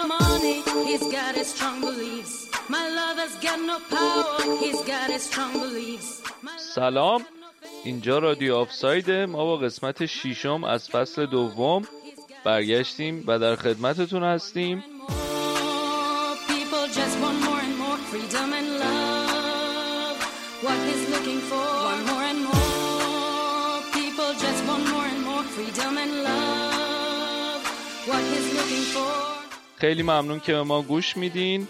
No money, he's got his strong beliefs. My lover's got no power, he's got his strong beliefs. سلام اینجا رادیو آفساید ما با قسمت شیشم از فصل دوم برگشتیم و در خدمتتون هستیم freedom and love. What he's looking for, خیلی ممنون که ما گوش میدین.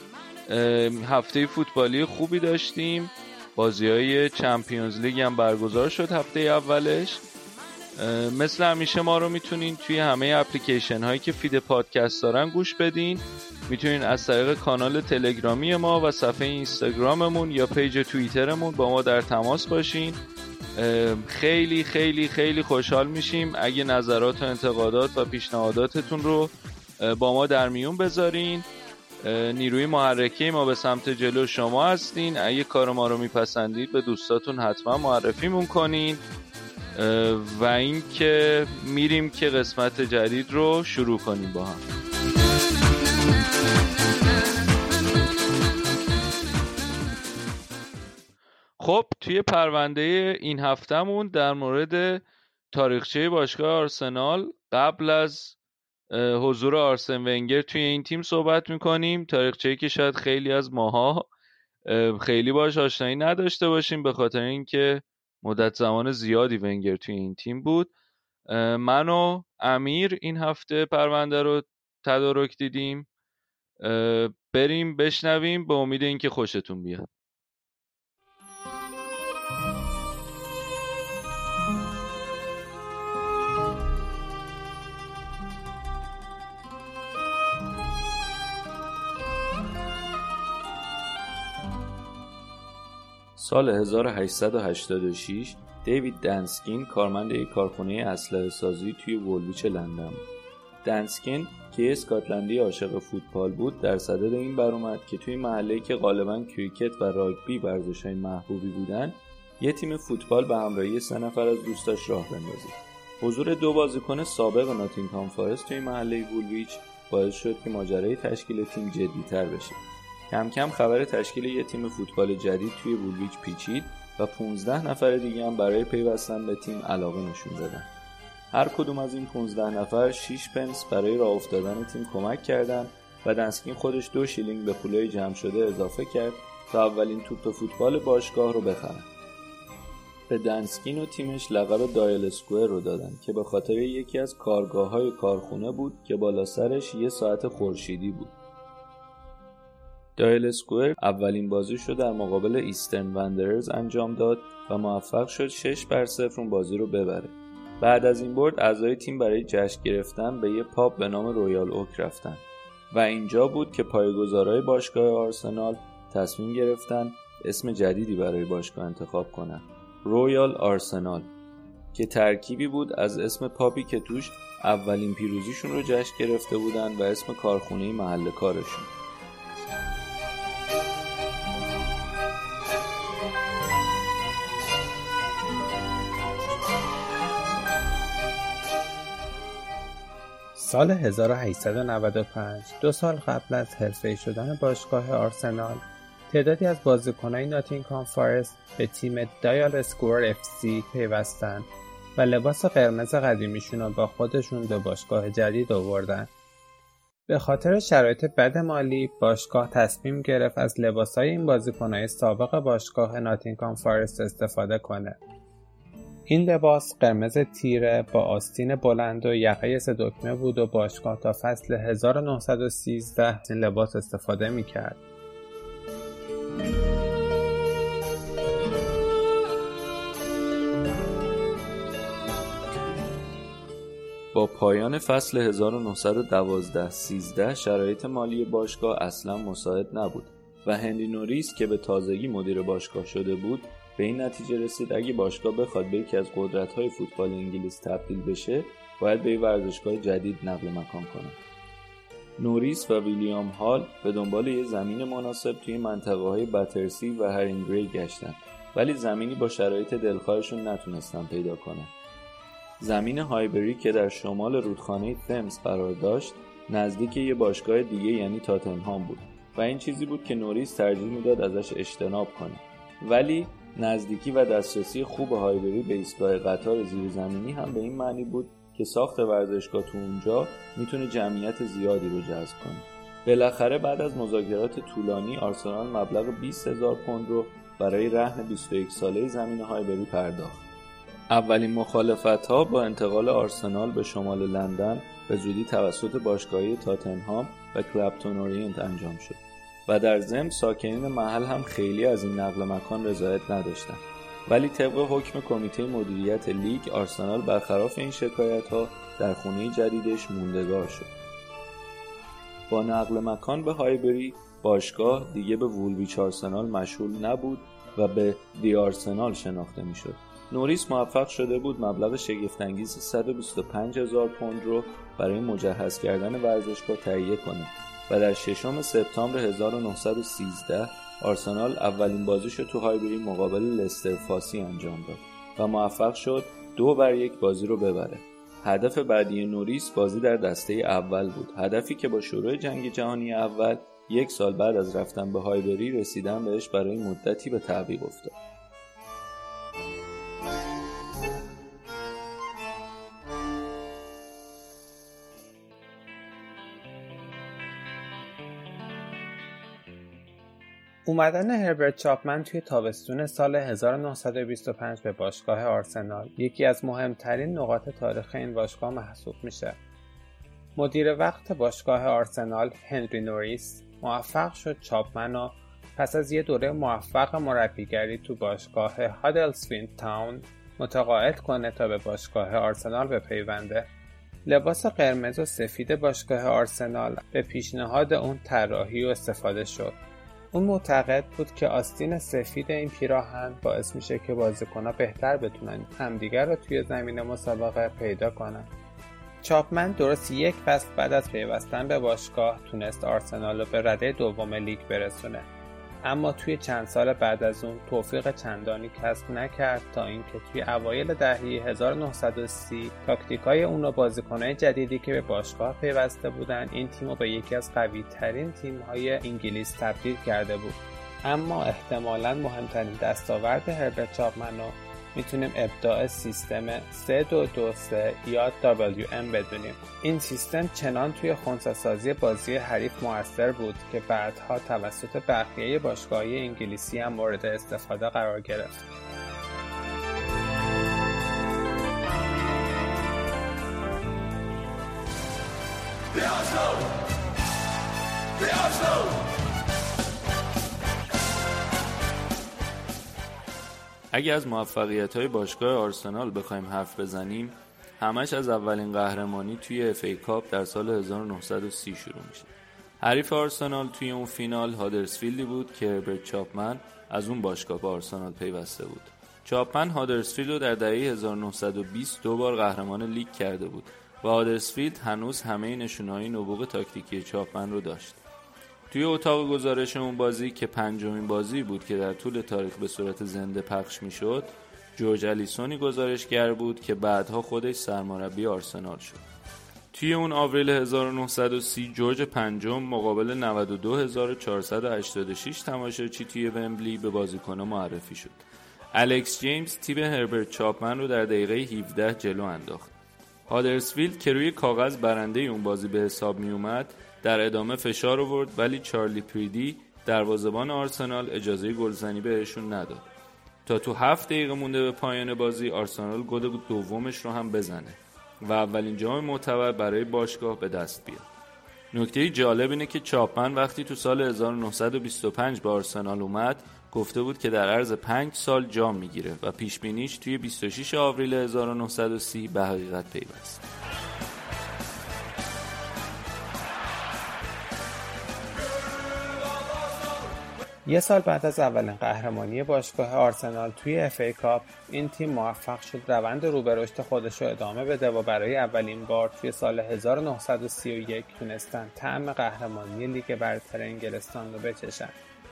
هفته فوتبالی خوبی داشتیم. بازی های Champions League هم برگزار شد هفته اولش. مثل همیشه ما رو می‌تونین توی همه اپلیکیشن هایی که feed پادکست دارن گوش بدین. می‌تونین از طریق کانال تلگرامی ما و صفحه اینستاگراممون یا page توییترمون با ما در تماس باشین. خیلی خیلی خیلی خوشحال میشیم. اگه نظرات و انتقادات و پیشنهاداتتون رو با ما در میون بذارین. نیروی محرکه ما به سمت جلو شما هستین. اگه کار ما رو میپسندید به دوستاتون حتما معرفیمون کنین. و اینکه میریم که قسمت جدید رو شروع کنیم با هم. خب توی پرونده این هفتهمون در مورد تاریخچه باشگاه آرسنال قبل از حضور آرسن ونگر توی این تیم صحبت می‌کنیم. تاریخچه‌ای که شاید خیلی از ماها اه، خیلی باش آشنایی نداشته باشیم به خاطر اینکه مدت زمان زیادی ونگر توی این تیم بود. من و امیر این هفته پرونده رو تدارک دیدیم. بریم بشنویم. به امید اینکه خوشتون بیاد. سال 1886 دیوید دنسکین کارمند یک کارخانه اسلحه سازی توی وولویچ لندن بود. دنسکین که اسکاتلندی عاشق فوتبال بود در صدد این برآمد که توی محله‌ای که غالبا کریکت و راگبی ورزش‌های محبوبی بودن یه تیم فوتبال به همراهی سه نفر از دوستاش راه بندازه حضور دو بازیکن سابق ناتینگهام فارست توی محله وولویچ باعث شد که ماجرای تشکیل تیم جدیتر بشه کم کم خبر تشکیل یه تیم فوتبال جدید توی وولویچ پیچید و 15 نفر دیگه هم برای پیوستن به تیم علاقه نشون دادن. هر کدوم از این 15 نفر 6 پنس برای راه افتادن تیم کمک کردن و دنسکین خودش دو شیلینگ به پولای جمع شده اضافه کرد تا اولین توپ فوتبال باشگاه رو بخرن. به دنسکین و تیمش لقب دایل اسکوئر رو دادن که به خاطر یکی از کارگاه های کارخونه بود که بالا سرش یه ساعت خورشیدی بود. دایل اسکوئر اولین بازیش رو در مقابل ایسترن وندررز انجام داد و موفق شد 6 بر 0 اون بازی رو ببره. بعد از این برد اعضای تیم برای جشن گرفتن به یه pub به نام رویال اوک رفتن و اینجا بود که پایه‌گذارای باشگاه آرسنال تصمیم گرفتن اسم جدیدی برای باشگاه انتخاب کنن. رویال آرسنال که ترکیبی بود از اسم pub ی که توش اولین پیروزیشون رو جشن گرفته بودن و اسم کارخونه محل کارشون. سال 1895 دو سال قبل از حرفه‌ای شدن باشگاه آرسنال تعدادی از بازیکنان ناتینگهام فارست به تیم دایال اسکوئر FC پیوستند و لباس قرمز قدیمیشون رو با خودشون به باشگاه جدید آوردن. به خاطر شرایط بد مالی باشگاه تصمیم گرفت از لباسهای این بازیکنهای سابق باشگاه ناتینگهام فارست استفاده کنه. این لباس قرمز تیره با آستین بلند و یقه سه دکمه بود و باشگاه تا فصل 1913 از این لباس استفاده می‌کرد. با پایان فصل 1912-13 شرایط مالی باشگاه اصلا مساعد نبود و هنری نوریس که به تازگی مدیر باشگاه شده بود به این نتیجه رسید. اگه باشگاه بخواد به یکی از قدرت‌های فوتبال انگلیس تبدیل بشه باید به ورزشگاه جدید نقل مکان کنه. نوریس و ویلیام هال به دنبال یه زمین مناسب توی منطقه های باترسی و هرینگری گشتن ولی زمینی با شرایط دلخواهشون نتونستن پیدا کنن زمین هایبری که در شمال رودخانه تمز قرار داشت نزدیک یه باشگاه دیگه یعنی تاتنهام بود. و این چیزی بود که نوریس ترجیح می‌داد ازش اجتناب کنه. ولی نزدیکی و دسترسی خوب هایبری به ایستگاه قطار زیرزمینی هم به این معنی بود که ساخت ورزشگاه تو اونجا می‌تونه جمعیت زیادی رو جذب کنه. بالاخره بعد از مذاکرات طولانی آرسنال مبلغ 20 هزار پوند رو برای رهن 21 ساله زمین هایبری پرداخت. اولین مخالفت ها با انتقال آرسنال به شمال لندن به زودی توسط باشگاهای تاتنهام و کلپتون اورینت انجام شد. و در ضمن ساکنین محل هم خیلی از این نقل مکان رضایت نداشتند ولی طبق حکم کمیته مدیریت لیگ آرسنال برخلاف این شکایت ها در خونه جدیدش موندگار شد. با نقل مکان به هایبری باشگاه دیگه به وولویچ آرسنال مشهور نبود و به The آرسنال شناخته می‌شد. نوریس موفق شده بود مبلغ شگفتانگیز 125 هزار پوند رو برای مجهز کردن ورزشگاه تهیه کنه. و در ششم سپتامبر 1913 آرسنال اولین بازیش رو تو هایبری مقابل لستر فاسی انجام داد و موفق شد دو بر یک بازی رو ببره. هدف بعدی نوریس بازی در دسته اول بود. هدفی که با شروع جنگ جهانی اول یک سال بعد از رفتن به هایبری رسیدن بهش برای مدتی به تعویق افتاد. اومدن هربرت چاپمن توی تابستون سال 1925 به باشگاه آرسنال یکی از مهمترین نقاط تاریخ این باشگاه محسوب میشه. مدیر وقت باشگاه آرسنال هنری نوریس موفق شد چاپمن رو پس از یه دوره موفق مربیگری تو باشگاه هادلسفیند تاون متقاعد کنه تا به باشگاه آرسنال بپیونده. لباس قرمز و سفید باشگاه آرسنال به پیشنهاد اون طراحی و استفاده شد. اون معتقد بود که آستین سفید این پیراهن باعث میشه که بازیکنها بهتر بتونن همدیگر رو توی زمین مسابقه پیدا کنن. چاپمن درست یک فصل بعد از پیوستن به باشگاه تونست آرسنال رو به رده دوم لیگ برسونه. اما توی چند سال بعد از اون توفیق چندانی کسب نکرد تا اینکه توی اوایل دهه 1930 تاکتیکای اون و بازیکنهای جدیدی که به باشگاه پیوسته بودن این تیم رو به یکی از قوی ترین تیم انگلیس تبدیل کرده بود. اما احتمالا مهمترین دستاورد هربرت چاپمن می‌تونیم ابداع سیستم 3223 یا WM بدونیم. این سیستم چنان توی خونساسازی بازی حریف موثر بود که بعدها توسط بقیه باشگاهی انگلیسی هم مورد استفاده قرار گرفت. اگر از موفقیت های باشگاه آرسنال بخوایم حرف بزنیم همش از اولین قهرمانی توی FA Cup در سال 1930 شروع میشه. حریف آرسنال توی اون فینال هادرسفیلدی بود که هربرت چاپمن از اون باشگاه به آرسنال پیوسته بود. چاپمن هادرسفیلد رو در دهه 1920 دو بار قهرمان لیگ کرده بود و هادرسفیلد هنوز همه نشونهای نبوغ تاکتیکی چاپمن رو داشت. توی اتاق گزارش اون بازی که پنجمین بازی بود که در طول تاریخ به صورت زنده پخش می‌شد جورج الیسونی گزارشگر بود که بعدها خودش سرمربی آرسنال شد. توی اون آوریل 1930 جورج پنجم مقابل 92486 تماشاچی توی ومبلی به بازیکنها معرفی شد. الکس جیمز تیم هربرت چاپمن رو در دقیقه 17 جلو انداخت. هادرسفیلد که روی کاغذ برنده اون بازی به حساب می اومد در ادامه فشار آورد ولی چارلی پریدی دروازه‌بان آرسنال اجازه گلزنی بهشون نداد تا تو هفت دقیقه مونده به پایان بازی آرسنال گل دومش رو هم بزنه و اولین جام معتبر برای باشگاه به دست بیاد نکته جالب اینه که چاپمن وقتی تو سال 1925 به آرسنال اومد گفته بود که در عرض 5 سال جام می‌گیره و پیش بینیش توی 26 آوریل 1930 به حقیقت پیوست. یه سال بعد از اولین قهرمانی باشگاه آرسنال توی FA Cup این تیم موفق شد روند رو به رشد خودش رو ادامه بده و برای اولین بار توی سال 1931 تونستن طعم قهرمانی لیگ برتر انگلستان رو بچشن.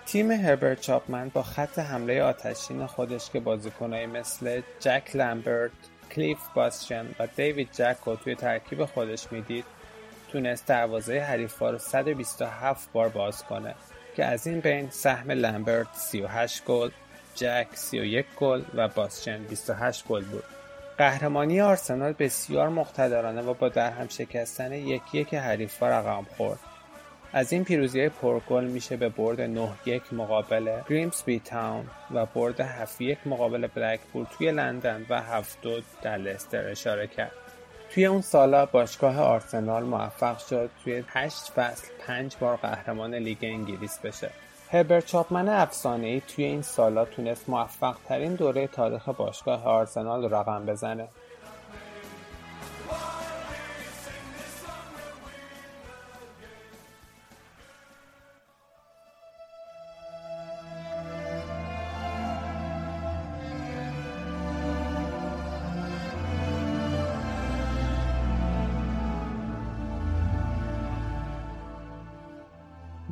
تیم هربرت چاپمن با خط حمله آتشین خودش که بازیکنایی مثل جک لمبرت، کلیف باستشن و دیوید جک رو توی ترکیب خودش می‌دید تونست دروازه حریفا رو 127 بار باز کنه. که از این بین سهم لمبرت 38 گل، جک 31 گل و باستشن 28 گل بود. قهرمانی آرسنال بسیار مقتدرانه و با در هم شکستن یکی یک حریفا رقم خورد. از این پیروزی پرگل میشه به برد 9 یک مقابل گریمسبی تاون و برد 7 یک مقابل بلکپول توی لندن و 7 دو در لستر اشاره کرد. توی اون سالا باشگاه آرسنال موفق شد توی 8 فصل 5 بار قهرمان لیگ انگلیس بشه. هربرت چاپمن افسانه‌ای توی این سالا تونست موفق ترین دوره تاریخ باشگاه آرسنال رقم بزنه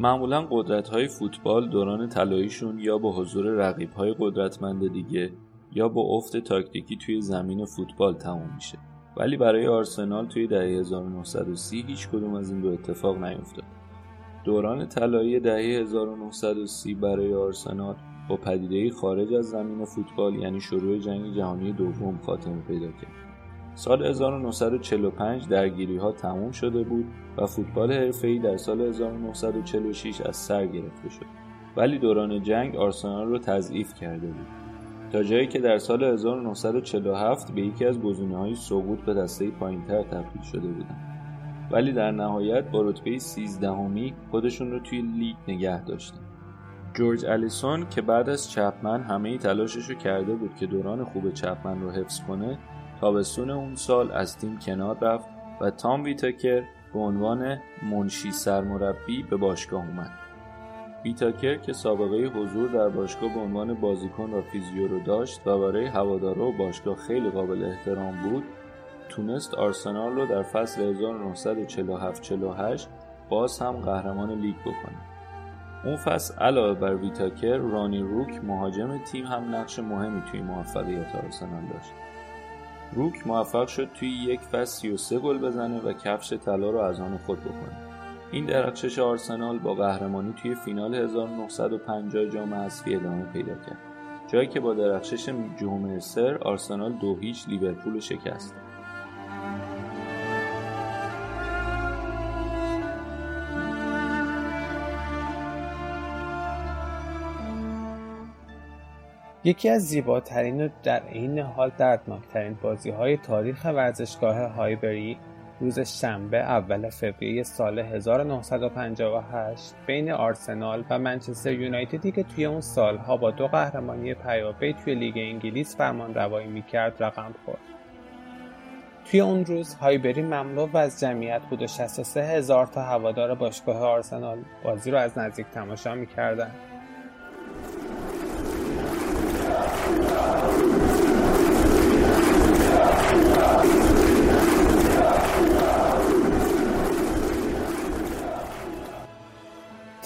معمولا قدرت های فوتبال دوران طلاییشون یا با حضور رقیب های قدرتمند دیگه یا با افت تاکتیکی توی زمین فوتبال تموم میشه. ولی برای آرسنال توی دهه 1930 هیچ کدوم از این دو اتفاق نیفتاد. دوران طلایی دهه 1930 برای آرسنال با پدیده خارج از زمین فوتبال یعنی شروع جنگ جهانی دوم خاتمه پیدا کرد. سال 1945 درگیری ها تموم شده بود و فوتبال حرفه‌ای در سال 1946 از سر گرفته شد. ولی دوران جنگ آرسنال رو تضعیف کرده بود. تا جایی که در سال 1947 به یکی از های سقوط به دسته پایینتر تبدیل شده بودند. ولی در نهایت با رتبه 13 همی خودشون رو توی لیگ نگه داشتن. جورج الیسون که بعد از چپمن همه تلاشش رو کرده بود که دوران خوب چپمن رو حفظ کنه تابستون اون سال از تیم کنار رفت و تام ویتاکر به عنوان منشی سرمربی به باشگاه اومد. ویتاکر که سابقه حضور در باشگاه به عنوان بازیکن و فیزیو رو داشت و برای هوادارا و باشگاه خیلی قابل احترام بود تونست آرسنال رو در فصل 1947-48 باز هم قهرمان لیگ بکنه. اون فصل علاوه بر ویتاکر رانی روک مهاجم تیم هم نقش مهمی توی موفقیت آرسنال داشت. روک موفق شد توی یک فصل 33 گل بزنه و کفش طلا رو از آن خود بکنه. این درخشش آرسنال با قهرمانی توی فینال 1950 جام حذفی ادامه پیدا کرد. جایی که با درخشش جمعه سر آرسنال دو هیچ لیورپول شکست. یکی از زیباترین و در این حال دردناکترین بازی های تاریخ ورزشگاه هایبری روز شنبه اول فوریه سال 1958 بین آرسنال و منچستر یونایتدی که توی اون سالها با دو قهرمانی پیاپی توی لیگ انگلیس فرمان روایی می‌کرد رقم خورد. توی اون روز هایبری مملو و از جمعیت بود و 63 هزار تا هوادار باشگاه آرسنال بازی رو از نزدیک تماشا می‌کردند.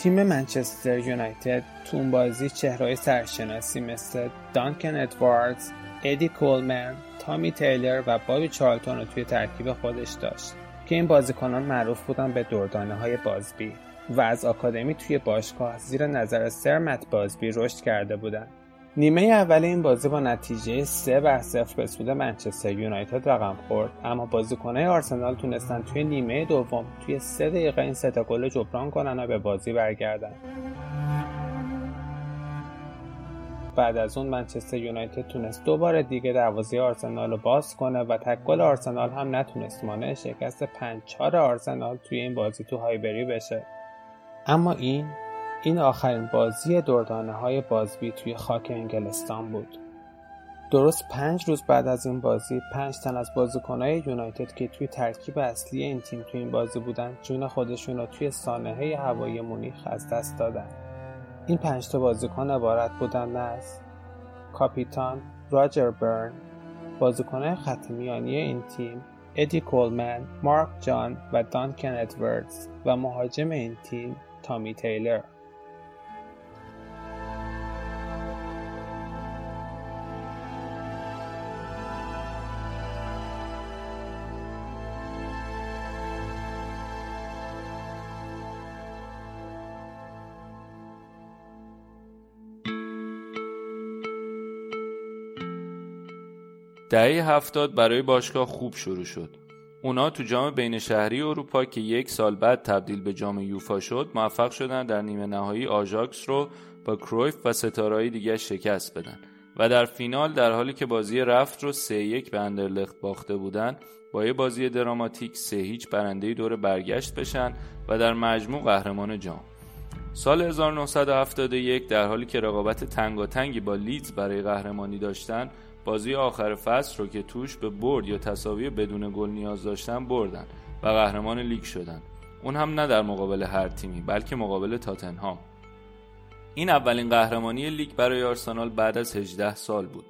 تیم منچستر یونایتد تو اون بازی چهرهای سرشناسی مثل دانکن ادواردز، ادی کولمن، تامی تیلر و بابی چارلتون رو توی ترکیب خودش داشت که این بازیکنان معروف بودن به دردانه های بازبی و از آکادمی توی باشگاه زیر نظر سرمت بازبی رشد کرده بودند. نیمه اول این بازی با نتیجه 3 بر 0 به سود منچستر یونایتد رقم خورد. اما بازیکنهای آرسنال تونستن توی نیمه دوم توی 3 دقیقه این سه گل جبران کنن و به بازی برگردن. بعد از اون منچستر یونایتد تونست دوباره دیگه دروازه آرسنال رو باز کنه و تک گل آرسنال هم نتونست مانع شکست 5 4 آرسنال توی این بازی تو هایبری بشه. اما این این آخرین بازی دردانه های بازبی توی خاک انگلستان بود. درست پنج روز بعد از این بازی پنج تن از بازیکنهای یونایتد که توی ترکیب اصلی این تیم توی این بازی بودن جون خودشون رو توی سانحه هوایی مونیخ از دست دادن. این پنج بازیکن عبارت بودند از کاپیتان راجر برن بازیکنهای خط میانی این تیم ادی کولمن، مارک جان و دانکن ادوردز و مهاجم این تیم تامی تیلر دهه هفتاد برای باشگاه خوب شروع شد. اونا تو جام بین شهری اروپا که یک سال بعد تبدیل به جام یوفا شد موفق شدن در نیمه نهایی آژاکس رو با کرویف و ستارهای دیگه شکست بدن و در فینال در حالی که بازی رفت رو سه یک به اندرلخت باخته بودن با یه بازی دراماتیک سه هیچ برنده دور برگشت بشن و در مجموع قهرمان جام سال 1971 در حالی که رقابت تنگاتنگی با لیدز برای قهرمانی داشتن بازی آخر فصل رو که توش به برد یا تصاوی بدون گل نیاز داشتن بردن و قهرمان لیگ شدن. اون هم نه در مقابل هر تیمی بلکه مقابل تاتنهام. این اولین قهرمانی لیگ برای آرسنال بعد از 18 سال بود.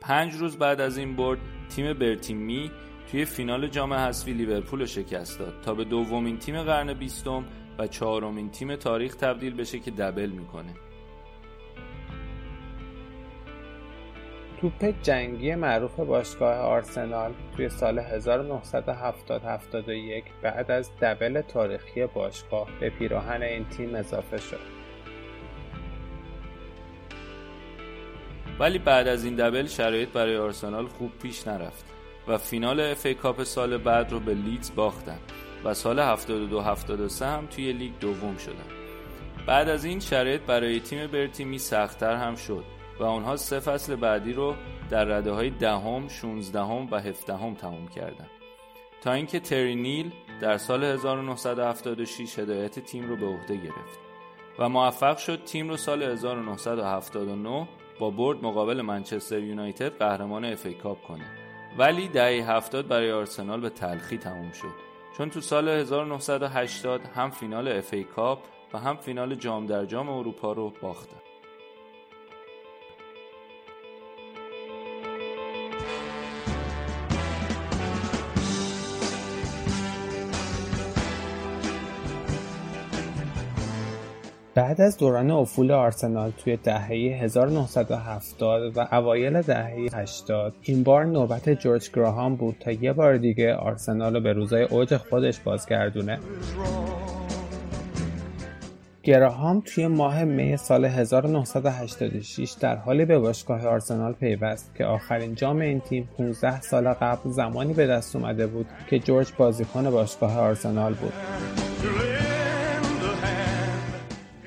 پنج روز بعد از این برد تیم برتیمی توی فینال جام حذفی لیورپول رو شکست داد تا به دومین تیم قرن بیستم و چهارمین تیم تاریخ تبدیل بشه که دبل می‌کنه. توپ جنگی معروف باشگاه آرسنال توی سال 1970-71 بعد از double تاریخی باشگاه به پیراهن این تیم اضافه شد. ولی بعد از این double شرایط برای آرسنال خوب پیش نرفت و فینال FA Cup سال بعد رو به لیدز باختن و سال 72-73 هم توی لیگ دوم شدن. بعد از این شرایط برای تیم برتی می سختتر هم شد و آنها سه فصل بعدی رو در رده های دهم، 16 و 17 هم تمام کردند. تا اینکه تری نیل در سال 1976 هدایت تیم رو به عهده گرفت و موفق شد تیم رو سال 1979 با برد مقابل منچستر یونایتد قهرمان FA Cup کنه. ولی دهه 70 برای آرسنال به تلخی تموم شد. چون تو سال 1980 هم فینال FA Cup و هم فینال جام در جام اروپا رو باختن. بعد از دوران افول آرسنال توی دهه 1970 و اوایل دهه 80 این بار نوبت جورج گراهام بود تا یه بار دیگه آرسنال رو به روزای اوج خودش بازگردونه گراهام توی ماه می سال 1986 در حالی به باشگاه آرسنال پیوست که آخرین جام این تیم 15 سال قبل زمانی به دست اومده بود که جورج بازیکن باشگاه آرسنال بود.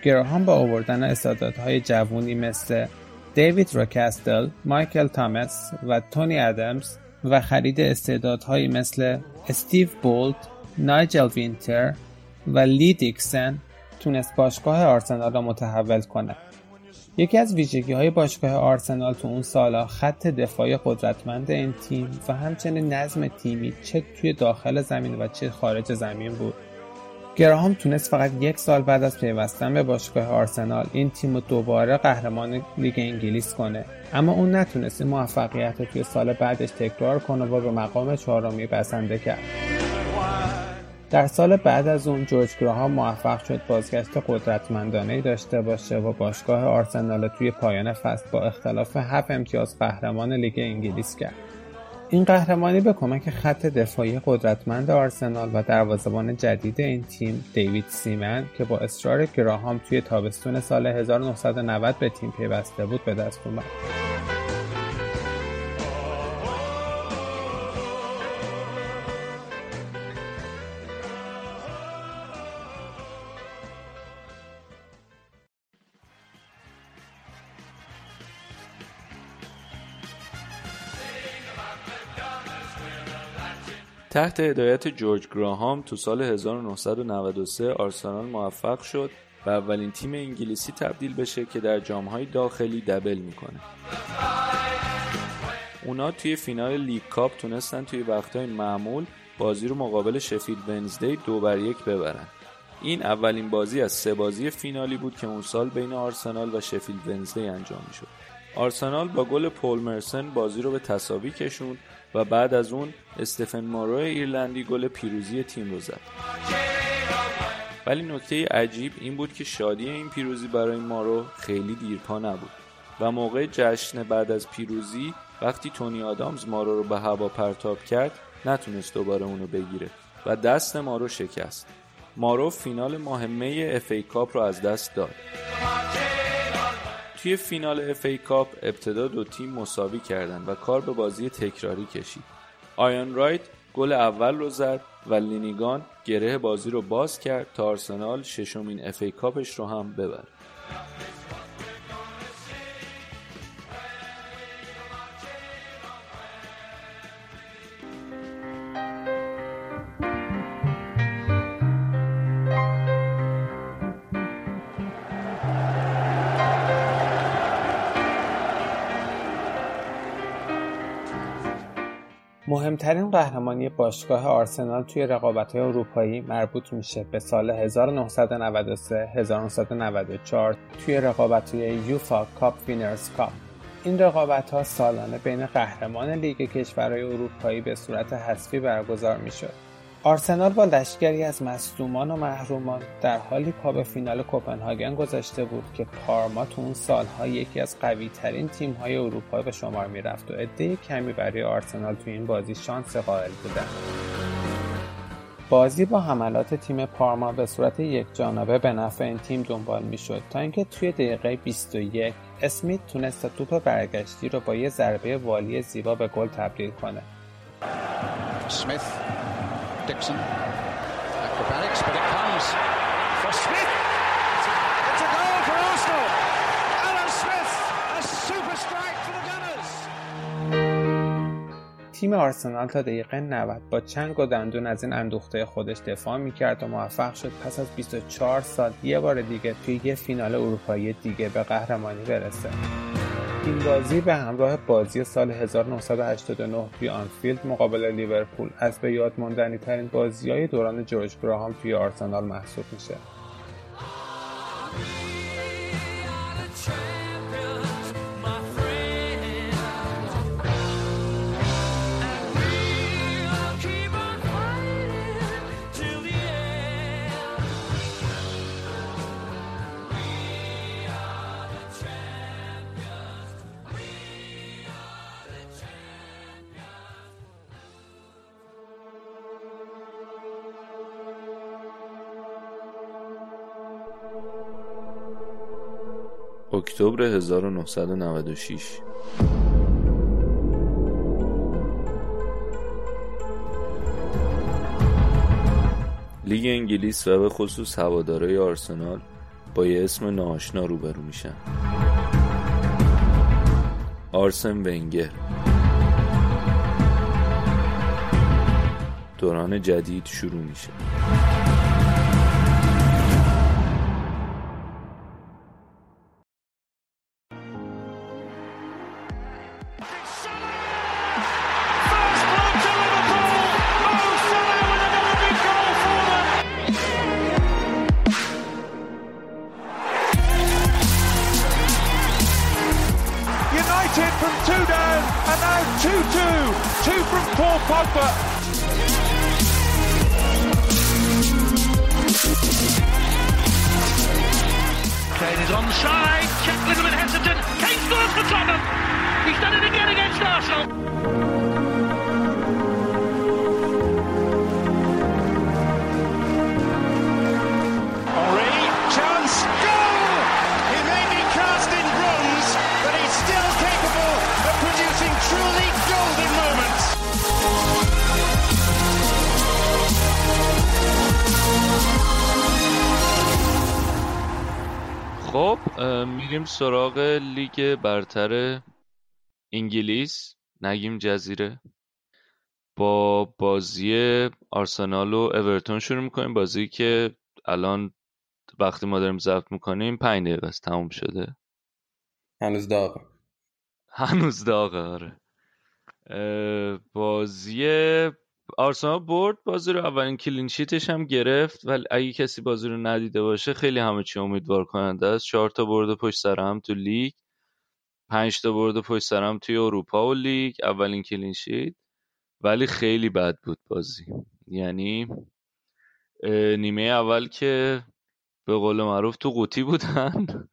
گراهام با آوردن استعدادهای جوونی مثل دیوید روکستل، مایکل تامس و تونی ادمز و خرید استعدادهایی مثل استیو بولت، نایجل وینتر و لی دیکسن تونست باشگاه آرسنال را متحول کنه. یکی از ویژگی های باشگاه آرسنال تو اون سالا خط دفاعی قدرتمند این تیم و همچنین نظم تیمی چه توی داخل زمین و چه خارج زمین بود. گراهام تونست فقط یک سال بعد از پیوستن به باشگاه آرسنال این تیم رو دوباره قهرمان لیگ انگلیس کنه. اما اون نتونست این موفقیت رو توی سال بعدش تکرار کنه و به مقام چهارمی بسنده کرد. در سال بعد از اون جورج گراهام موفق شد بازگشت قدرتمندانه داشته باشه و باشگاه آرسنال توی پایان فصل با اختلاف هفت امتیاز قهرمان لیگ انگلیس کرد. این قهرمانی به کمک خط دفاعی قدرتمند آرسنال و دروازه‌بان جدید این تیم دیوید سیمن که با اصرار گراهام توی تابستون سال 1990 به تیم پیوسته بود به دست اومد. تحت هدایت جورج گراهام تو سال 1993 آرسنال موفق شد و اولین تیم انگلیسی تبدیل بشه که در جامهای داخلی دبل می‌کنه اونا توی فینال لیگ کاپ تونستن توی وقتهای معمول بازی رو مقابل شفیل ونزدی دو بر یک ببرن این اولین بازی از سه بازی فینالی بود که اون سال بین آرسنال و شفیلد ونزدی انجام می‌شد. آرسنال با گل پول مرسن بازی رو به تساوی کشوند و بعد از اون استفن مارو ایرلندی گل پیروزی تیم رو زد. ولی نکته عجیب این بود که شادی این پیروزی برای مارو خیلی دیرپا نبود و موقع جشن بعد از پیروزی وقتی تونی آدامز مارو رو به هوا پرتاب کرد نتونست دوباره اونو بگیره و دست مارو شکست مارو فینال مهمه FA Cup رو از دست داد توی فینال FA Cup ابتدا دو تیم مساوی کردن و کار به بازی تکراری کشید. آیان رایت گل اول رو زد و لینیگان گره بازی رو باز کرد تا آرسنال ششمین FA Cup ش رو هم ببره. مهمترین قهرمانی باشگاه آرسنال توی رقابت‌های اروپایی مربوط میشه به سال 1993 1994 توی رقابت‌های یوفا Cup Winners' Cup. این رقابت ها سالانه بین قهرمان لیگ کشورهای اروپایی به صورت حذفی برگزار می‌شد. آرسنال با لشکری از مصدومان و محرومان در حالی پا به فینال کوپنهاگن گذاشته بود که پارما تو اون سالها یکی از قوی ترین تیم های اروپا به شمار می‌رفت و عده کمی برای آرسنال تو این بازی شانس قائل بودن بازی با حملات تیم پارما به صورت یک جانبه به نفع این تیم دنبال می‌شد تا اینکه توی دقیقه 21 اسمیت تونست توپ برگشتی رو با یه ضربه والی زیبا به گل تبدیل کنه. Dixon. Acrobatics, but it comes for Smith. It's a goal for Arsenal. Alan Smith, a super strike for the Gunners. تیم آرسنال تا دقیقه 90 با چنگ و دندون از این اندوخته خودش دفاع می‌کرد و موفق شد پس از 24 سال یه بار دیگه توی یه فینال اروپایی دیگه به قهرمانی برسه. این بازی به همراه بازی سال 1989 توی آنفیلد مقابل لیورپول از به یاد ماندنی ترین بازی های دوران جورج گراهام توی آرسنال محسوب میشه. اکتبر 1996 لیگ انگلیس و به خصوص هوادارای آرسنال با یه اسم ناآشنا روبرو میشن. آرسن ونگر. دوران جدید شروع میشه. سراغ لیگ برتر انگلیس. نگیم جزیره. با بازی آرسنال و اورتون شروع می‌کنیم. بازی که الان وقتی ما داریم ضبط می‌کنیم پنج دقیقه است. تموم شده. هنوز داغه هنوز داغه آره. بازی آرسنال برد بازی رو اولین clean sheet ش هم گرفت. ولی اگه کسی بازی رو ندیده باشه خیلی همه چی امیدوار کننده است. چهار تا برد پشت سر هم تو لیگ. پنج تا برد پشت سر هم توی اروپا و لیگ. اولین کلینشیت ولی خیلی بد بود بازی. یعنی نیمه اول که به قول معروف تو قوطی بودن.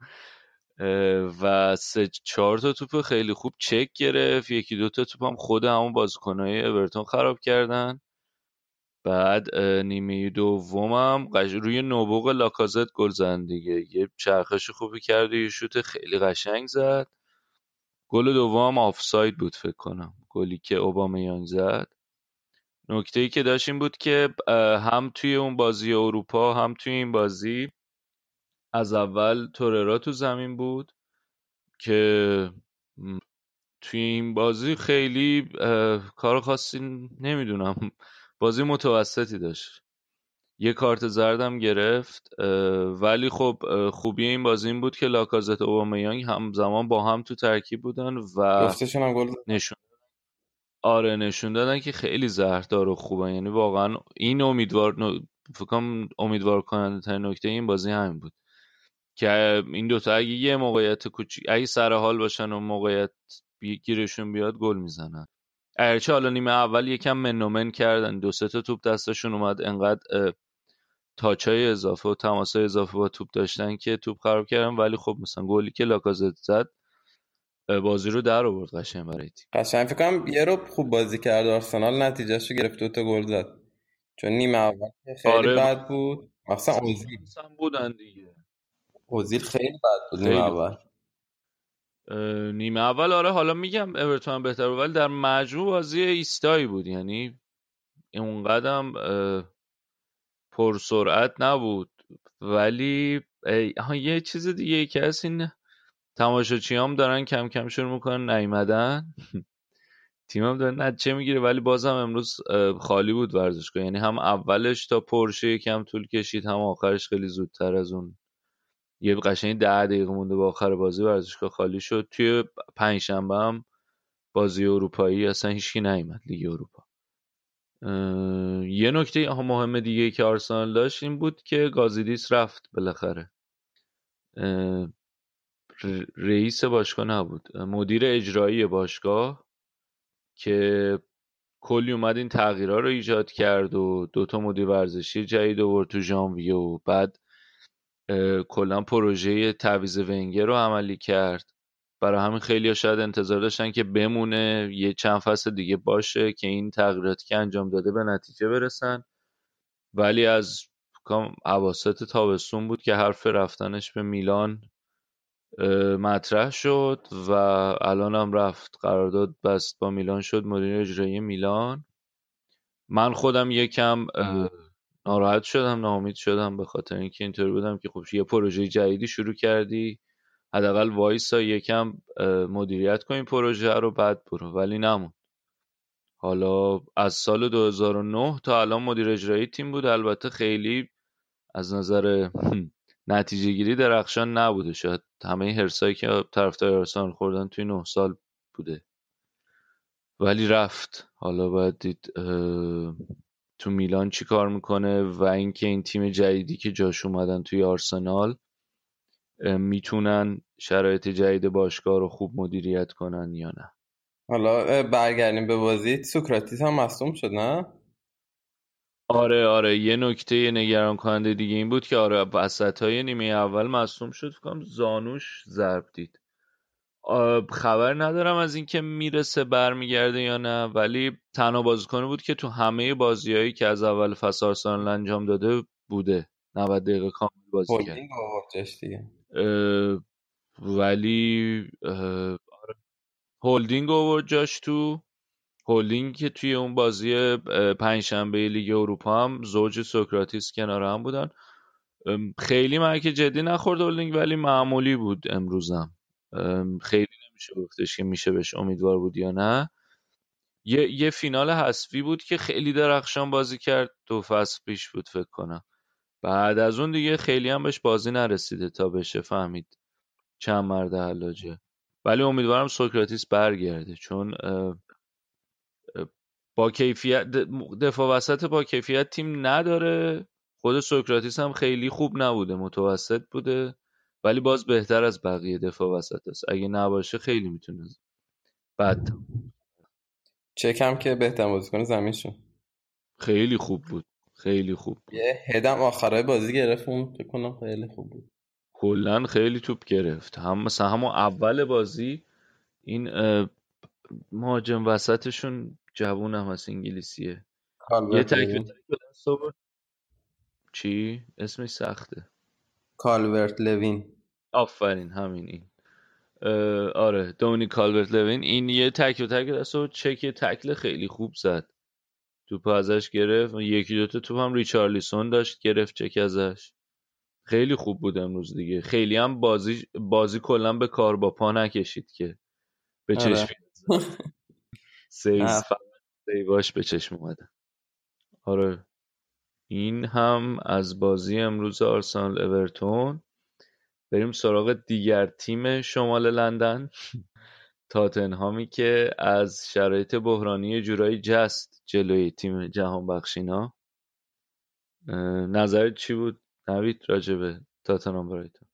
و سه چهار تا توپ خیلی خوب چک گرفت. یکی دو تا توپ هم خود همون بازیکنهای اورتون خراب کردن. بعد نیمه دومم روی نوبوق لاکازت گل زدن دیگه. یه چرخش خوبی کرد یه شوت خیلی قشنگ زد. گل دوم آفساید بود فکر کنم. گلی که اوبامیانگ زد. نکته ای که داشت این بود که هم توی اون بازی اروپا هم توی این بازی از اول توررا تو زمین بود که توی این بازی خیلی کار خاصی نمی‌دونم. بازی متوسطی داشت. یه کارت زردم گرفت ولی خب خوبی این بازی این بود که لاکازت و اوبامیانگ همزمان با هم تو ترکیب بودن و نشون آره نشون دادن که خیلی زهردار و خوبه یعنی واقعا این امیدوار فکرم امیدوار کننده ترین نکته این بازی همین بود. که این دوتا اگه یه موقعیت کوچیک اگه سر حال باشن و موقعیت گیرشون بیاد گل می‌زنن. اگرچه حالا نیمه اول یکم منومن کردن. دو سه تا توپ دستشون اومد. انقدر تاچای اضافه و تماسای اضافه با توپ داشتن که توپ خراب کردن. ولی خب مثلا گلی که لاکازت زد بازی رو در آورد قشنگ برای تیم. قشنگ. فکر کنم یه رو خوب بازی کرد آرسنال. نتیجهش رو گرفت. دو تا گل زد. چون نیمه اول خیلی آره. بد بود. مثلا اوزیل. بودن دیگه. اوزیل خیلی بد بود نیمه اول. نیمه اول آره حالا میگم اورتون بهتر بود ولی در مجموع بازی ایستایی بود یعنی اونقدرم پر سرعت نبود. ولی یه چیز دیگه که هست این تماشاچی هم دارن کم کم شروع می‌کنن نیمدن تیم هم داره نتیجه می‌گیره ولی بازم امروز خالی بود ورزشگاه. یعنی هم اولش تا پرشه کم طول کشید هم آخرش خیلی زودتر از اون یه قشنگ ده دقیقه مونده به آخر بازی ورزشگاه خالی شد. توی پنجشنبه هم بازی اروپایی اصلا هیچکی نیومد لیگ اروپا. یه نکته مهم دیگه که آرسنال داشت این بود که گازیدیس رفت بالاخره. رئیس باشگاه نبود. مدیر اجرایی باشگاه که کلی اومد این تغییرها رو ایجاد کرد و دوتا مدیر ورزشی جدید آورد تو ژانویه و بعد کلا پروژه تعویض ونگر رو عملی کرد. برای همین خیلی شاید انتظار داشتن که بمونه یه چند فصل دیگه باشه که این تغییراتی که انجام داده به نتیجه برسن. ولی از عواسط تابستون بود که حرف رفتنش به میلان مطرح شد و الان هم رفت. قرارداد بست با میلان شد مدیر اجرایی میلان. من خودم یکم ناراحت شدم ناامید شدم به خاطر اینکه اینطور بودم که خب یه پروژه جدیدی شروع کردی. حداقل وایسا یکم مدیریت کن این پروژه رو بعد برو. ولی نمون. حالا از سال 2009 تا الان مدیر اجرایی تیم بود. البته خیلی از نظر نتیجه گیری درخشان نبوده. شاید همه هرسایی که طرفدار آرسنال خوردن توی نه سال بوده. ولی رفت. حالا باید دید تو میلان چی کار می‌کنه و اینکه این تیم جدیدی که جاش اومدن توی آرسنال می‌تونن شرایط جدید باشگاه رو خوب مدیریت کنن یا نه؟ حالا برگردیم به بازی. سوکراتیس هم مصوم شد نه؟ آره آره. یه نکته نگران کننده دیگه این بود که آره وسط های نیمه اول مصوم شد. فکرم زانوش ضرب دید. خبر ندارم از اینکه می‌رسه برمیگرده یا نه. ولی تنها بازیکنی بود که تو همه بازیهایی که از اول آرسنال انجام داده بوده. 90 دقیقه کامل بازی کرد. ولی آره. هولدینگ آورد جاش تو. هولدینگ که توی اون بازی پنجشنبه لیگ اروپا هم زوج سوکراتیس کنار هم بودن. خیلی محک جدی نخورد هولدینگ ولی معمولی بود امروزم خیلی نمیشه گفتش که میشه بهش امیدوار بود یا نه. یه, یه فینال حذفی بود که خیلی درخشان بازی کرد. دو فصل پیش بود فکر کنم. بعد از اون دیگه خیلی هم بهش بازی نرسیده تا بشه فهمید. چند مرد حلاجه. ولی امیدوارم سوکراتیس برگرده. چون با کیفیت دفاع وسط با کیفیت تیم نداره. خود سوکراتیس هم خیلی خوب نبوده متوسط بوده. ولی باز بهتر از بقیه دفاع وسط است. اگه نباشه خیلی می‌تونه بد چکم که بهتر بازیکن زمین شد. خیلی خوب بود. خیلی خوب بود. یه هد هم آخرای بازی گرفت اونم خیلی خوب بود. کلا خیلی توپ گرفت. هم مثلا همون اول بازی این مهاجم وسطشون جوون هم هست انگلیسیه. یه تک چی؟ اسمش سخته. کالورت لوین. آفرین همین این آره دومینیک کالورت لوین این یه تک و تک دست و چک تکل خیلی خوب زد. توپ ازش گرفت یکی دوتا توپ هم ریچارلیسون داشت گرفت چک ازش. خیلی خوب بود امروز دیگه. خیلی هم بازی بازی کلا به کار با پا نکشید که به آره. چشم سیز سیواش به چشم اومده. آره. این هم از بازی امروز آرسنال اورتون. بریم سراغ دیگر تیم شمال لندن. تاتنهامی که از شرایط بحرانی جورایی جست جلوی تیم جهان بخشینا نظرت چی بود؟ نوید راجبه تاتنهام برایتون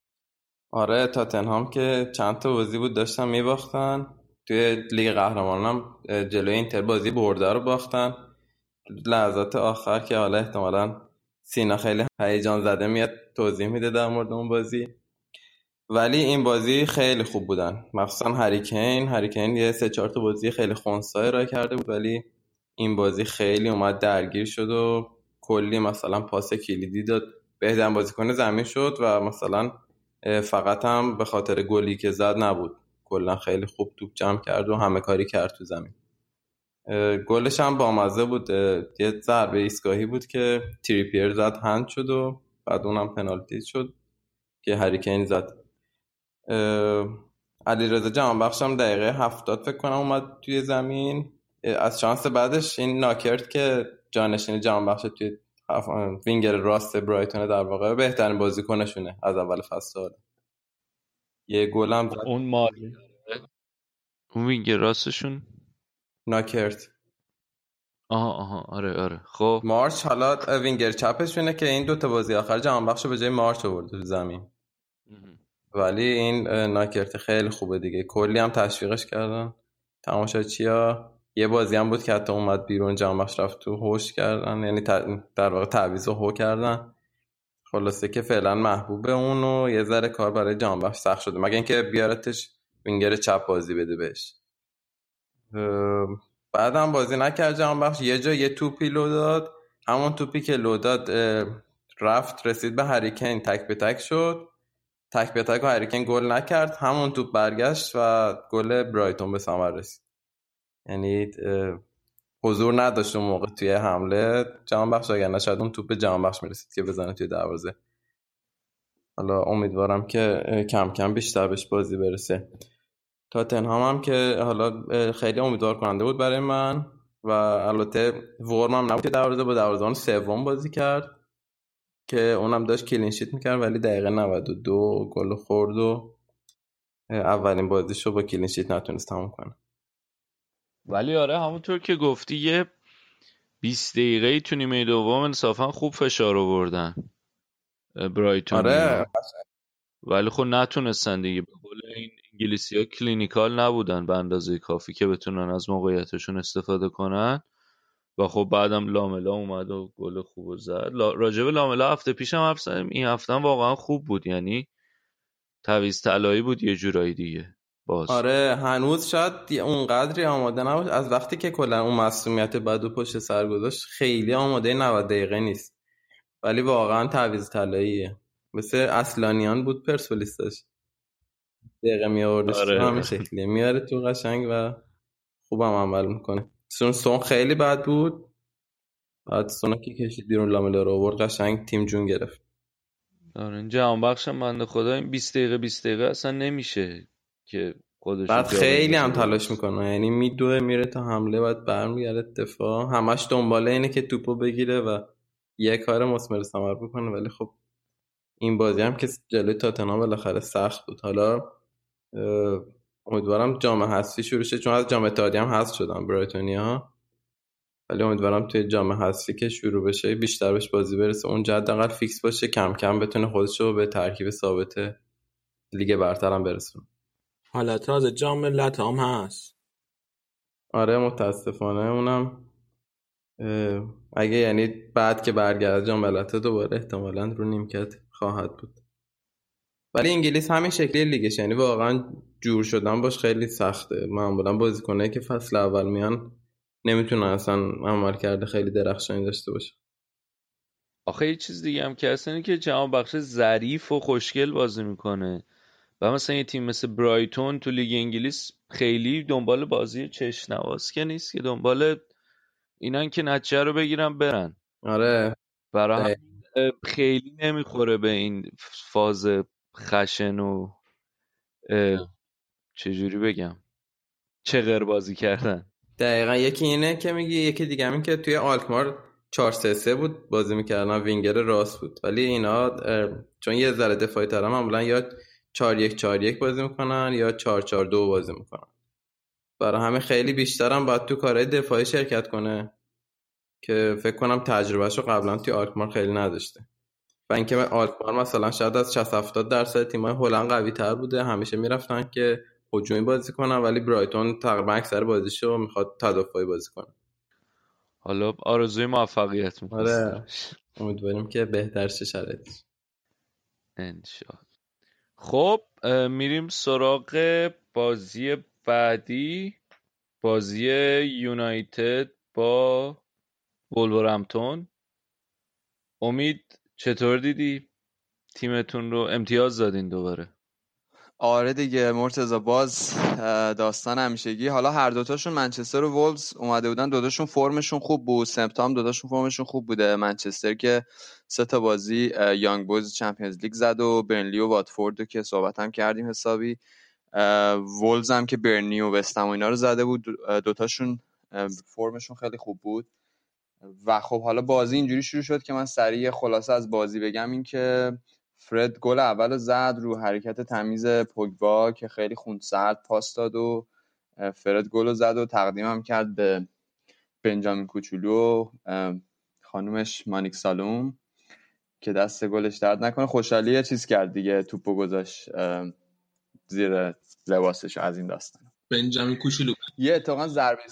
آره تاتنهام که چند تا بازی بود داشتن میباختن. توی لیگ قهرمانان هم جلوی اینتر بازی برده رو باختن. لحظات آخر که حالا احتمالا سینا خیلی هیجان زده میاد توضیح میده در مورد اون بازی. ولی این بازی خیلی خوب بودن. مخصوصا هریکین. هریکین یه سه چهار تا بازی خیلی خونسای را کرده بود ولی این بازی خیلی اومد درگیر شد و کلی مثلا پاس کلیدی داد. بهترین بازیکن زمین شد و مثلا فقط هم به خاطر گلی که زد نبود. کلا خیلی خوب توپ جمع کرد و همه کاری کرد تو زمین. گلش هم بامزه بود. یه ضربه ایستگاهی بود که تریپیر زد هند شد و بعد اونم پنالتی شد که هریکین زد. علی رضا جهان بخشم دقیقه هفتاد فکر کنم اومد توی زمین. از شانس بعدش این ناکرد که جانشین جهان بخش توی وینگر راست برایتون در واقع بهترین بازیکنشونه از اول فصل یه گلم اون مالی اون وینگر راستشون؟ ناکرت آها آها آره آره. خب. مارچ حالا وینگر چپشونه که این دوتا بازی آخر جهان بخش به جای مارچ آورده تو زمین. ولی این ناکرت خیلی خوبه دیگه. کلی هم تشویقش کردن. چیا یه بازی هم بود که حتی اومد بیرون بخش رفت تو هوش کردن. یعنی در واقع تعویض هو کردن. خلاصه که فعلا محبوبه اون و یه ذره کار برای جهان بخش سخت شده. مگه اینکه بیارتش وینگر چپ بازی بده بهش. بعدم بازی نکرد جهان بخش. یه جا یه توپی لو داد. همون توپی که لو داد رفت رسید به هریکین. تک به تک شد. تک به تک و هریکین گل نکرد. همون توپ برگشت و گل برایتون به ثمر رسید. یعنی حضور نداشت اون موقع توی حمله. جهان بخش اگر نشد اون توپ جهان بخش می‌رسید که بزنه توی دروازه. حالا امیدوارم که کم کم بیشتر بهش بازی برسه. تاتنهام هم که حالا خیلی امیدوار کننده بود برای من و البته ورم هم نبود که دروازه با دروازه سوم بازی کرد. که اونم داشت کلینشیت می‌کرد ولی دقیقه 92 گل خورد و اولین بازیشو با clean sheet نتونست تموم کنه. ولی آره همونطور که گفتی یه 20 دقیقه تو نیمه دوم انصافا خوب فشار آوردن. برایتون آره ولی خب نتونستن دیگه. به قول این انگلیسی ها clinical نبودن به اندازه کافی که بتونن از موقعیتشون استفاده کنن. و خب بعدم لاملا اومد و گل خوب زد. راجب لاملا هفته پیشم حرف این هفته هم واقعا خوب بود. یعنی تویز طلایی بود یه جورایی دیگه. باز. آره هنوز شاید اونقدری آماده نبود از وقتی که کلا اون مسئولیت بعد و پشت سر گذاشت خیلی آماده 90 دقیقه نیست. ولی واقعا تعویض طلاییه. مثل اصلانیان بود پرسپولیس داشت دقیقه می آره. همین شکلیه. میاره تو قشنگ و خوبم عمل می‌کنه. سون سون خیلی بد بود. بعد سونا که کشید بیرون لاملا رو آورد قشنگ تیم جون گرفت. آره جهان بخشم بنده خدا این 20 دقیقه 20 دقیقه اصلا نمیشه که خودش بعد خیلی هم تلاش می‌کنه. یعنی میدوه میره تا حمله بعد برمیگرده دفاع. همش دنباله اینه که توپو بگیره و یه کار مسمر ثمر بکنه. ولی خب این بازی هم که جلوی تاتنهام بالاخره سخت بود. حالا امیدوارم جام حذفی شروع شه چون از جام اتحادیه هم حذف شدن برایتونیا. ولی امیدوارم توی جام حذفی که شروع بشه بیشتر بهش بازی برسه. اونجا حداقل فیکس باشه کم کم بتونه خودش رو به ترکیب ثابت لیگ برتر هم برسونه. حالا تازه جام هم هست. آره متاسفانه اونم اگه یعنی بعد که برگرد جام ملت دوباره احتمالا رو نیمکت خواهد بود. ولی انگلیس همین شکلی لیگش یعنی واقعا جور شدن باش خیلی سخته. معمولا بازیکنه که فصل اول میان نمی‌تونه اصلا عمل کرده خیلی درخشانی داشته باشه آخه یه چیز دیگه هم که اصلا که جهان بخش ظریف و خوشگل بازی می‌کنه. و مثلا یه تیم مثل برایتون تو لیگ انگلیس خیلی دنبال بازی چشنواز که نیست که دنبال اینان که نتیجه رو بگیرن برن. آره. برای خیلی نمی‌خوره به این فاز خشن و چجوری بگم؟ چه بازی کردن؟ دقیقا یکی اینه که میگی یکی دیگه همین که توی آلکمار 4 3 3 بود بازی می‌کردن وینگر راست بود. ولی اینا چون یه ذره دفاعی تر معمولا یا 4 1 4 1 بازی می‌کنن یا 4 4 2 بازی می‌کنن. برای همه خیلی بیشترم باید تو کارهای دفاعی شرکت کنه که فکر کنم تجربهش رو قبلا توی آلکمار خیلی نداشته. و اینکه آلکمار مثلا شاید از 60 70 درصد تیم‌های هلند قوی تر بوده همیشه می‌رفتن که هجومی بازی کنن ولی برایتون تقریبا اکثر بازیشو می‌خواد تدافعی بازی کنه. حالا آرزوی موفقیت می‌کنه آره. امیدواریم که بهتر شه شرایطش. انشالله خب میریم سراغ بازی بعدی. بازی یونایتد با ولورهمپتون امید چطور دیدی؟ تیمتون رو امتیاز دادین دوباره. آره دیگه مرتزا باز داستان همیشگی. حالا هر دوتاشون منچستر و وولز اومده بودن. دوتاشون فرمشون خوب بود. سمپتام دوتاشون فرمشون خوب بوده. منچستر که سه تا بازی یانگ بویز چمپیونز لیگ زد و برنلی و واتفورد که صحبت هم کردیم حسابی. وولز هم که برنی و وستم و اینا رو زده بود. دوتاشون فرمشون خیلی خوب بود. و خب حالا بازی اینجوری شروع شد که من سریع خلاصه از بازی بگم. این که فرد گل اول زد رو حرکت تمیز پوگبا که خیلی سرد پاس داد و فرد گل زد و تقدیمم کرد به بنجامین کوچولو خانومش مانیک سالوم که دست گلش درد نکنه. خوشحالی یه چیز کرد دیگه توپو گذاشت زیر لباسش از این داستان. بنجامین کوچولو. یه اتفاقا ضربه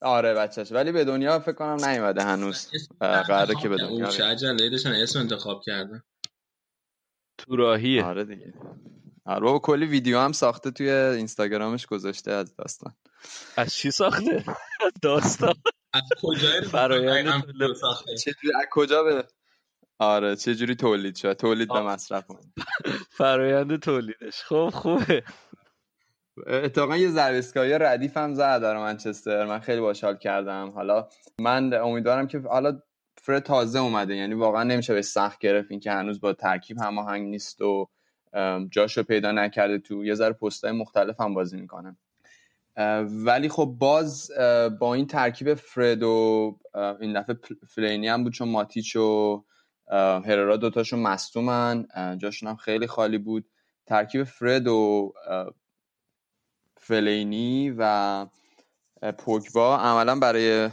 آره بچهش. ولی به دنیا فکر کنم نیومده هنوز. قراره که به دنیا عجله. داشتن اسم انتخاب کردن. تو راهیه آره دیگه. آره بابا کلی ویدیو هم ساخته توی اینستاگرامش گذاشته از داستان. از چی ساخته؟ داستان. از کجا چجوری از کجا به آره چه جوری تولید شد؟ تولید به مصرف فرایند تولیدش. خب خوبه. اتفاقا یه ضربه ردیف هم زد در منچستر. من خیلی باحال کردم. حالا من امیدوارم که حالا فرد تازه اومده. یعنی واقعا نمیشه به سخت گرفت این که هنوز با ترکیب هماهنگ نیست و جاشو پیدا نکرده تو یه ذره پستای مختلف هم بازی می‌کنه. ولی خب باز با این ترکیب فرد و این دفعه فلینی هم بود چون ماتیچ و هررا دوتاشون مستومن جاشون هم خیلی خالی بود. ترکیب فرد و فلینی و پوگبا عملا برای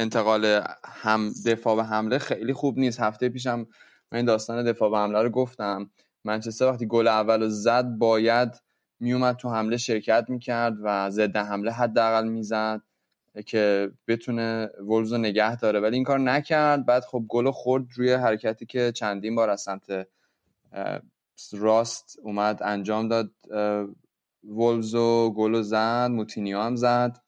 انتقال هم دفاع به حمله خیلی خوب نیست. هفته پیشم من داستان دفاع به حمله رو گفتم. منچستر وقتی گل اول رو زد باید میومد تو حمله شرکت می‌کرد و ضد حمله حداقل می‌زد که بتونه ولز رو نگه داره. ولی این کار نکرد. بعد خب گل خورد روی حرکتی که چندین بار از سمت راست اومد انجام داد. ولز و گل زد موتینیو هم زد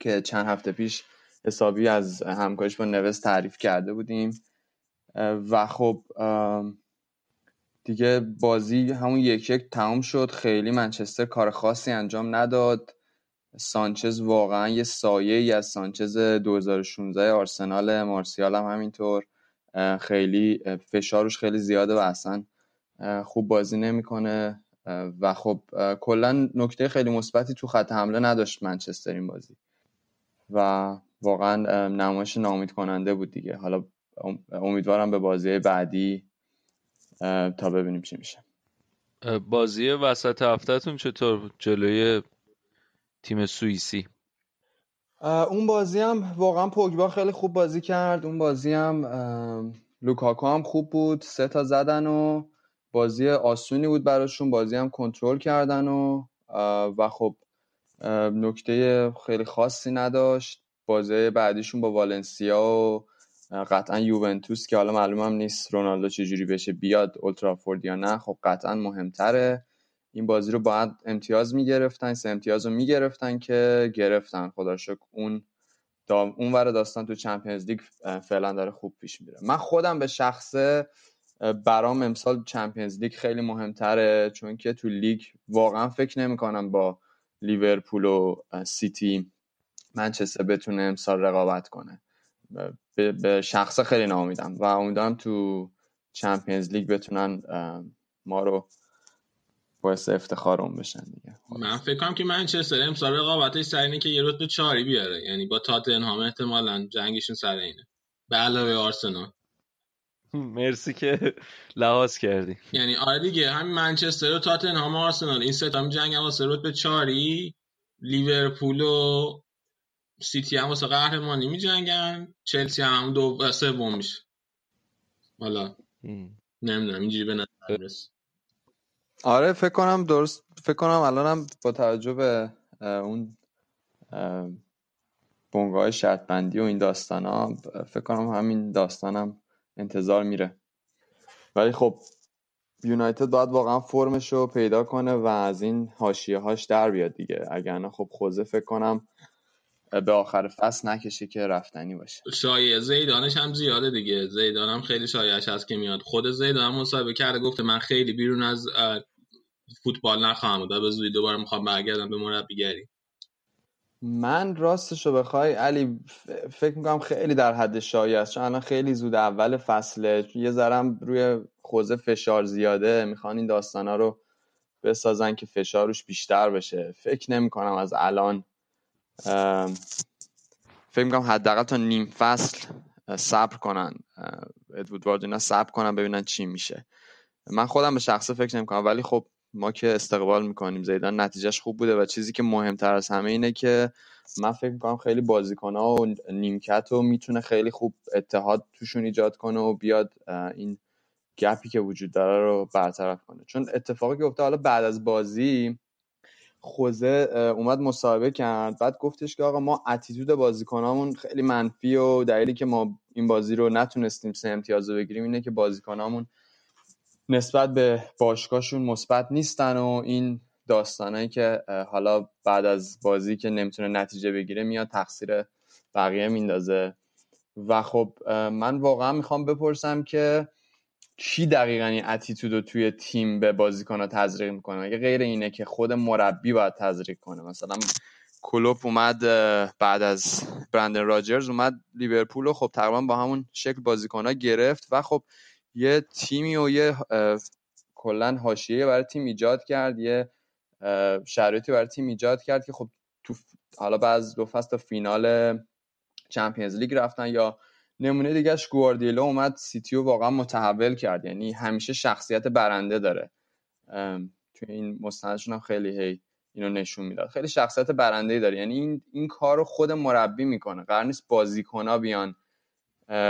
که چند هفته پیش حسابی از همکاریش با نوز تعریف کرده بودیم. و خب دیگه بازی همون یک یک تمام شد. خیلی منچستر کار خاصی انجام نداد. سانچز واقعا یه سایه ای از سانچز 2016 آرسنال مارسیال هم همینطور. خیلی فشارش خیلی زیاده و اصلا خوب بازی نمی‌کنه. و خب کلا نکته خیلی مثبتی تو خط حمله نداشت منچستر این بازی. و واقعا نمایش نامید کننده بود دیگه. حالا امیدوارم به بازی بعدی تا ببینیم چی میشه. بازی وسط هفتهتون چطور بود؟ جلوی تیم سوئیسی. اون بازی هم واقعا پوگبا خیلی خوب بازی کرد. اون بازی هم لوکاکو هم خوب بود. سه تا زدن و بازی آسونی بود براشون. بازی هم کنترل کردن و و خب نکته خیلی خاصی نداشت. بازی بعدیشون با والنسیا و قطعا یوونتوس که حالا معلومم نیست رونالدو چجوری بشه بیاد اولترافورد یا نه خب قطعا مهمتره. این بازی رو باید امتیاز می‌گرفتن سه امتیاز رو می‌گرفتن که گرفتن. خدا شکر اون اون ور داستان تو Champions League فعلا داره خوب پیش میره. من خودم به شخصه برام امسال Champions League خیلی مهمتره چون که تو لیگ واقعا فکر نمی‌کنم با لیورپول و سیتی منچستر بتونه امسال رقابت کنه. به شخصه خیلی ناامیدم و امیدوارم تو Champions League بتونن ما رو باعث افتخارم بشن دیگه. من فکر کنم که منچستر امسال رقابتش سر اینه که یه رتبه چاری بیاره. یعنی با تاتنهام احتمالا جنگشون سر اینه. به علاوه آرسنال. مرسی که لحاظ کردی. یعنی آره دیگه همین منچستر و تاتنهام و آرسنال. این سه تا جنگ واسه رتبه چاری لیورپول و سیتی هم واسه قهرمانی می جنگن چلسی هم دو سوم میشه. حالا نمی‌دونم اینجوری به نظر آره فکر کنم درست فکر کنم الانم با توجه به اون بنگاه شرط بندی و این داستان ها فکر کنم همین داستانم انتظار میره. ولی خب یونایتد باید واقعا فرمش رو پیدا کنه و از این حاشیه هاش در بیاد دیگه. اگر خب خوزه فکر کنم به آخر فصل نکشه که رفتنی باشه. شایعه زیدانش هم زیاده دیگه. زیدان هم خیلی شایعش هست که میاد. خود زیدان هم مصاحبه کرده گفته من خیلی بیرون از فوتبال نخواهم بود. به زودی دوباره می‌خوام برگردم به مربیگری. من راستش رو بخوای علی فکر می‌کنم خیلی در حد شایع است. چون الان خیلی زود اول فصله. یه ذرم روی خوزه فشار زیاده. می‌خوان این داستانا رو بسازن که فشارش بیشتر بشه. فکر نمی‌کنم از الان فکر می‌کنم حداقل تا نیم فصل صبر کنن. ادوارد اینا صبر کنن ببینن چی میشه. من خودم به شخصه فکر نمی‌کنم ولی خب ما که استقبال می‌کنیم زیدان نتیجهش خوب بوده و چیزی که مهمتر از همه اینه که من فکر می‌کنم خیلی بازیکن ها و نیمکت رو می‌تونه خیلی خوب اتحاد توشون ایجاد کنه و بیاد این گپی که وجود داره رو برطرف کنه. چون اتفاقی که افتاد حالا بعد از بازی خوزه اومد مصاحبه کرد. بعد گفتش که آقا ما اتیتود بازیکنامون خیلی منفی و دلیلی که ما این بازی رو نتونستیم سه امتیاز رو بگیریم اینه که بازیکنامون نسبت به باشگاهشون مثبت نیستن و این داستانایی که حالا بعد از بازی که نمی‌تونه نتیجه بگیره میاد تقصیر بقیه میندازه. و خب من واقعا می‌خوام بپرسم که کی دقیقا این اتیتود رو توی تیم به بازیکن ها تزریق می‌کنه؟ اگه غیر اینه که خود مربی باید تزریق کنه. مثلا کلوپ اومد بعد از برندن راجرز اومد لیورپول و خب تقریبا با همون شکل بازیکن ها گرفت و خب یه تیمی و یه کلا حاشیه برای تیم ایجاد کرد یه شرایطی برای تیم ایجاد کرد که خب تو حالا بعد دو فصل فینال Champions League رفتن یا نمونه دیگهش گواردیولا اومد سیتیو واقعا متحول کرد. یعنی همیشه شخصیت برنده داره. توی این مستندشون هم خیلی هی اینو نشون می‌داد. خیلی شخصیت برنده داره. یعنی این این کار رو خود مربی می‌کنه. قرار نیست بازیکنها بیان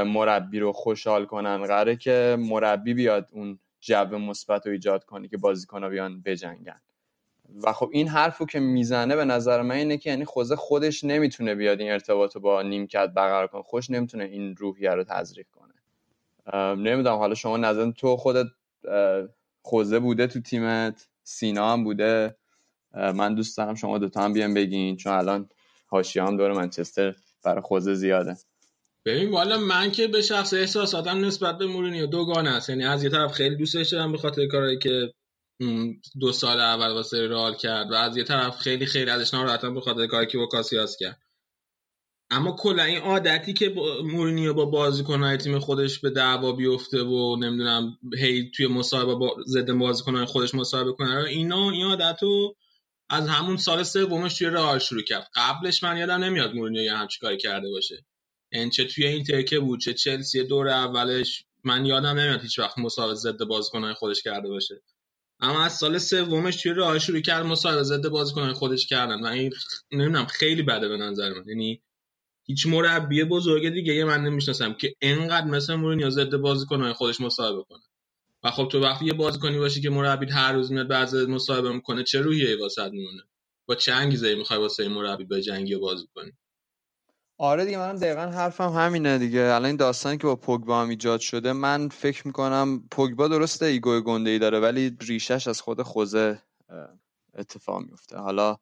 مربی رو خوشحال کنن. قراره که مربی بیاد اون جو مثبت رو ایجاد کنه که بازیکن‌ها بیان بجنگن. و خب این حرفو که می‌زنه به نظر من اینه که یعنی خوزه خودش نمی‌تونه بیاد این ارتباط با نیمکت برقرار کنه. خوش نمی‌تونه این روحیه رو تزریق کنه. نمی‌دونم حالا شما نظر تو خودت خوزه بوده تو تیمت؟ سینا هم بوده؟ من دوست دارم شما دوتا هم بیان بگین چون الان حاشیه هم دور منچستر برای خوزه زیاده. ببین والا من که به شخص احساساتم نسبت به مورینیو دوگانه است. یعنی از یه طرف خیلی دوستش دارم به خاطر کارهایی که دو سال اول واسه رئال کرد و از یه طرف خیلی خیلی ازش ناراحتم به خاطر کاری که با کاسیاس کرد. اما کلا این عادتی که مورینیو با بازیکن‌های تیم خودش به دعوا بیفته و نمی‌دونم هی توی مصاحبه با ضد بازیکن‌های خودش مصاحبه کنه اینا این عادتو از همون سال سومش توی رئال شروع کرد. قبلش من یادم نمیاد مورینیو یه همچین کاری کرده باشه. این چه توی این ترکه بود چه چلسی دور اولش من یادم نمیاد هیچ وقت مسابقه ضد بازیکن‌های خودش کرده باشه. اما از سال سومش توی راه شروع کرد مصاحبه ضد بازیکنان خودش کردن. و این نمی‌دونم خیلی بده به نظر من. یعنی هیچ مربی بزرگ دیگه یه من نمی‌شناسم که انقدر مثل مورینیو ضد بازیکنان خودش مصاحبه کنه. و خب تو وقتی یه بازیکنی باشی که مربی هر روز میاد بعضی مصاحبه می‌کنه چه روحیه واسه میمونه؟ با چه انگیزه می‌خوای واسه مربی به جنگی بازی کنی؟ آره دیگه منم دقیقا حرفم همینه دیگه. الان این داستانی که با پوگبا هم ایجاد شده من فکر می‌کنم پوگبا درسته ایگو گنده ای داره ولی ریشش از خود خوزه اتفاق میفته حالا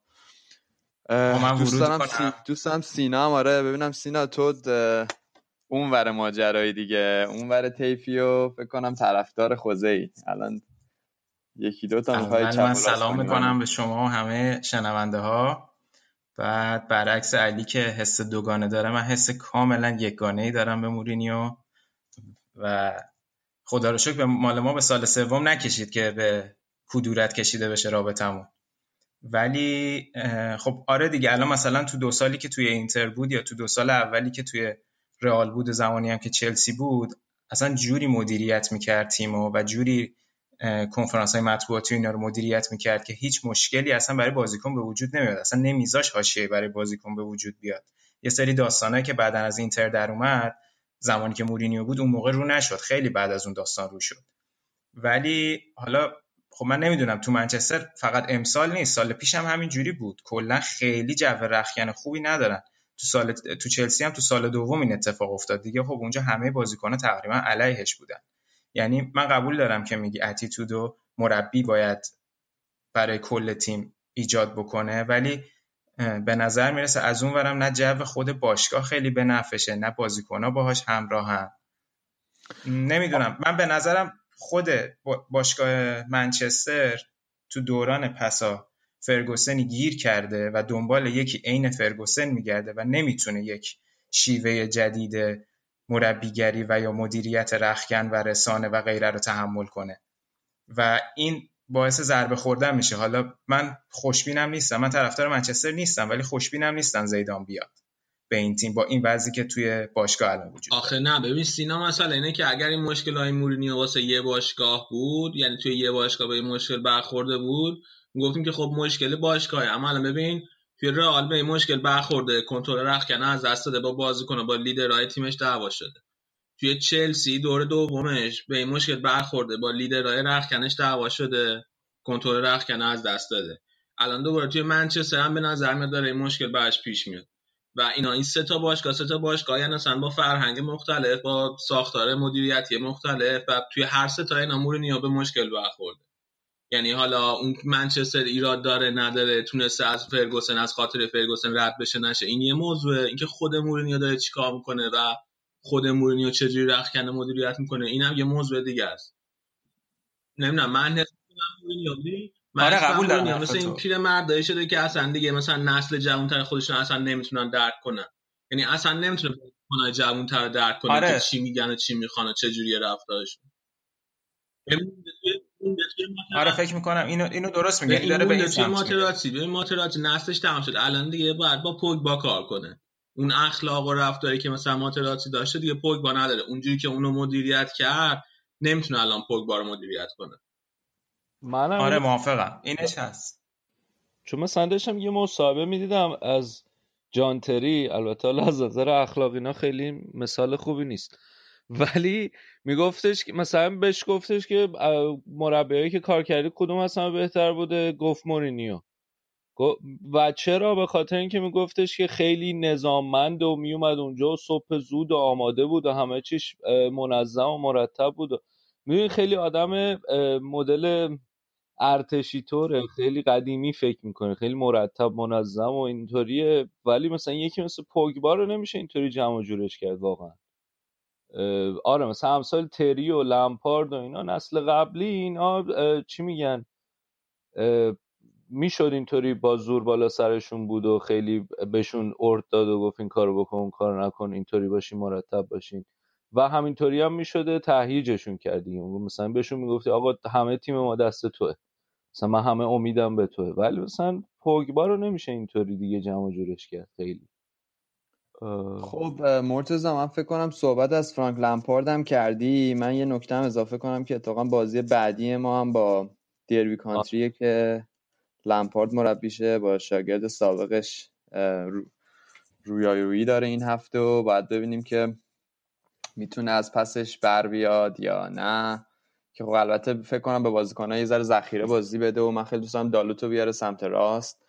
دوست دارم, سی... دوست دارم سینا هم آره ببینم سینا تو اون ور ماجرای دیگه. اون ور تیفی و فکر کنم طرفدار خوزه ای الان یکی دو تا من سلام می‌کنم به شما و همه شنونده ها. بعد برعکس علی که حس دوگانه داره من حس کاملا یکگانه ای دارم به مورینیو و خدا رو شکر به مال ما به سال سوم نکشید که به کدورت کشیده بشه رابطمون ولی خب آره دیگه الان مثلا تو دو سالی که توی اینتر بود یا تو دو سال اولی که توی رئال بود زمانی هم که چلسی بود اصلا جوری مدیریت می‌کرد تیمو و جوری کنفرانس های مطبوعاتی اینا رو مدیریت می‌کرد که هیچ مشکلی اصلا برای بازیکن به وجود نمیاد. اصلا نمیذاش حاشیه برای بازیکن به وجود بیاد. یه سری داستانه که بعدا از اینتر در اومد زمانی که مورینیو بود اون موقع رو نشد. خیلی بعد از اون داستان رو شد. ولی حالا خب من نمی‌دونم تو منچستر فقط امسال نیست. سال پیش هم همین جوری بود. کلا خیلی جو رخیان خوبی ندارن. تو سال تو چلسی هم تو سال دوم این اتفاق افتاد دیگه. خب اونجا همه بازیکن‌ها تقریبا علیهش بودن. یعنی من قبول دارم که میگی اتیتود و مربی باید برای کل تیم ایجاد بکنه ولی به نظر می‌رسه از اون ورم نه جو خود باشگاه خیلی به نفشه نه بازیکنها باهاش همراهن. نمی‌دونم. من به نظرم خود باشگاه منچستر تو دوران پسا فرگوسنی گیر کرده و دنبال یکی عین فرگوسن میگرده و نمی‌تونه یک شیوه جدید مربیگری و یا مدیریت رخکن و رسانه و غیره رو تحمل کنه. و این باعث ضربه خوردن میشه. حالا من خوشبینم نیستم. من طرفدار منچستر نیستم ولی خوشبینم نیستم زیدان بیاد به این تیم با این وضعی که توی باشگاه الان وجود آخه نه ببین سینا مثلا اینه که اگر این مشکل های مورینیو واسه یه باشگاه بود یعنی توی یه باشگاه به این مشکل برخورده بود گفتیم که خب مشکل باشگاهه. اما الان ببین توی رئال به این مشکل برخورده. کنترل رخکنه از دست داده با بازیکن با لیدرهای تیمش دعوا شده. توی چلسی دور دومش به این مشکل برخورده. با لیدرهای رخکنش دعوا شده. کنترل رخکنه از دست داده. الان دوباره توی منچستر هم به نظر میاد داره این مشکل براش پیش میاد. و اینا این سه تا باشگاه سه تا باشگاه یعنی مثلا با فرهنگ مختلف با ساختار مدیریتی مختلف و توی هر سه تا اینا مورینیو به مشکل برخورده. یعنی حالا اون منچستر ایراد داره نداره تونسته از فرگوسن از خاطر فرگوسن رد بشه نشه. این یه موضوعه. اینکه خود مورینیو داره چیکار می‌کنه و خود مورینیو چجوری رخکنه مدیریت می‌کنه اینم یه موضوع دیگه است. نمی‌دونم من حس مورینیو من آره قبول دارم مثل این پیر مردایی شده که اصلا دیگه مثلا نسل جوانتر خودشون اصلا نمی‌تونن درک کنن. یعنی اصلا نمی‌تونه کنه جوانتر درک کنه آره. که چی میگن و چی می‌خوان و چه جوریه رفتارشون آره فکر می‌کنم اینو اینو درست میگه. داره به این ماتراتی به ماتراتی نسلش تمام شد. الان دیگه باید با پوگ با کار کنه. اون اخلاق و رفتاری که مثلا ماتراتی داشته دیگه پوگ با نداره. اونجوری که اونو مدیریت کرد نمی‌تونه الان پوگ با رو مدیریت کنه. منم آره موافقم. اینش هست. چون مثلا داشتم یه مصاحبه می‌دیدم از جانتری البته از نظر اخلاقی اینا خیلی مثال خوبی نیست. ولی میگفتش که مثلا بهش گفتش که مربیایی که کار کردی کدوم اصلا بهتر بوده؟ گفت مورینیو. و چرا؟ به خاطر اینکه میگفتش که خیلی نظاممند و میومد اونجا و صبح زود و آماده بود و همه چیش منظم و مرتب بود و خیلی آدم مدل ارتشی طوره. خیلی قدیمی فکر می‌کنه. خیلی مرتب منظم و اینطوریه. ولی مثلا یکی مثل پوگبا رو نمیشه اینطوری جمع جورش کرد واقعا. آره مثلا امثال تری و لمپارد و اینا نسل قبلی اینا چی میگن؟ می‌شد اینطوری با زور بالا سرشون بود و خیلی بهشون ارد داد و گفت این کارو بکن اون کارو نکن اینطوری باشین مرتب باشین. و همینطوری هم می‌شده تهییجشون کردی مثلا بهشون می‌گفتی آقا همه تیم ما دست توه. مثلا من همه امیدم به توه. ولی مثلا پوگبا رو نمیشه اینطوری دیگه جمع جورش کرد خیلی. خب مرتزا من فکر کنم صحبت از فرانک لمپارد هم کردی. من یه نکته هم اضافه کنم که اتفاقا بازی بعدی ما هم با دیربی کانتریه که لمپارد مربیشه با شاگرد سابقش رویایی داره این هفته و باید ببینیم که می‌تونه از پسش بر بیاد یا نه. که خب البته فکر کنم به بازیکن‌ها یه ذره ذخیره بازی بده و من خیلی دوست دارم دالوتو بیاره سمت راست.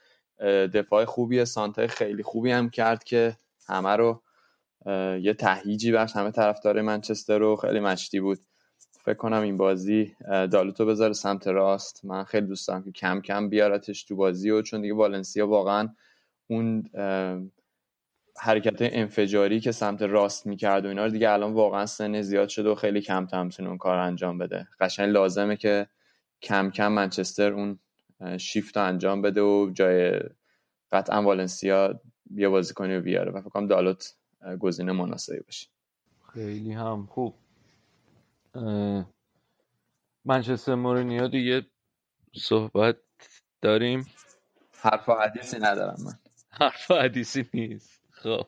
دفاع خوبیه سانتای خیلی خوبی هم کرد که همه رو یه تهییجی بخش همه طرفدار منچستر رو. خیلی مشتی بود. فکر کنم این بازی دالوتو بذاره سمت راست. من خیلی دوست دارم که کم کم بیارتش تو بازی و چون دیگه والنسیا واقعا اون حرکت انفجاری که سمت راست می‌کرد و اینا رو دیگه الان واقعا سن زیاد شده و خیلی کم تا می‌تونه اون کار انجام بده. قشنگ لازمه که کم کم منچستر اون شیفت انجام بده و جای قطعا والنسیا بیا بازی کنی و بیاره. و فکر کنم دالوت گزینه مناسبی باشه. خیلی هم خوب. منچستر مورینیو دیگه صحبت داریم؟ حرف و حدیثی ندارم من. حرف و حدیثی نیست. خب.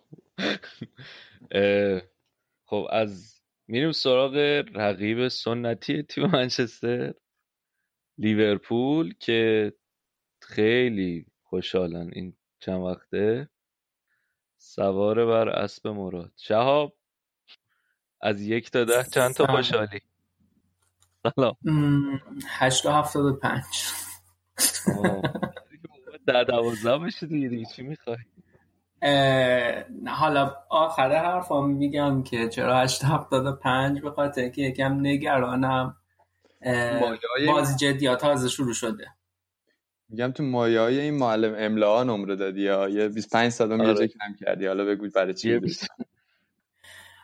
خب از میریم سراغ رقیب سنتی تیم منچستر لیورپول که خیلی خوشحالن این چند وقته. سوار بر اسب مراد. شهاب از یک تا ده چند تا خوشحالی؟ سلام. هشت و هفتاد و پنج. در دوازده بشه دیگه چی می‌خوای؟ حالا آخر حرفام میگم که چرا هشت هفتاد و پنج؟ به خاطر که یکم نگرانم. بازی جدی تازه شروع شده. میگم تو مایه های این معلم املا نمره دادی یا؟ یه 25 سال آره. یه کم کردی. حالا بگو برای چی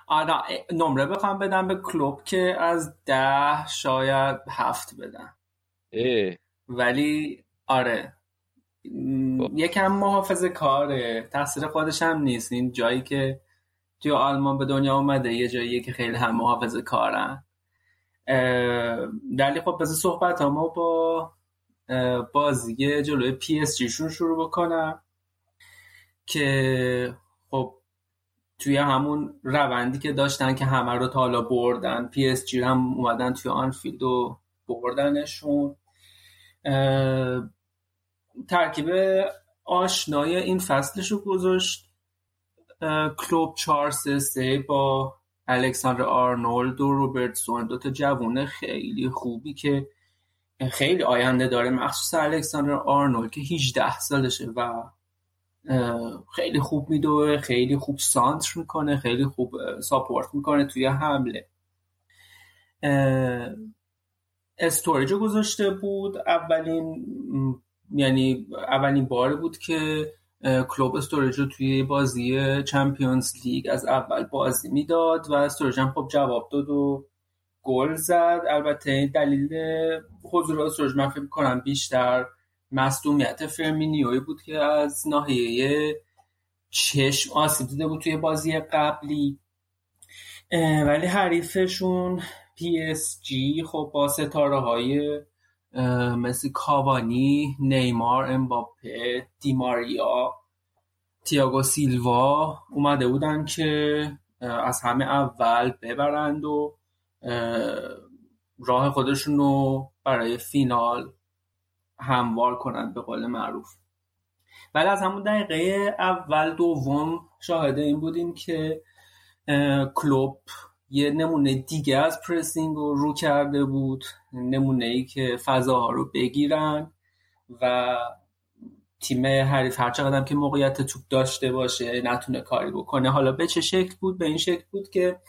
آره نمره بخوام بدم به کلوب که از ده شاید هفت بدم. ولی آره. خب. یکم محافظ کاره. تقصیر خودش هم نیست. این جایی که توی آلمان به دنیا اومده یه جاییه که خیلی هم محافظ کارن. دلی خب بذار صحبت ما با بازی جلوی پی اس جیشون شروع بکنم که خب توی همون روندی که داشتن که همه رو تا حالا بردن پی اس جی هم اومدن توی آنفیلد و بردنشون. ترکیب آشنای این فصلش رو گذاشت. کلوپ 4 3 با الکساندر آرنولد و روبرتسون دو تا جوونه خیلی خوبی که خیلی آینده داره مخصوصا الکساندر آرنولد که 18 سالشه و خیلی خوب میدوه خیلی خوب سانتر می‌کنه خیلی خوب support می‌کنه توی حمله. استوریجو گذاشته بود اولین یعنی اولین بار بود که کلوپ استوریج رو توی بازی Champions League از اول بازی می‌داد و استوریج هم خب جواب داد و گل زد. البته دلیل حضور استوریج من فکر کنم بیشتر مصدومیت فرمینیوی بود که از ناحیه چشم آسیب دیده بود توی بازی قبلی. ولی حریفشون پی اس جی خب با ستاره های مثل کاوانی نیمار امباپه دیماریا تیاگو سیلوا اومده بودن که از همه اول ببرند و راه خودشون رو برای فینال هموار کنند به قول معروف. ولی از همون دقیقه اول دوم شاهده این بودیم که کلوب یه نمونه دیگه از پرسینگ رو رو کرده بود نمونه ای که فضاها رو بگیرن و تیم حریف هر چقدر که موقعیت توپ داشته باشه نتونه کاری بکنه. حالا به چه شکل بود؟ به این شکل بود که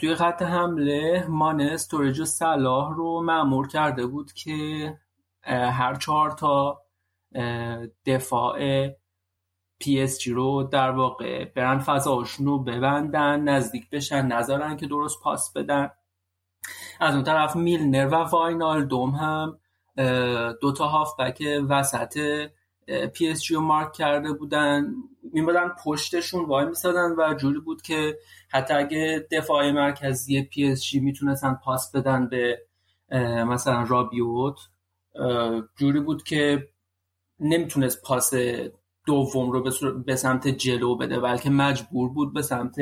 توی خط حمله مانه استوریج و صلاح رو مامور کرده بود که هر چهار تا دفاع پی اس جی رو در واقع برن فضاشون رو ببندن نزدیک بشن نذارن که درست پاس بدن. از اون طرف میلنر و واینالدوم هم دو تا هافبک وسط پی اس جی رو مارک کرده بودن میمدن پشتشون وای میسادن و جوری بود که حتی اگه دفاع مرکزی پی اس جی می‌تونستن پاس بدن به مثلا رابیوت جوری بود که نمی‌تونست پاس دوم رو به سمت جلو بده بلکه مجبور بود به سمت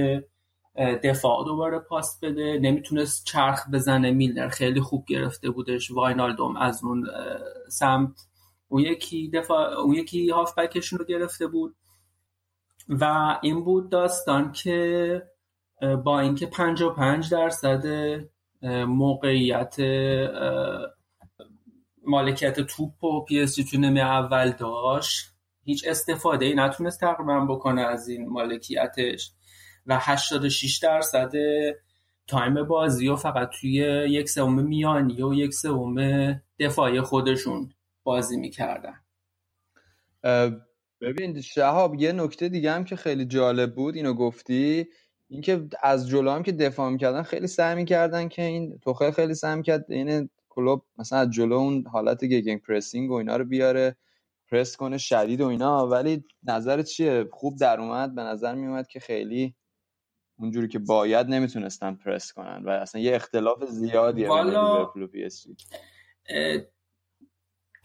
دفاع دوباره پاس بده. نمی‌تونست چرخ بزنه میلنر خیلی خوب گرفته بودش. واینالدوم از اون سمت اون یکی دفاع اون یکی هافبکشون رو گرفته بود. و این بود داستان که با اینکه 55 درصد موقعیت مالکیت توپ و پی اس جی تو نیمه اول داشت هیچ استفاده ای نتونست تقریبا بکنه از این مالکیتش. و 86 درصد time بازی و فقط توی یک سوم میانی و یک سوم دفاعی خودشون. بازی می‌کردن. ببین شهاب یه نکته دیگه هم که خیلی جالب بود اینو گفتی اینکه از جلو هم که دفاع می‌کردن خیلی سعی می‌کردن که این توخه خیلی سعی می‌کرد این کلوب مثلا از جلو اون حالت گیگنگ پرسینگ و اینا رو بیاره پرس کنه شدید و اینا. ولی نظر چیه؟ خوب در اومد. به نظر میومد که خیلی اونجوری که باید نمی‌تونستن پرس کنن و اصلا یه اختلاف زیادیه بین لیورپول و پی اس جی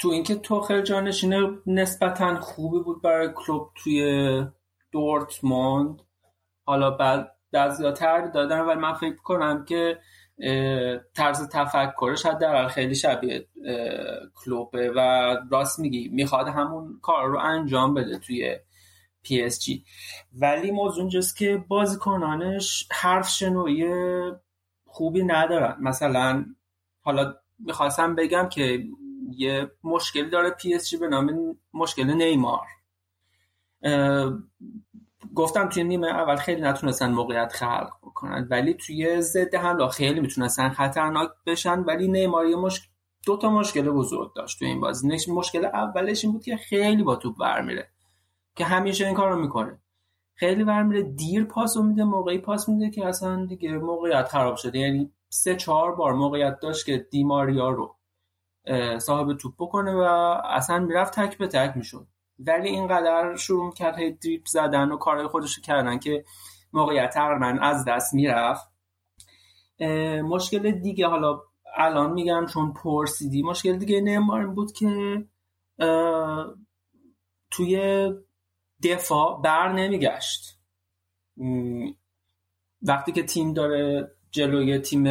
تو اینکه توخل جانشینه نسبتا خوبی بود برای کلوب توی دورتموند. حالا بعد بعضی‌ها دادن ولی من فکر کنم که طرز تفکرش حداقل خیلی شبیه کلوبه و راست میگی می‌خواد همون کار رو انجام بده توی پی اس جی. ولی موضوع اینجاست که بازیکنانش حرف شنوی خوبی ندارن. مثلا حالا می‌خواستم بگم که یه مشکلی داره پی اس جی به نام مشکل نیمار. گفتم توی نیمه اول خیلی نتونستن موقعیت خلق کنن ولی توی ضد حمله خیلی می‌تونستن خطرناک بشن ولی نیمار یه مشکل دو تا مشکل بزرگ داشت تو این بازی. مشکل اولش این بود که خیلی با توپ ور میره که همیشه این کارو می‌کنه. خیلی برمیره دیر پاس میده موقعی پاس میده که اصلا دیگه موقعیت خراب شده. یعنی سه چهار بار موقعیت داشت که دیماریا رو صاحب توپ بکنه و اصلا می‌رفت تک به تک می‌شد. ولی اینقدر شروع کرد هی دریپ زدن و کارهای خودش کردن که موقعیت تقریبا از دست می‌رفت. مشکل دیگه حالا الان میگم چون پرسیدی مشکل دیگه نیمار بود که توی دفاع بر نمیگشت. وقتی که تیم داره جلوی تیم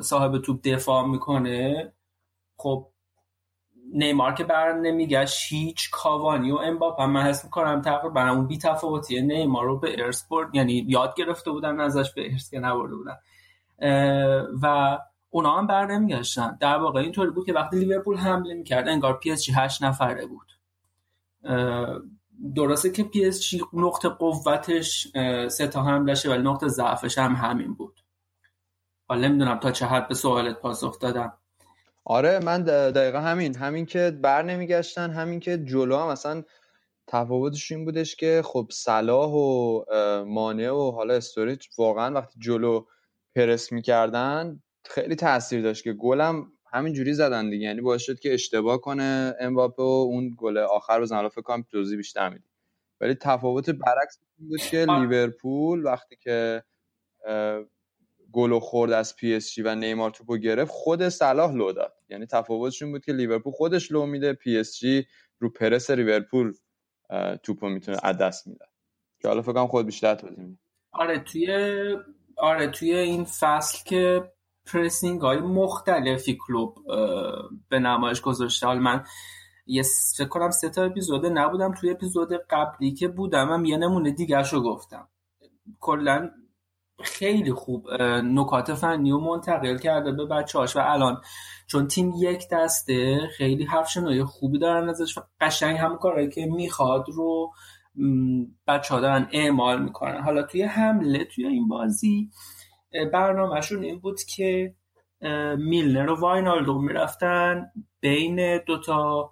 صاحب توپ دفاع می‌کنه خب نیمار که بر نمیگشت هیچ کاوانی و امباپه هم من حس می‌کنم تقریبا اون بی تفاوتی نیمار رو به ارث برد یعنی یاد گرفته بودن ازش به ارث که نبرده بودن. و اونا هم بر نمیگشتن. در واقع اینطوری بود که وقتی لیورپول حمله می‌کرد انگار پی اس جی نفره بود. درسته که پی اس جی نقطه قوتش سه تا حملشه ولی نقطه ضعفش هم همین بود. حالا نمی‌دونم تا چه حد به سوالت پاسخ دادم. آره من دقیقا همین همین که بر نمیگشتن همین که جلو هم اصلا تفاوتش این بودش که خب صلاح و مانه و حالا استوریج واقعا وقتی جلو پرس می‌کردن خیلی تاثیر داشت که گلم همین جوری زدن دیگه. یعنی باعث شد که اشتباه کنه امباپه و اون گل آخر بزنه حالا فکر کنم توضیح بیشتر میدی ولی تفاوت برعکس بود که لیورپول وقتی که گل خورد از پی اس جی و نیمار توپو گرفت خود صلاح لو داد. یعنی تفاوتش این بود که لیورپول خودش لو میده پی اس جی رو پرس لیورپول توپو می‌تونه از دست میده. که حالا فکر خود بیشتر توضیح آره توی آره توی این فصل که pressing های مختلفی کلوب به نمایش گذاشته. حال من یه فکر کنم سه تا اپیزود نبودم. توی اپیزود قبلی که بودم هم یه نمونه دیگه رو گفتم. کلا خیلی خوب. نکات فنی و منتقل کرده به بچه هاش و الان. چون تیم یک دسته خیلی حرف شنوی خوبی دارن ازش. قشنگ هم کارهایی که می‌خواد رو بچه ها دارن اعمال می‌کنن. حالا توی حمله توی این بازی برنامهشون این بود که میلنر و واینالدوم می‌رفتن بین دوتا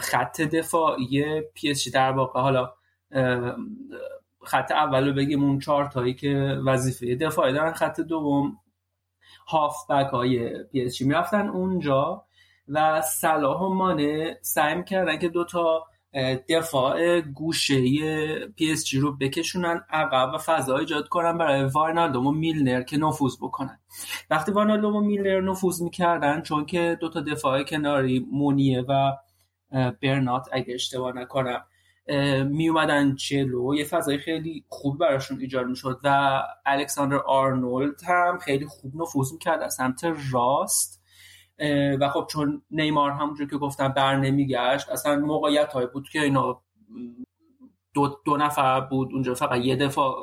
خط دفاعی پی در واقع. حالا خط اول رو بگیم اون چهار تایی که وظیفه دفاعی دارن خط دوم هاف بک های پی اس می‌رفتن اونجا و صلاح و مانه سعی کردن که دوتا دفاع گوشه پی اس جی رو بکشونن عقب و فضا ایجاد کنن برای واینالدوم و میلنر که نفوذ بکنن. وقتی واینالدوم و میلنر نفوذ می‌کردن چون که دوتا دفاع کناری مونیه و برنات اگه اشتباه نکنم می اومدن جلو. یه فضای خیلی خوب براشون ایجاد می‌شد و الکساندر آرنولد هم خیلی خوب نفوذ می‌کرد از سمت راست. و خب چون نیمار همونجور که گفتم بر نمیگشت اصلا موقعیت های بود که اینا دو, دو نفر بود اونجا فقط یه دفاع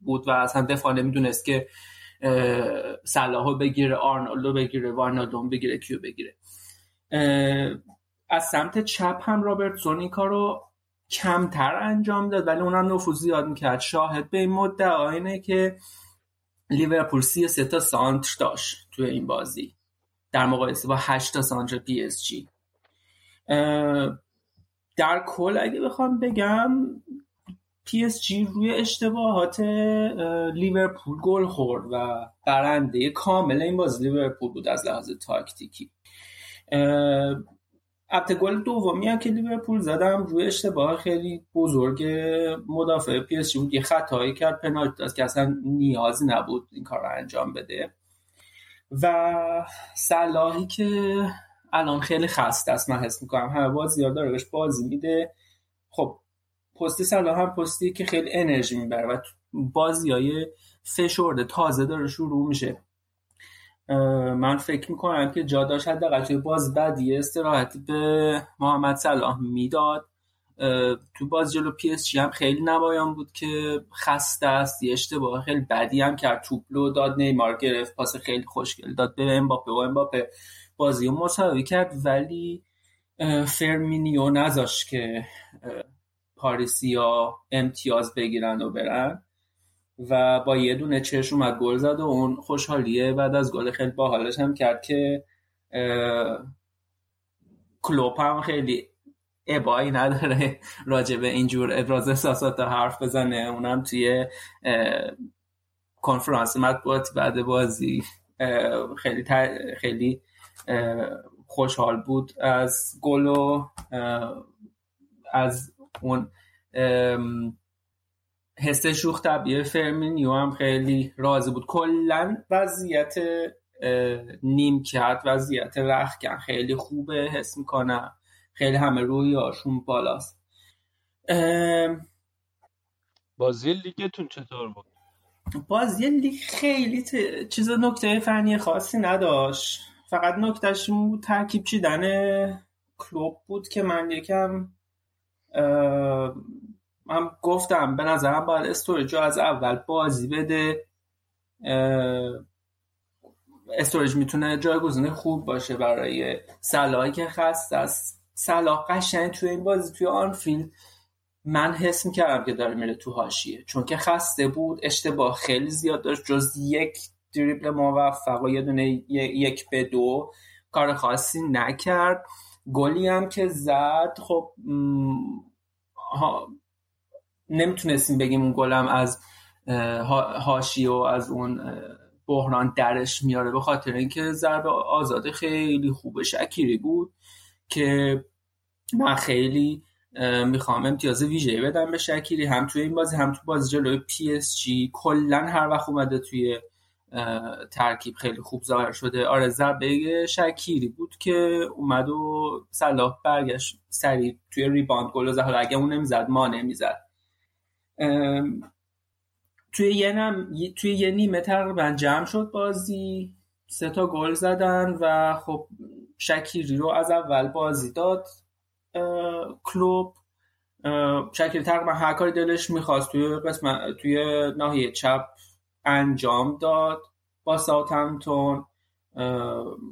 بود و اصلا دفاع نمی‌دونست که صلاحو بگیره آرنولدو بگیره واینالدوم بگیره کیو بگیره. از سمت چپ هم رابرتسون این کارو کمتر انجام داد. ولی اونم نفوذ زیاد می‌کرد. شاهد به این مدعا اینه که لیورپول سی سه تا سانتر داشت توی این بازی. در مقایسه با 8 تا سانتر پی اس جی. در کل اگه بخوام بگم پی اس جی روی اشتباهات لیورپول گل خورد و برنده کامل این بازی لیورپول بود از لحاظ تاکتیکی. البته گل دومی هم که لیورپول زدم روی اشتباه خیلی بزرگ مدافع پی اس بود. یه خطایی کرد پنالتی داد که اصلا نیازی نبود این کار رو انجام بده. و صلاحی که الان خیلی خسته است من حس می‌کنم. همه بازی داره بهش بازی میده. خب پستی صلاح هم پستی که خیلی انرژی می‌بره و بازی های فشرده تازه داره شروع میشه. من فکر می‌کنم که جا داشت حداقل توی بازی بعدی استراحتی به محمد صلاح می‌داد. تو بازی جلو پی اس هم خیلی نمایان بود که خسته است یه اشتباه خیلی بدی هم کرد. توپو لو داد نیمار گرفت پاس خیلی خوشگل داد به امباپه و امباپه بازی رو مساوی کرد. ولی فرمینیو نذاشت که پاریسیا امتیاز بگیرن و برن. و با یه دونه چشم اومد گل زد و اون خوشحالیه. بعد از گل خیلی باحالش هم کرد که کلوپ هم خیلی ابایی نداره. راجع به اینجور ابراز احساسات حرف بزنه. اونم توی کنفرانس مطبوعاتی بعد بازی خیلی خیلی خوشحال بود از گل و از اون حس شوخ طبیعه فرمینیو هم خیلی راضی بود. کلا وضعیت کرد وضعیت رخکن خیلی خوبه حس می‌کنم. خیلی همه روی آشون بالاست بازی لیگتون چطور بود؟ بازی لیگ خیلی ت... چیز نکته فنی خاصی نداشت. فقط نکتهش بود ترکیب چیدن کلوب بود که من یکم هم گفتم به نظرم باید استوریج از اول بازی بده. استوریج می‌تونه جایگزین خوب باشه برای صلاحی که خسته است. صلاح قشنگ توی این بازی توی آنفیلد من حس می‌کردم که داره میره تو هاشیه چون که خسته بود اشتباه خیلی زیاد داشت. جز یک دریبل موفق و یه دونه یک به دو کار خاصی نکرد. گلی هم که زد خب نمی‌تونستیم بگیم اون گلم از هاشی و از اون بحران درش میاره به خاطر اینکه ضربه آزاد خیلی خوب شکیری بود که من خیلی می‌خوام امتیاز ویژه بدم به شکیری هم توی این بازی هم تو بازی جلوی پی اس جی. کلا هر وقت اومده توی ترکیب خیلی خوب ظاهر شده. آره ضربه شکیری بود که اومد و صلاح برگشت سریع توی rebound گل زد. حالا اگه اون نمی‌زد ما نمی‌زد. توی یه نم... توی یه نیمه تقریبا جمع شد بازی. سه تا گل زدن و خب شکیری رو از اول بازی داد کلوب. شکیری تقریبا هر کاری دلش می‌خواست توی قسمت توی ناحیه چپ انجام داد. با ساوثهمپتون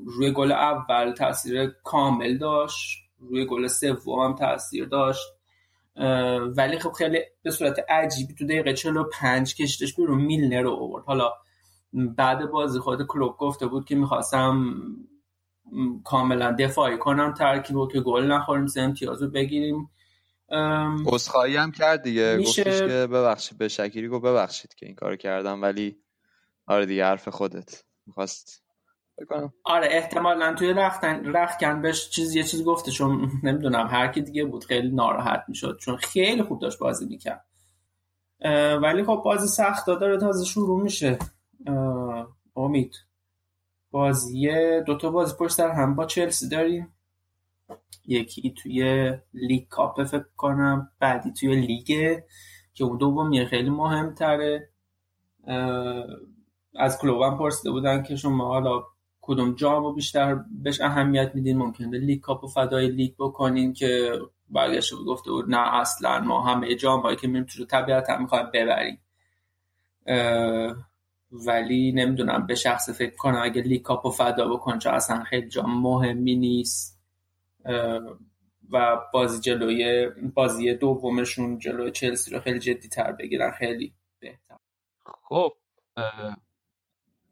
روی گل اول تاثیر کامل داشت روی گل سوم هم تاثیر داشت. ولی خب خیلی به صورت عجیبی تو دقیقه 45 کشیدش بیرون میلنر رو آورد. حالا بعد بازی خود کلوب گفته بود که می‌خواستم کاملا دفاعی کنم ترکیب رو که گل نخوریم سه امتیاز رو بگیریم. اصخایی هم کرد دیگه. میشه... گفتش که ببخشید به شکیری گفت ببخشید که این کار کردم ولی آره دیگه حرف خودت. می‌خواست بکنم. آره احتمالا توی رختن رختکن بهش چیز یه چیز گفته چون نمی‌دونم هر کی دیگه بود خیلی ناراحت می‌شد چون خیلی خوب داشت بازی می‌کرد. ولی خب بازی سخت داره تازه شروع میشه. امید. بازی دوتا بازی پشت سر هم با چلسی داریم. یکی توی League Cup فکر کنم بعدی توی لیگ که اون دومی خیلی مهمتره. از کلوب پرسیده بودن که شما حالا کدوم جام رو بیشتر بهش اهمیت میدین؟ ممکنه League Cup و فدای لیگ بکنین که برگشته بود گفته بود نه اصلا ما همه جام هایی که میریم تو طبیعت هم می‌خوایم ببریم. ولی نمی‌دونم به شخص فکر کنم اگه لیگ کاپ و فدا بکن چون اصلا خیلی جام مهمی نیست. و بازی جلوی بازی دومشون جلوی چلسی رو خیلی جدی تر بگیرن خیلی بهتر. خب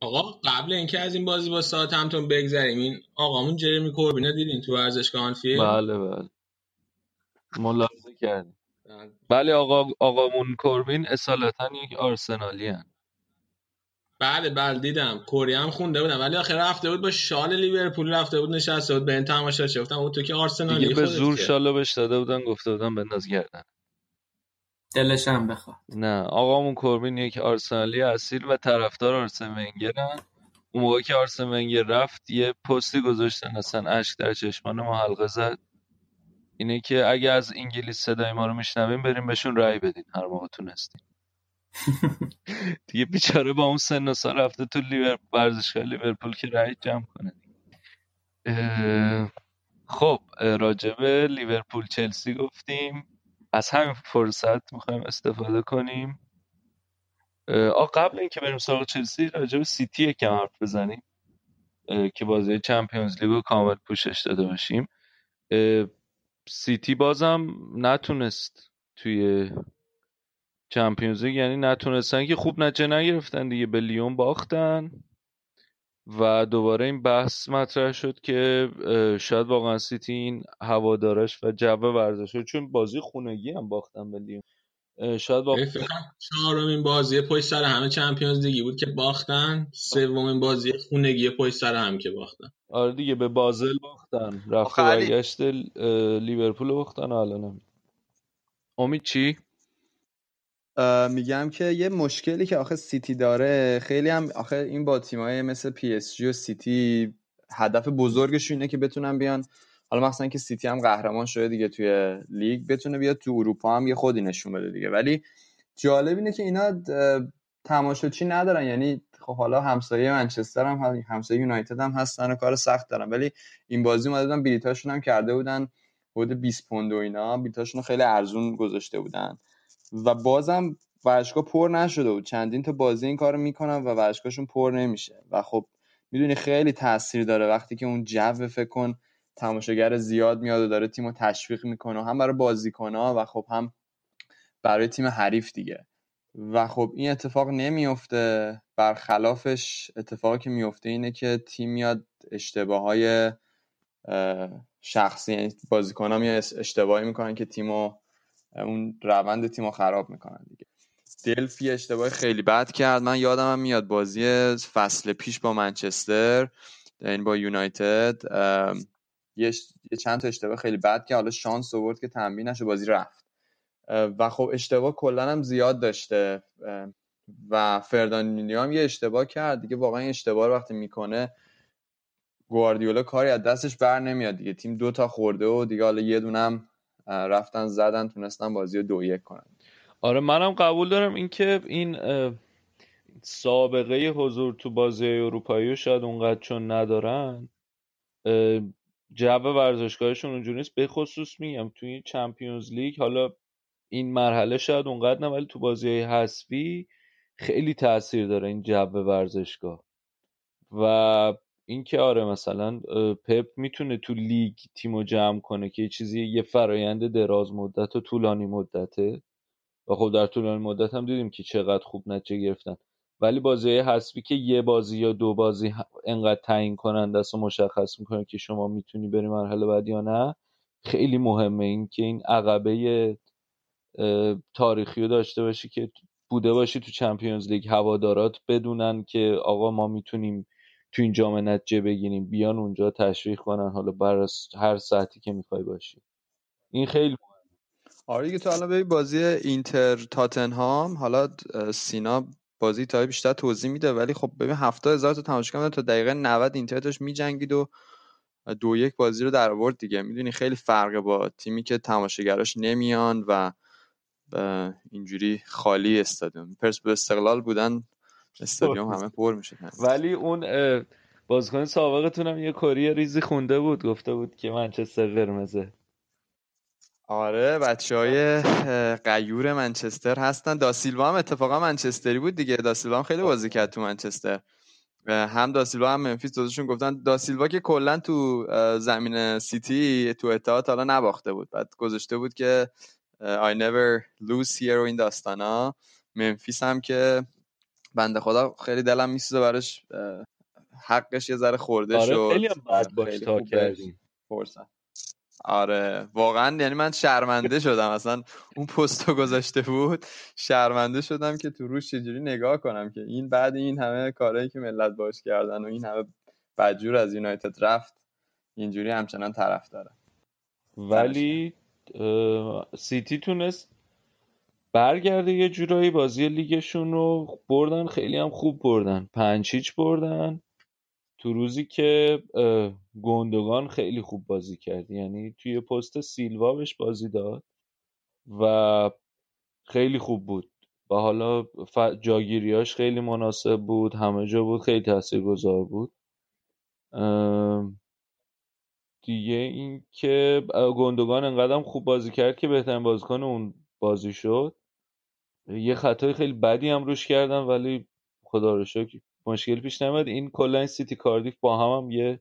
آقا قبل اینکه از این بازی با ساعت همتون بگذریم این آقامون جرمی کوربینا دیدین تو ورزشگاه آنفیلد؟ بله بله. ملاحظه کردیم. بله. آقا آقامون کوربین اصالتا یک آرسنالی هن. بله بله دیدم. کوری هم خونده بودم. ولی آخر رفته بود با شال لیورپول رفته بود نشسته بود به این تماشا گفتم او تو که آرسنالی به زور شالو بهش داده بودن گفته بودن بنداز گردن. دلش هم بخواد. نه آقامون کوربین یک آرسنالی اصیل و طرفدار آرسن ونگرن اون موقع که آرسن ونگر رفت یه پستی گذاشتن اصلا اشک در چشمان ما حلقه زد. اینه که اگه از انگلیس صدای ما رو میشنویم بریم بهشون رأی بدین. هر موقع تونستین. دیگه بیچاره با اون سن و سال رفته تو لیور ورزشگاه لیورپول که رأی جمع کنه. خب راجب لیورپول چلسی گفتیم. از همین فرصت می‌خوایم استفاده کنیم. آ قبل اینکه بریم سراغ چلسی راجب سیتی یکم حرف بزنیم. که بازی Champions League کامل پوشش داده باشیم. سیتی بازم نتونست توی Champions League یعنی نتونستن که خوب نتیجه نگرفتن دیگه به لیون باختن. و دوباره این بحث مطرح شد که شاید واقعا سیتی این هوادارش و جو ورزش چون بازی خونگی هم باختن به لیون شاید واقعا چهارمین بازی پشت سر همه Champions League ی بود که باختن. سومین بازی خونگی پشت سر هم که باختن. آره دیگه به بازل باختن. رفت برگشت لیورپول باختن الان امید چی؟ میگم که یه مشکلی که آخه سیتی داره خیلی هم آخه این با تیمای مثل پی اس جی و سیتی هدف بزرگش اینه که بتونن بیان. حالا مثلا که سیتی هم قهرمان شده دیگه توی لیگ بتونه بیاد تو اروپا هم یه خودی نشون بده دیگه. ولی جالب اینه که اینا تماشاچی ندارن. یعنی خب حالا همسایه منچستر هم همسایه یونایتد هم هستن و کار سخت دارن. ولی این بازی اومده بودن بلیتاشون هم کرده بودن حدود 20 پوند و اینا. بلیتاشون خیلی ارزون گذاشته بودن. و بازم ورزشگاه پر نشده بود. چندین تا بازی این کارو می‌کنن و ورزشگاهشون پر نمیشه. و خب می‌دونی خیلی تاثیر داره. وقتی که اون جو فکر کن تماشاگر زیاد میاد و داره تیمو تشویق می‌کنه هم برای بازیکنها و خب هم برای تیم حریف دیگه. و خب این اتفاق نمیفته برخلافش اتفاقی که میفته اینه که تیم میاد اشتباه های شخصی یعنی بازیکن ها میاد اشتباهی می‌کنن که تیمو اون روند تیمو خراب می‌کنن دیگه. دلفی اشتباه خیلی بد کرد. من یادم هم میاد بازی فصل پیش با منچستر این با یونایتد یه چند تا اشتباه خیلی بد که حالا شانس آورد که تنبیه بازی رفت. و خب اشتباه کلا هم زیاد داشته. و فردانیندیو هم یه اشتباه کرد. دیگه واقعا این اشتباه رو وقتی می‌کنه گواردیولا کاری از دستش بر نمیاد دیگه. تیم دو تا خورده و دیگه حالا یه دونم رفتن زدن تونستن بازی رو دو یک کنن. آره منم قبول دارم اینکه این سابقه حضور تو بازی اروپایی شاید اونقدر چون ندارن جو ورزشگاهشون اونجوری نیست. به خصوص میگم توی چمپیونز لیگ حالا این مرحله شاید اونقدر نه ولی تو بازی حذفی خیلی تاثیر داره این جو ورزشگاه. و اینکه آره مثلا پپ می‌تونه تو لیگ تیمو جمع کنه که یه چیزی یه فرایند دراز مدت و طولانی مدته. و خب در طولانی مدت هم دیدیم که چقدر خوب نتیجه گرفتن. ولی بازی حسبی که یه بازی یا دو بازی انقدر تعیین کننده است و مشخص می‌کنه که شما می‌تونی بری مرحله بعد یا نه خیلی مهمه. این که این عقبه تاریخی رو داشته باشی که بوده باشی تو چمپیونز لیگ. هوادارات بدونن که آقا ما می‌تونیم تو این جام نتیجه بگیریم بیان اونجا تشویق کنن. حالا بر هر ساعتی که می‌خوای باشی. این خیلی آره دیگه تو الان ببین بازی اینتر تاتنهام حالا سینا بازی تا بیشتر توضیح میده ولی خب ببین هفتاد هزار تا تماشاگر تا دقیقه 90 اینتر داشت میجنگید و دو یک بازی رو در آورد دیگه. می‌دونی خیلی فرق با تیمی که تماشاگراش نمیان و اینجوری خالی استادیوم. پرس به استقلال بودن استادیوم همه پر میشه ولی اون بازیکن سابقتون هم یه کری ریزی خونده بود گفته بود که منچستر قرمزه. آره بچه های قیور منچستر هستن. داسیلوا هم اتفاقا منچستری بود دیگه. داسیلوا هم خیلی بازی کرد تو منچستر. هم داسیلوا هم منفیس دوزشون گفتن داسیلوا که کلا تو زمین سیتی تو اتحاد حالا نباخته بود. بعد گذاشته بود که I never lose here و این داستانا. منفیس هم که بنده خدا خیلی دلم میسوزه براش حقش یه ذره خورده آره شد. خیلی هم بد باش تا کردیم آره واقعا یعنی من شرمنده شدم. اصلا اون پستو گذاشته بود شرمنده شدم که تو روش چجوری نگاه کنم که این بعد این همه کارهایی که ملت باش کردن و این همه بدجور از یونایتد رفت اینجوری همچنان طرف داره. ولی سیتی تونست برگرده یه جورایی بازی لیگشون رو بردن خیلی هم خوب بردن. پنج هیچ بردن. تو روزی که گندگان خیلی خوب بازی کرد. یعنی توی پست سیلوا بهش بازی داد و خیلی خوب بود. و حالا. جاگیریاش خیلی مناسب بود. همه جا بود خیلی تاثیرگذار بود. دیگه این که گندگان انقدرم خوب بازی کرد که بهترین بازیکن اون بازی شد. یه خطای خیلی بدی هم روش کردن ولی خدا رو شکر مشکل پیش نمیاد این کلا این سیتی کاردیف با هم, هم یه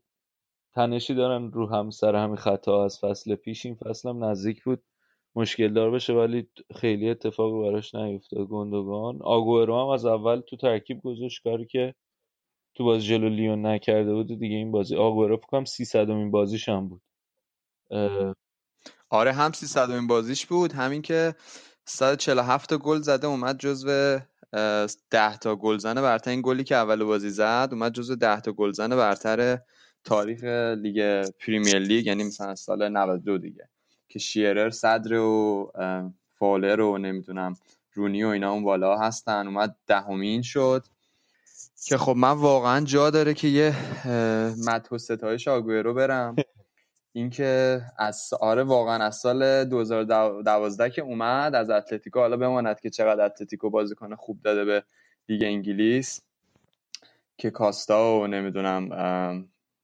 تنشی دارن رو هم سر همین خطا. از فصل پیش این فصل هم نزدیک بود مشکل دار بشه ولی خیلی اتفاقی براش نیفتاد. گندگان آگوئرو هم از اول تو ترکیب گذاشت کاری که تو بازی جلو لیون نکرده بود. دیگه این بازی آگوئرو فکر کنم 300 امین بازیش هم بود. آره هم 300 امین بازیش بود همین که 147 گل زده اومد جزو 10 تا گلزن برتر. این گلی که اول بازی زد اومد جزو 10 تا گلزن برتر تاریخ لیگ Premier League یعنی مثلا سال 92 دیگه که شیرر صدر و فاولر و نمی‌دونم رونی و اینا اون بالا هستن. اومد دهمین شد که خب من واقعا جا داره که یه مدح و ستایش آگوئرو برم. اینکه از آره واقعا از سال 2012 که اومد از اتلتیکو حالا بماند که چقدر اتلتیکو بازیکن خوب داده به لیگ انگلیس که کاستا و نمی‌دونم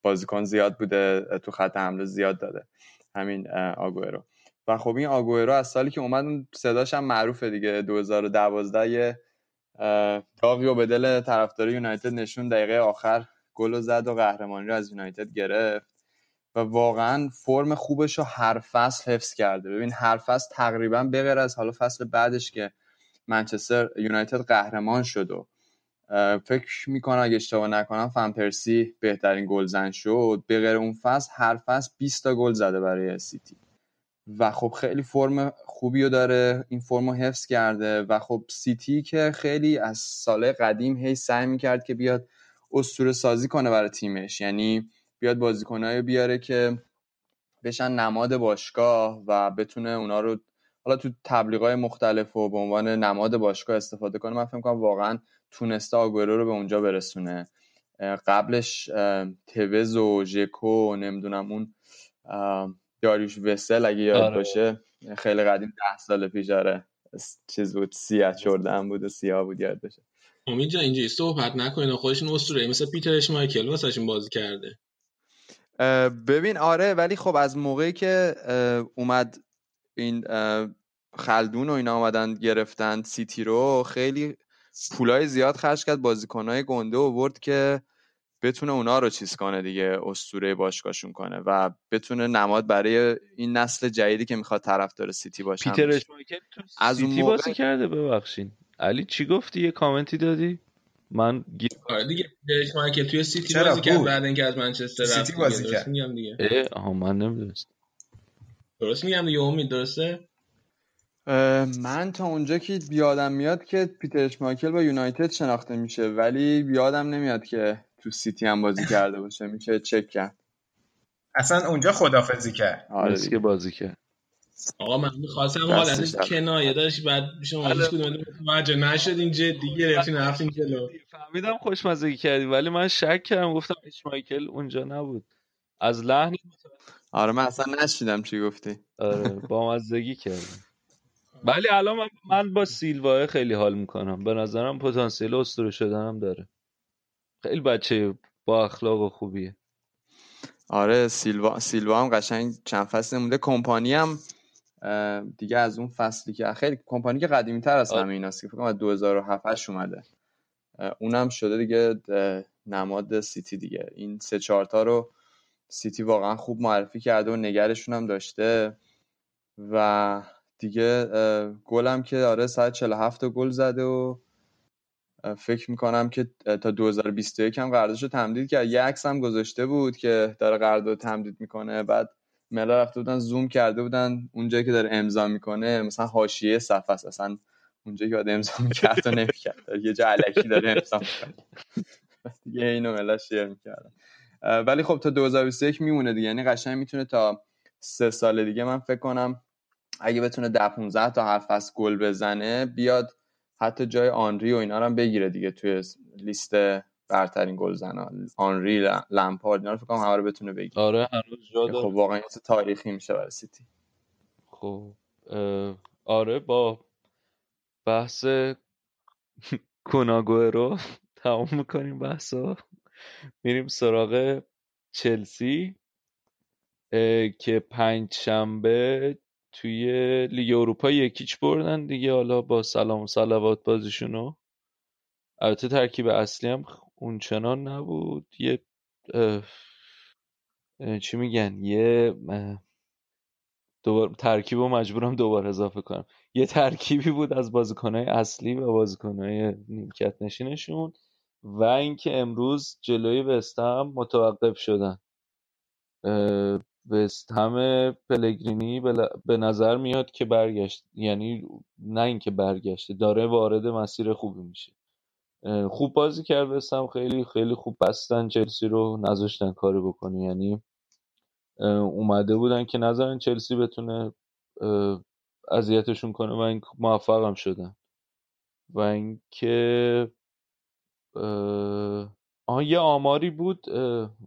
بازیکن زیاد بوده تو خط حمله زیاد داده. همین آگوئرو. و خب این آگوئرو از سالی که اومد صداش هم معروفه دیگه. 2012 یه داغی و به دل طرفدار یونایتد نشون دقیقه آخر گل زد و قهرمانی رو از یونایتد گرفت. و واقعا فرم خوبش رو هر فصل حفظ کرده. ببین هر فصل تقریبا بغیر از حالا فصل بعدش که منچستر یونایتد قهرمان شد و فکر می‌کنم اگه اشتباه نکنم فن پرسی بهترین گلزن شد. به غیر اون فصل هر فصل 20 تا گل زده برای سیتی. و خب خیلی فرم خوبی رو داره این فرم رو حفظ کرده و خب سیتی که خیلی از سال قدیم هی سعی می‌کرد که بیاد اسطوره سازی کنه برای تیمش. یعنی بیاد بازیکنایی بیاره که بشن نماد باشگاه و بتونه اونا رو حالا تو تبلیغات مختلف و به عنوان نماد باشگاه استفاده کنه. من فکر کنم واقعا تونسته آگورو رو به اونجا برسونه. قبلش توز و ژکو نمی‌دونم اون داریوش وسل اگه یاد آره. باشه خیلی قدیم ده سال پیش آره. چیز بود سیاه چردن بود و سیاه بود یاد باشه. امید جا اینجا صحبت نکنین خودشون اسطوره مثل پیتر اشمایکل واسهشون بازی کرده. ببین آره ولی خب از موقعی که اومد این خلدون و اینا آمدن گرفتن سیتی رو خیلی پولای زیاد خرج کرد بازیکنهای گنده و برد که بتونه اونا رو چیز کنه دیگه استوره باشگاهشون کنه و بتونه نماد برای این نسل جدیدی که می‌خواد طرفدار سیتی باشه. پیتر از سیتی موقع... بازی کرده ببخشین علی چی گفتی؟ یه کامنتی دادی؟ من آره دیگه اشمایکل توی سیتی بازی کرد بعد اینکه از منچستر رفت سیتی بازی کرد. میگم دیگه. آها من نمی‌دونستم. درست میگم دیگه امید درسته؟ من تا اونجا که بیادم میاد که پیتر اشمایکل با یونایتد شناخته میشه ولی بیادم نمیاد که تو سیتی هم بازی کرده باشه میشه چک کرد. اصلا اونجا خدافزی کرد. آره که بازی کرد. آقا من می‌خواستم حالتش کنایه داشت بعد شما هیچ کدوم متوجه نشدین جدی گرفتین رفتین جلو. فهمیدم خوشمزگی کردی ولی من شک کردم گفتم اشمایکل اونجا نبود. از لحن آره من اصلا نشیدم چی گفتی. آره با مزدگی کردم. ولی الان من, با سیلوا خیلی حال می‌کنم. به نظرم پتانسیل اسطوره شدنم داره. خیلی بچه با اخلاق و خوبیه. آره سیلوا سیلوا هم قشنگ چند فصل مونده. کمپانی هم دیگه از اون فصلی که خیلی کمپانی که قدیمی تر از همه ایناست که فکر کنم از 2007 اومده. اونم شده دیگه نماد سیتی دیگه. این سه چهارتا رو سیتی واقعا خوب معرفی کرده و نگرشون هم داشته. و دیگه گلم که آره 147 گل زده و فکر می‌کنم که تا 2021 هم قراردادشو تمدید کرد. یه عکس هم گذاشته بود که داره قرارداد تمدید می‌کنه. بعد ملا رفته بودن زوم کرده بودن اونجایی که داره امضا می‌کنه. مثلا حاشیه صفحه است. اصلا اونجایی که باید امضا می‌کرد و نمی‌کرد. یه جا علکی داره امضا می‌کنه. دیگه اینو ملا شیر می‌کردم ولی خب تا 2021 میمونه دیگه. یعنی قشنگ می‌تونه تا سه سال دیگه من فکر کنم اگه بتونه ده 15 تا هر فصل گل بزنه بیاد حتی جای آنری و اینا رو هم بگیره دیگه توی لیست برترین گلزنا آنری لمپارد اینا رو فکر کنم همه رو بتونه بگیره. آره هنوز جا داره. خب واقعا تاریخی میشه برای سیتی. خب آره با بحث کناگوه رو تمام می‌کنیم بحثا. میریم سراغ چلسی که پنج شنبه توی لیگ اروپا یکیچ بردن دیگه. حالا با سلام و صلوات بازیشونو. البته ترکیب اصلی هم اونچنان نبود. یه چی میگن؟ یه دوباره ترکیب رو مجبورم دوباره اضافه کنم. یه ترکیبی بود از بازیکنهای اصلی و بازیکنهای نیمکت نشینشون و اینکه امروز جلوی وستهم متوقف شدن. وستهم پلگرینی به نظر میاد که برگشت یعنی نه اینکه برگشته داره وارد مسیر خوبی میشه. خوب بازی کرد وستهم خیلی خیلی خوب بستن چلسی رو نذاشتن کاری بکنه. یعنی اومده بودن که نظرن چلسی بتونه اذیتشون کنه و این موفق هم شدن. و اینکه آه یه آماری بود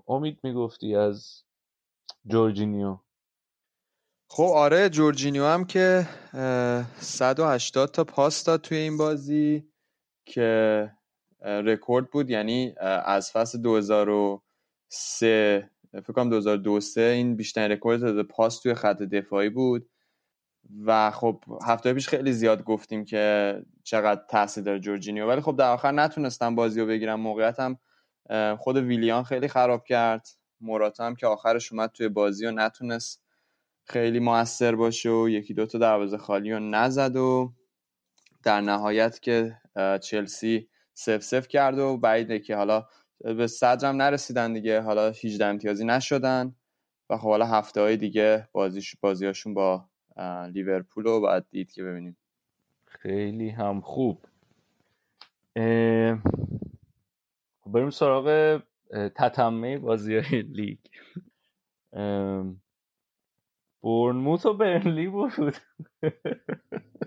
امید می‌گفتی از جورجینیو. خب آره جورجینیو هم که 180 تا پاس داد توی این بازی که رکورد بود یعنی از فصل 2003 فکر کنم 2002 این بیشترین رکورد پاس توی خط دفاعی بود. و خب هفته پیش خیلی زیاد گفتیم که چقدر تاثیر داره جورجینیو ولی خب در آخر نتونستم بازی رو بگیرم. موقعیتم خود ویلیان خیلی خراب کرد. موراتا هم که آخرش اومد توی بازی و نتونست خیلی موثر باشه و یکی دوتا دروازه خالی رو نزد و در نهایت که چلسی سف سف کرد و بعیده که حالا به صدرم نرسیدن دیگه. حالا 18 امتیازی نشدن. و خب حالا هفته های دیگه بازیش بازیاشون با لیورپول رو باید دید که ببینیم. خیلی هم خوب. بریم سراغ تتمه بازی های لیگ برنموت و برنلی بود.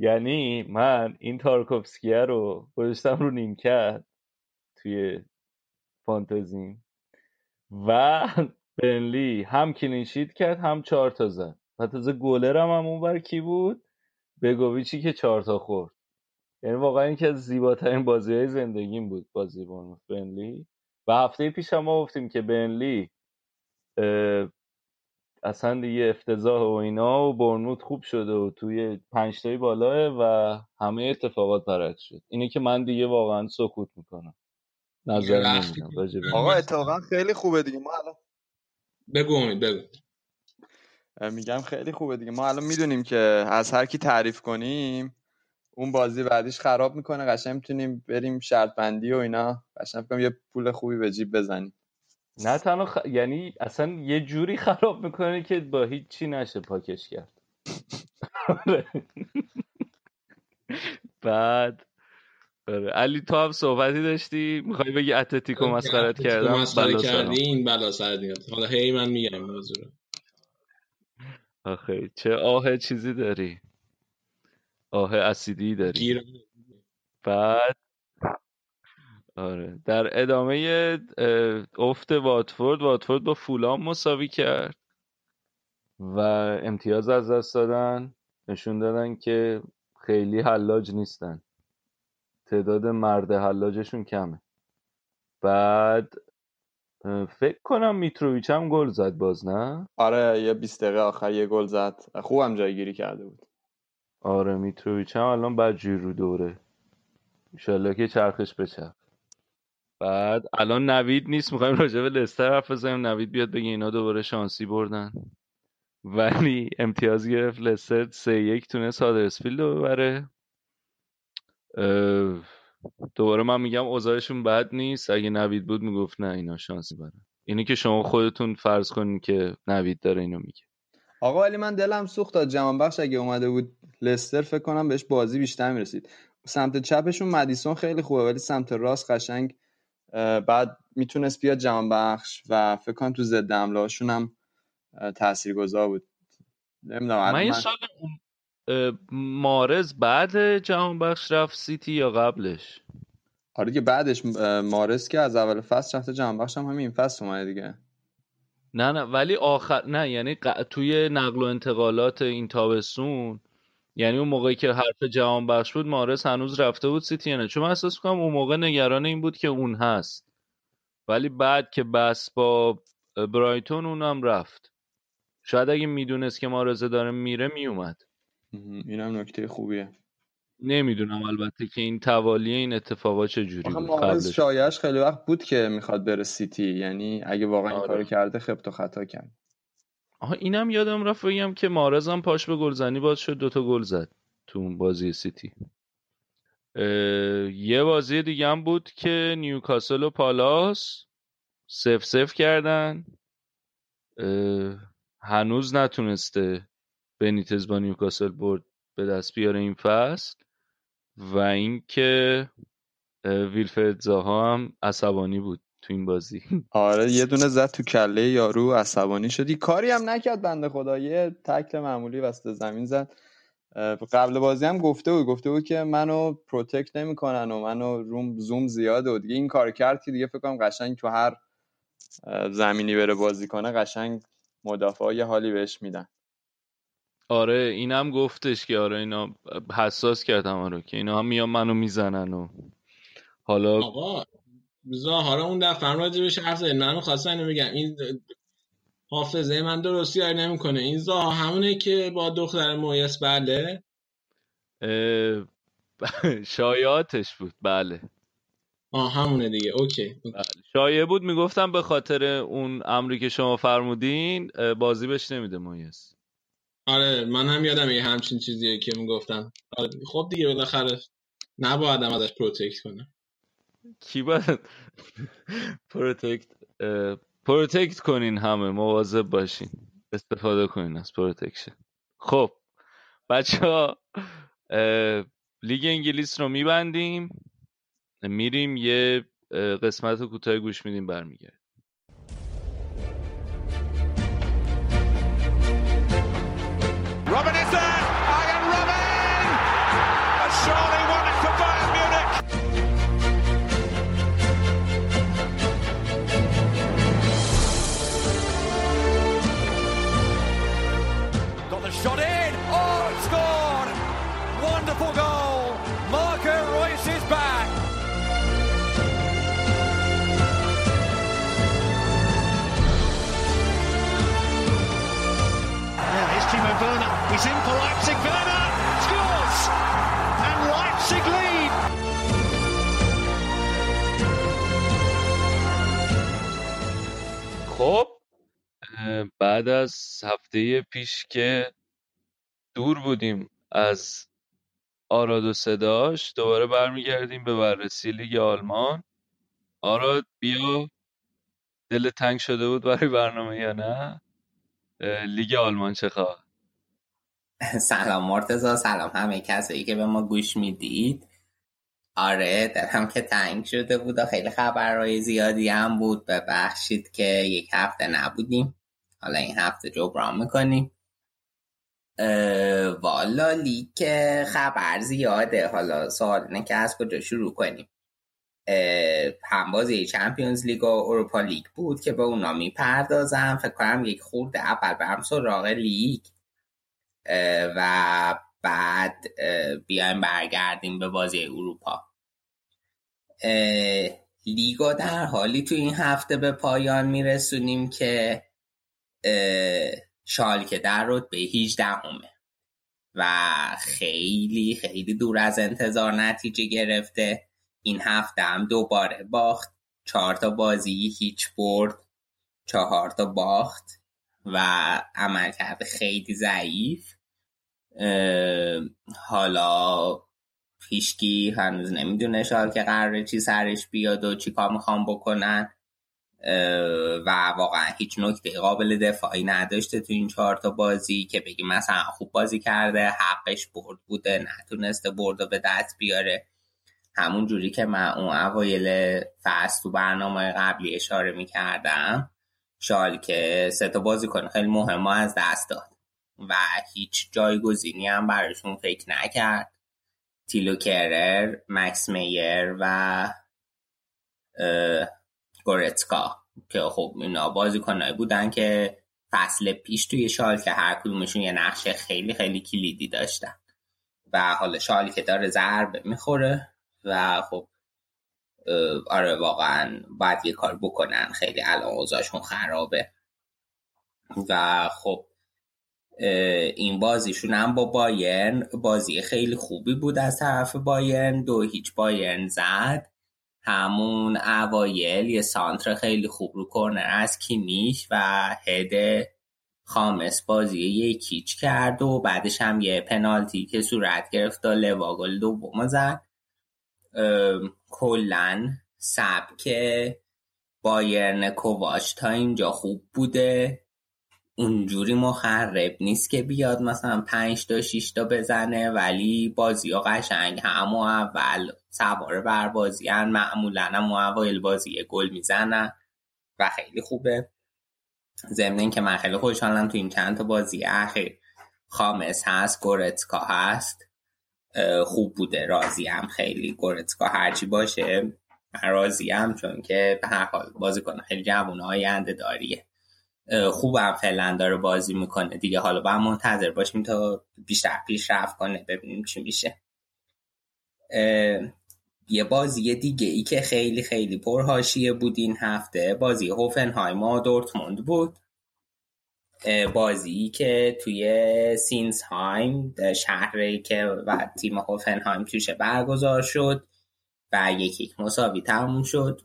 یعنی من این تارکوفسکیه رو گذاشتم رو نیمکت توی فانتزیم و برنلی هم کلینشیت کرد هم چهار تا زد. و تازه گلرم هم اونور کی بود؟ بگویچی که چهار تا خورد. یعنی واقعا یکی از زیباترین بازی های زندگیم بود بازی برنلی و هفته پیش هم ما گفتیم که برنلی اصلا دیگه افتضاح و اینا و برنوت خوب شده و توی پنجتایی بالاه و همه اتفاقات برعکس شد. اینه که من دیگه واقعا سکوت می‌کنم. نظر نمیدم. آقا اتفاقا خیلی خوبه دیگه. ما الان بگو امید بگو. میگم خیلی خوبه دیگه. ما الان می‌دونیم که از هر کی تعریف کنیم اون بازی بعدیش خراب می‌کنه. قشنگ می‌تونیم بریم شرط بندی و اینا. قشنگ کنیم یه پول خوبی به جیب بزنیم. نه تنها خ... یعنی اصلا یه جوری خراب می‌کنه که با هیچ چی نشه پاکش کرد. بعد آره. علی تو هم صحبتی داشتی؟ می‌خوای بگی اتلتیکو مسخرت کردم؟ مسخره کردی این بلا سر حالا هی من میگم موضوع آخه چه آه چیزی داری. آه اسیدی داری. بعد؟ آره. در ادامه افت واتفورد واتفورد با فولام مساوی کرد. و امتیاز از دست دادن نشون دادن که خیلی حلاج نیستن. تعداد مرد حلاجشون کمه. بعد فکر کنم میتروویچ هم گل زد باز نه؟ آره یه 20 دقیقه آخر یه گل زد. خوبم جایگیری کرده بود. آره میتروویچ هم الان بعد رو دوره. انشالله که چرخش بچرخ بعد الان نوید نیست می‌خوایم راجع به لستر حرف بزنیم. نوید بیاد بگه اینا دوباره شانسی بردن. ولی امتیاز گرفت لستر سه یک تونست هادرسفیلد رو ببره. دوباره من میگم اوضاعشون بد نیست. اگه نوید بود می‌گفت نه اینا شانسی برن اینی که شما خودتون فرض کنین که نوید داره اینو میگه. آقا ولی من دلم سوخت تا جوان بخش اگه اومده بود لستر فکر کنم بهش بازی بیشتر می‌رسید. سمت چپشون مدیسون خیلی خوبه ولی سمت راست قشنگ بعد می‌تونست بیاد جوان بخش و فکر کنم تو ضد حمله‌هاشون هم تاثیرگذار بود. نمی‌دونم من یه سال مارز بعد جهان بخش رفت سیتی یا قبلش؟ آره که بعدش مارز که از اول فصل رفته جهان بخش هم همین فصل اومده دیگه. نه نه ولی آخر نه یعنی توی نقل و انتقالات این تابستون یعنی اون موقعی که حرف جهان بخش بود مارز هنوز رفته بود سیتی نه. چون من احساس کنم اون موقع نگران این بود که اون هست. ولی بعد که بس با برایتون اونم رفت. شاید اگه می‌دونست که مارزه داره میره میومد اینم نکته خوبیه. نمی‌دونم البته که این توالی این اتفاقا چجوری بود مارز شایعش خیلی وقت بود که می‌خواد بره سیتی. یعنی اگه واقعا این آره. کارو کرده خبت و خطا کرد. آها اینم یادم رفت بگم که مارز هم پاش به گلزنی باز شد دوتا گل زد تو اون بازی سیتی. یه بازی دیگه هم بود که نیوکاسل و پالاس سف سف کردن. هنوز نتونسته بنیتز با نیوکاسل برد به دست بیاره این فصل. و اینکه ویلفرد زاها هم عصبانی بود. تو این بازی. آره یه دونه زد تو کله یارو عصبانی شدی. کاری هم نکرد بنده خدا. یه تکل معمولی وسط زمین زد. قبل بازی هم گفته بود گفته بود که منو protect نمی‌کنن و منو روم زوم زیاده و دیگه این کار کرد که دیگه فکر کنم قشنگ تو هر زمینی بره بازی کنه قشنگ مدافع یه حالی بهش میدن. آره اینم گفتش که آره اینا حساس کردم آره که اینا هم میان منو می‌زنن و حالا آقا حالا اون دفعه راجع بهش حرف زدیم. من خواستم اینو بگم. این حافظه من درستی یاری نمی‌کنه. این زها همونه که با دختر مویس بله؟ شایعاتش بود. بله. آه همونه دیگه. اوکی. بله. شایعه بود. می‌گفتم به خاطر اون امری که شما فرمودین بازی بهش نمیده مویس آره من هم یادم یه همچین چیزیه که می‌گفتم. آره خب دیگه بالاخره نباید ازش protect کنه کی باید protect protect کنین همه مواظب باشین. استفاده کنین از protection. خب بچه ها لیگ انگلیس رو میبندیم میریم یه قسمت کوتاه گوش میدیم برمیگرد بعد از هفته پیش که دور بودیم از آراد و صداش دوباره برمیگردیم به بررسی لیگ آلمان. آراد بیا. دل تنگ شده بود برای برنامه یا نه؟ لیگ آلمان چه خواهد سلام مرتزا سلام همه کسایی که به ما گوش می‌دید. آره دلم که تنگ شده بود و خیلی خبرهای زیادی هم بود. ببخشید که یک هفته نبودیم. حالا این هفته جبران می‌کنیم. والا لیگ خبر زیاده. حالا سوال اینه که از کجا شروع کنیم؟ هم بازی Champions League و Europa League بود که به اونا می‌پردازم فکر کنم یک خورده اول برم سراغ لیگ. و بعد بیایم برگردیم به بازی اروپا. لیگا در حالی تو این هفته به پایان میرسونیم که شالکه در رتبه 18 همه و خیلی خیلی دور از انتظار نتیجه گرفته. این هفته هم دوباره باخت. چهار تا بازی هیچ برد. چهار تا باخت. و عمل کرده خیلی ضعیف. حالا هیچکی هنوز نمی‌دونه شال که قراره چی سرش بیاد و چی کار می‌خوام بکنن. و واقعا هیچ نکته قابل دفاعی نداشته تو این چهار تا بازی که بگی مثلا خوب بازی کرده حقش برد بوده نتونسته برد و به دست بیاره. همون جوری که من اون اوایل فصل تو برنامه قبلی اشاره می‌کردم شال که سه تا بازی کنه خیلی مهم از دست داد و هیچ جایگزینی هم براشون فکر نکرد. تیلو کرر مکس میر و گورتسکا که خب اینا بازیکنایی بودن که فصل پیش توی شال که هر کدومشون یه نقش خیلی خیلی کلیدی داشتن. و حالا شالی که داره ضربه می‌خوره و خب آره واقعا باید یه کار بکنن. خیلی الان اوضاعشون خرابه. و خب این بازیشون هم با بایرن بازی خیلی خوبی بود از طرف بایرن. دو هیچ بایرن زد. همون اوایل یه سانتر خیلی خوب رو کرنر از کیمیش و هد خامس بازی یک هیچ کرد و بعدش هم یه پنالتی که صورت گرفت و لواگل دوم زد. کلا سبک بایرن کوواش تا اینجا خوب بوده. اونجوری مخرب نیست که بیاد مثلا پنج تا شیش تا بزنه ولی بازی ها قشنگ همو اول سواره بر بازی هن. معمولا هم اوایل بازی گل می‌زنن و خیلی خوبه. ضمن که من خیلی خوشحالم تو این چند تا بازی اخیر خامس هست گورتسکا هست. خوب بوده. راضی هم خیلی. گورتسکا هرچی باشه من راضی هم چون که به هر حال بازی کنه خیلی جوون آینده داریه. خوبم فعلا داره بازی می‌کنه دیگه. حالا باید منتظر باشیم تا بیشتر پیشرفت کنه. ببینیم چی میشه. یه بازی دیگه ای که خیلی خیلی پرهاشیه بود این هفته. بازی هوفنهایم و دورتموند بود. بازی که توی سینسهایم شهری که و تیم هوفنهایم توشه برگزار شد و یکی مساوی تموم شد.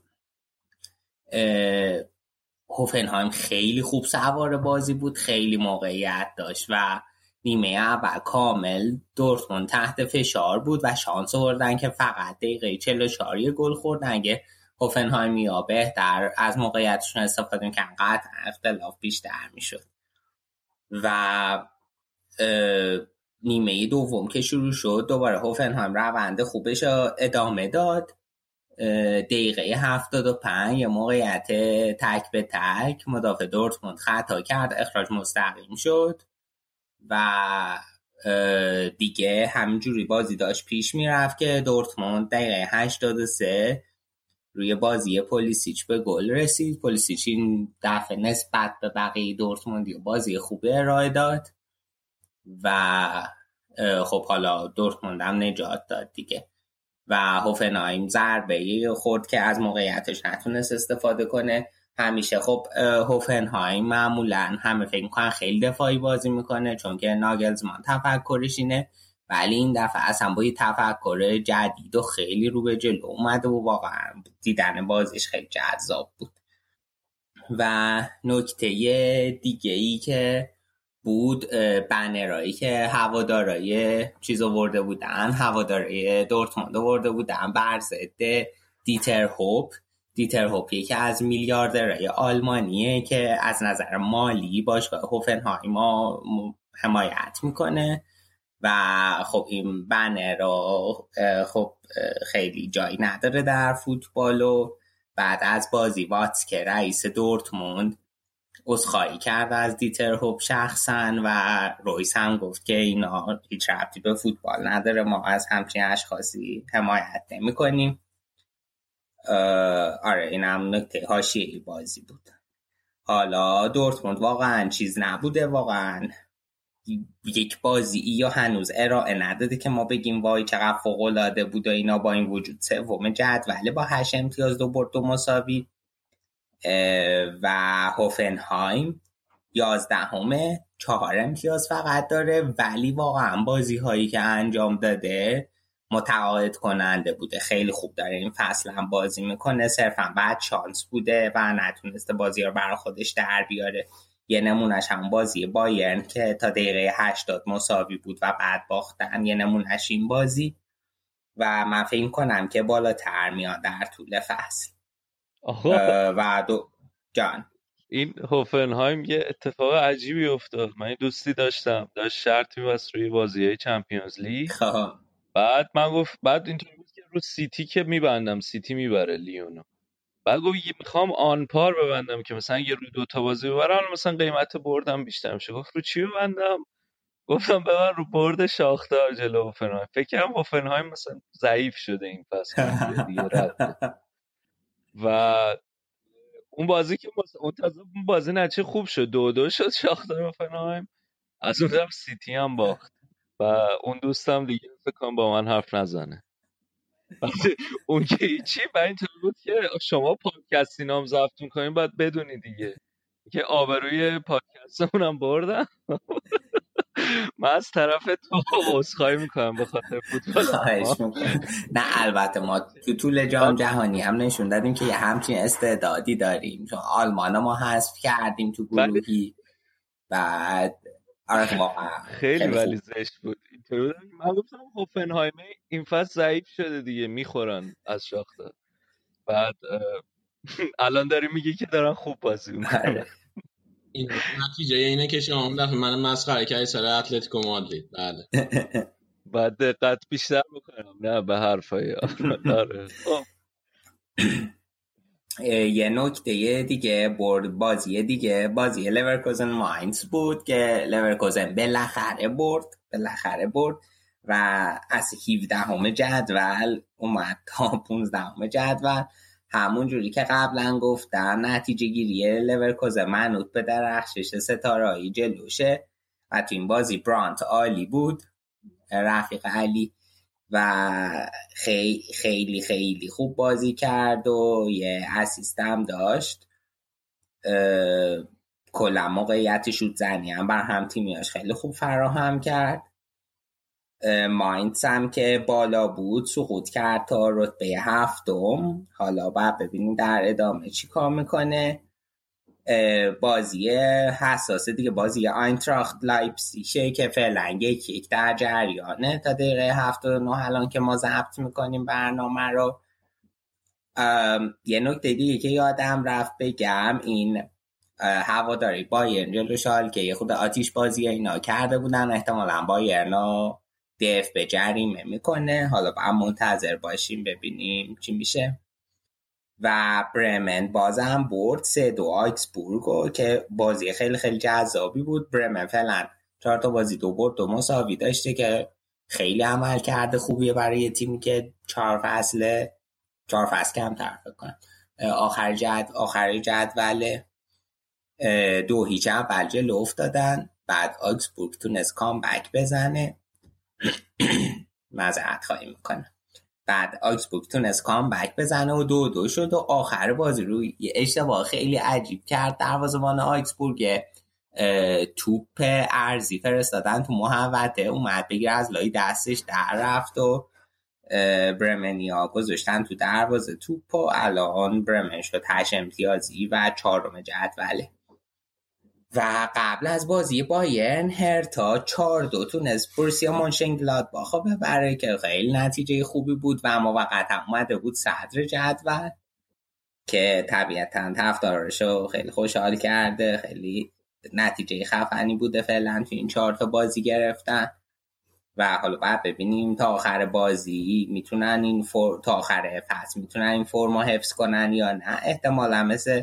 هوفنهایم خیلی خوب سوار بازی بود خیلی موقعیت داشت و نیمه اول کامل دورتموند تحت فشار بود و شانس آوردن که فقط دقیقه 44 گل خوردن اگه هوفنهایم بهتر از موقعیتشون استفاده می‌کنن قطعا اختلاف بیشتر می‌شد. و نیمه دوم که شروع شد دوباره هوفنهایم روند خوبش ادامه داد. دقیقه هفتاد و پنج یه موقعیت تک به تک مدافع دورتموند خطا کرد. اخراج مستقیم شد. و دیگه همینجوری بازی داشت پیش می‌رفت که دورتموند دقیقه 83 روی بازی پلیسیچ به گل رسید. پلیسیچ این دفعه نسبت به بقیه دورتموندی بازی خوبه ارائه داد و خب حالا دورتموند هم نجات داد دیگه. و هوفنهایم ضربه خورد که از موقعیتش نتونست استفاده کنه. همیشه. خب هوفنهایم معمولا همه فکر می‌کنن خیلی دفاعی بازی می‌کنه چون که ناگلزمان تفکرش اینه. ولی این دفعه اصلا با یه تفکر جدید و خیلی رو به جلو اومده و واقعا دیدن بازیش خیلی جذاب بود. و نکته دیگه ای که بود بنرایی که هوادارای چیز آورده بودن هوادارای دورتموند آورده بودن بر ضد دیتر هوپ. دیتر هوپ یکی از میلیاردرهای آلمانیه که از نظر مالی باشگاه هوفنهایم حمایت می‌کنه و خب این بنر رو خب خیلی جایی نداره در فوتبال و بعد از بازی واتس که رئیس دورتموند عذرخواهی کرد از دیتر هوب شخصا و رویس هم گفت که اینا هیچ ربطی به فوتبال نداره ما از همچین اشخاصی حمایت نمی کنیم آره این هم نکته هاشیه بازی بود. حالا دورتموند واقعا چیز نبوده واقعا یک بازی یا هنوز ارائه نداده که ما بگیم وای چقدر فوق العاده بود و اینا با این وجود سوم جدوله با هشت امتیاز دو برد دو مساوی. و هوفنهایم یازدهمه چهار امتیاز فقط داره. ولی واقعا بازی هایی که انجام داده متقاعد کننده بوده. خیلی خوب داره این فصل هم بازی می‌کنه. صرفا بعد شانس بوده و نتونسته بازی رو برای خودش در بیاره. یه نمونهش هم بازی بایرن که تا دقیقه 80 مساوی بود و بعد باختن. یه نمونهش این بازی. و من فکر کنم که بالاتر میاد در طول فصل. و دو جان. این هوفنهایم یه اتفاق عجیبی افتاد. من دوستی داشتم. داشت شرط میبست روی بازی های چمپیونز لیگ. خب. بعد من گفت بعد اینطوری بود که رو سیتی که میبندم سیتی می‌بره لیونو. بعد گفت می‌خوام آن پار ببندم که مثلا یه روی دوتا بازی ببرم مثلا قیمت بردم بیشتر میشه. گفت رو چی ببندم؟ گفتم ببر رو برد شاختار جلو هوفنهایم فکر کنم هوفنهایم مثلا ضعیف شده این فصل و اون بازی که اون تازه اون بازی نچه خوب شد. دو دو شد شاختار هوفنهایم از اون طرف سیتی هم باخت. و اون دوستم دیگه فکر کنم با من حرف نزنه. اون که چی؟ و این بود که شما پادکستی نام ضبط می‌کنین باید بدونی دیگه. که آبروی پادکستمون هم بردم. من از طرف تو عذرخواهی می‌کنم به خاطر فوتبال نه البته ما تو طول جام جهانی هم نشون دادیم که یه همچین استعدادی داریم. چون آلمان ما حذف کردیم تو گروهی. بعد آره خیلی ولی زشت بود. من گفتم هوفنهایمه این فصل ضعیف شده دیگه می‌خورن از شاخته. بعد الان داری میگی که دارن خوب بازی می‌کنن. آره. این نتیجه اینه که شما اون دفعه من مسخره کردی سر اتلتیکو مادرید. بله. بعد دقت بیشتر بکنم. نه به حرفای آره. خب. یه نکته دیگه برد بازی دیگه. بازی لورکوزن ماینز بود که لورکوزن بالاخره برد بالاخره برد و از 17 همه جدول اومد تا 15 همه جدول. همون جوری که قبلا گفتم نتیجه گیری لورکوزن منوط به درخشش ستاره جلوشه و تو این بازی برانت عالی بود. رفیق علی و خیلی خیلی خیلی خوب بازی کرد و یه اسیست هم داشت. کلا موقعیت شد زنی هم بر هم تیمیاش خیلی خوب فراهم کرد. ماینتس هم که بالا بود سقوط کرد تا رتبه هفتم. حالا باید ببینیم در ادامه چی کار می‌کنه. بازی حساسه دیگه بازی آینتراخت لایپسیشه که فعلا یک یک در جریانه تا دقیقه هفت و نه الان که ما ضبط می‌کنیم برنامه رو. یه نکته دیگه که یادم رفت بگم این هواداری بایرن جلو شال که یه خود آتیش بازی اینا کرده بودن احتمالا بایرنا دف به جریمه می‌کنه. حالا با منتظر باشیم ببینیم چی میشه. و برمن بازم برد سه دو آیکسبورگ که بازی خیلی خیلی جذابی بود. برمن فعلا چهار تا بازی دو برد دو مساوی داشته که خیلی عمل کرده خوبیه برای یه تیمی که چهار فصل چهار فصل کم طرف کنم. آخر جد آخر جدول دو هیچ اول جلو افتادن. بعد آکسبورگ تونست کام بک بزنه مذارت خواهی می‌کنه بعد آکسبورگ تونست کام بک بزنه و دو دو شد و آخر بازی رو یه اشتباه خیلی عجیب کرد. دروازه‌بان آکسبورگ توپ ارزی فرستادن تو محوطه اومد بگیر از لای دستش در رفت و برمنیا گذاشتن تو دروازه توپ و الان برمن شد هش امتیازی و چهارم جدوله و قبل از بازی بایرن هرتا چهار دو تونست بورسیا مونشنگلاد باخا ببره که خیلی نتیجه خوبی بود و موقتا اومده بود صدر جدول که طبیعتا تفدارشو خیلی خوشحال کرده. خیلی نتیجه خفنی بوده فعلا تو این چهار تا بازی گرفتن. و حالا باید ببینیم تا آخر بازی می‌تونن این فور... تا آخر فصل می‌تونن این فرما حفظ کنن یا نه. احتمالا مثل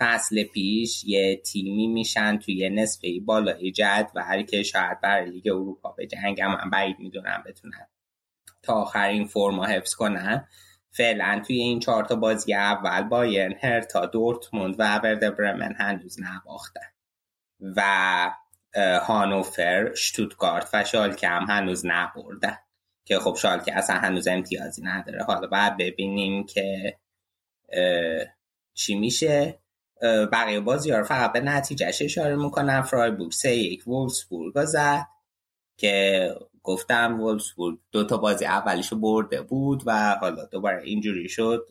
فصل پیش یه تیمی میشن توی نصفه بالای جدول که شاید برای لیگ اروپا به جنگ من بعید می‌دونم بتونن تا آخر این فرما حفظ کنن. فعلا توی این چهار تا بازی اول بایرن هرتا دورتموند و ورد برمن هنوز نباختن. و هانوفر شتوتگارت و شالکه هم هنوز نبردن. که خب شالکه اصلا هنوز امتیازی نداره. حالا باید ببینیم که چی میشه. بقیه بازی ها رو فقط به نتیجهش اشاره می‌کنم. فرایبورگ سه یک وولسبورگ زد که گفتم وولسبورگ دو تا بازی اولیشو برده بود و حالا دوباره اینجوری شد.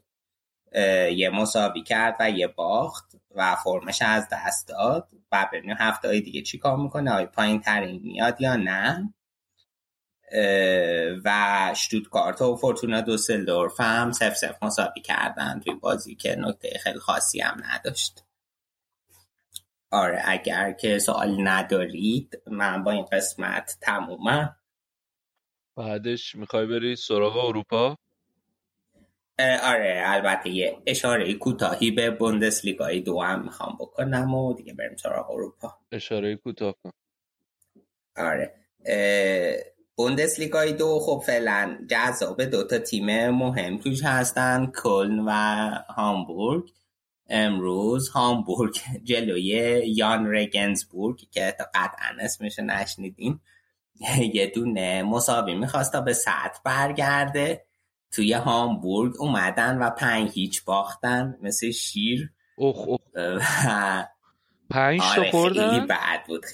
یه مساوی کرد و یه باخت و فرمش از دست داد. و ببینیم هفته های دیگه چی کار می‌کنه؟ آیا پایین ترین میاد یا نه؟ و شتوتگارت و فورتونا دوسلدورف هم سف سف مساوی کردن توی بازی که نکته خیلی خاصی هم نداشت. آره اگر که سوال ندارید من با این قسمت تمومم. بعدش می‌خوای بری سراغ اروپا؟ آره البته یه اشاره کوتاهی به بوندسلیگای دو هم می‌خوام بکنم و دیگه بریم سراغ اروپا. اشاره کوتاه کن. آره بوندسلیگای دو خب فعلا جذاب دو تا تیم مهم توش هستن کلن و هامبورگ. امروز هامبورگ جلوی یان رگنزبورگ که قطعا اسمش نشنیدین یه دونه مساوی می‌خواست تا به سطح برگرده. توی هامبورگ اومدن و پنج هیچ باختن مثل شیر. اوخ اوخ. پنج آره خوردن؟ خیلی بد بود.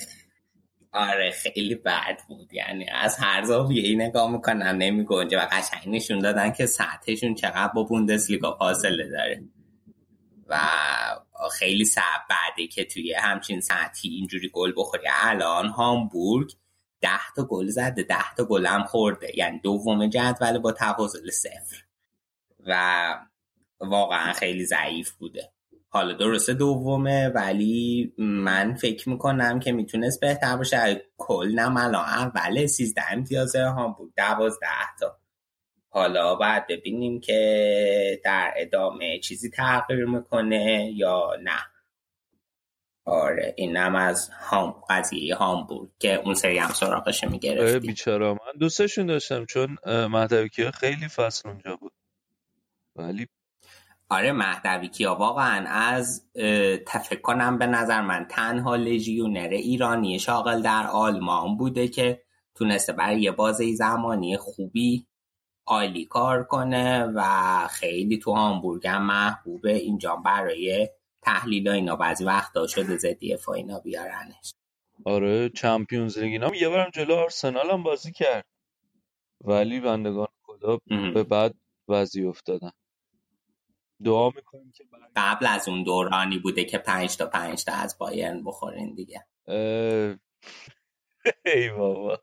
آره خیلی بد بود. یعنی از هر زاویه ای نگاه می‌کنن نمی گنجه و قشنگ نشون دادن که سطحشون چقدر با بوندسلیگا فاصله داره. و خیلی صعب بعده که توی همچین سطحی اینجوری گل بخوری. الان هامبورگ ده تا گل زده ده تا گل هم خورده. یعنی دوم جدول با تفاضل صفر. و واقعا خیلی ضعیف بوده. حالا درسته دومه ولی من فکر می‌کنم که می‌تونست بهتر باشه. کل نم الان اوله سیزده امتیاز هامبورگ دوازده تا. حالا باید ببینیم که در ادامه چیزی تغییر می‌کنه یا نه. آره اینم از هام قضیه هامبورگ که اون سری هم سراغش می‌گرفتیم بیچاره من دوستشون داشتم چون مهدوی خیلی فصل اونجا بود. ولی آره مهدوی کیا واقعا از تفکر کنم به نظر من تنها لژیونر ایرانی شاغل در آلمان بوده که تونسته برای یه بازه زمانی خوبی عالی کار کنه و خیلی تو هامبورگ هم محبوبه. اینجا برای تحلیل اینا بعضی وقتا شده زدی اینا بیارنش. آره چمپیونز لیگ اینا یه بارم جلو آرسنال هم بازی کرد. ولی بندگان خدا به بعد وضعی افتادن. دعا می‌کنیم که قبل از اون دورانی بوده که پنج تا پنج تا از بایرن بخورین دیگه. ای بابا.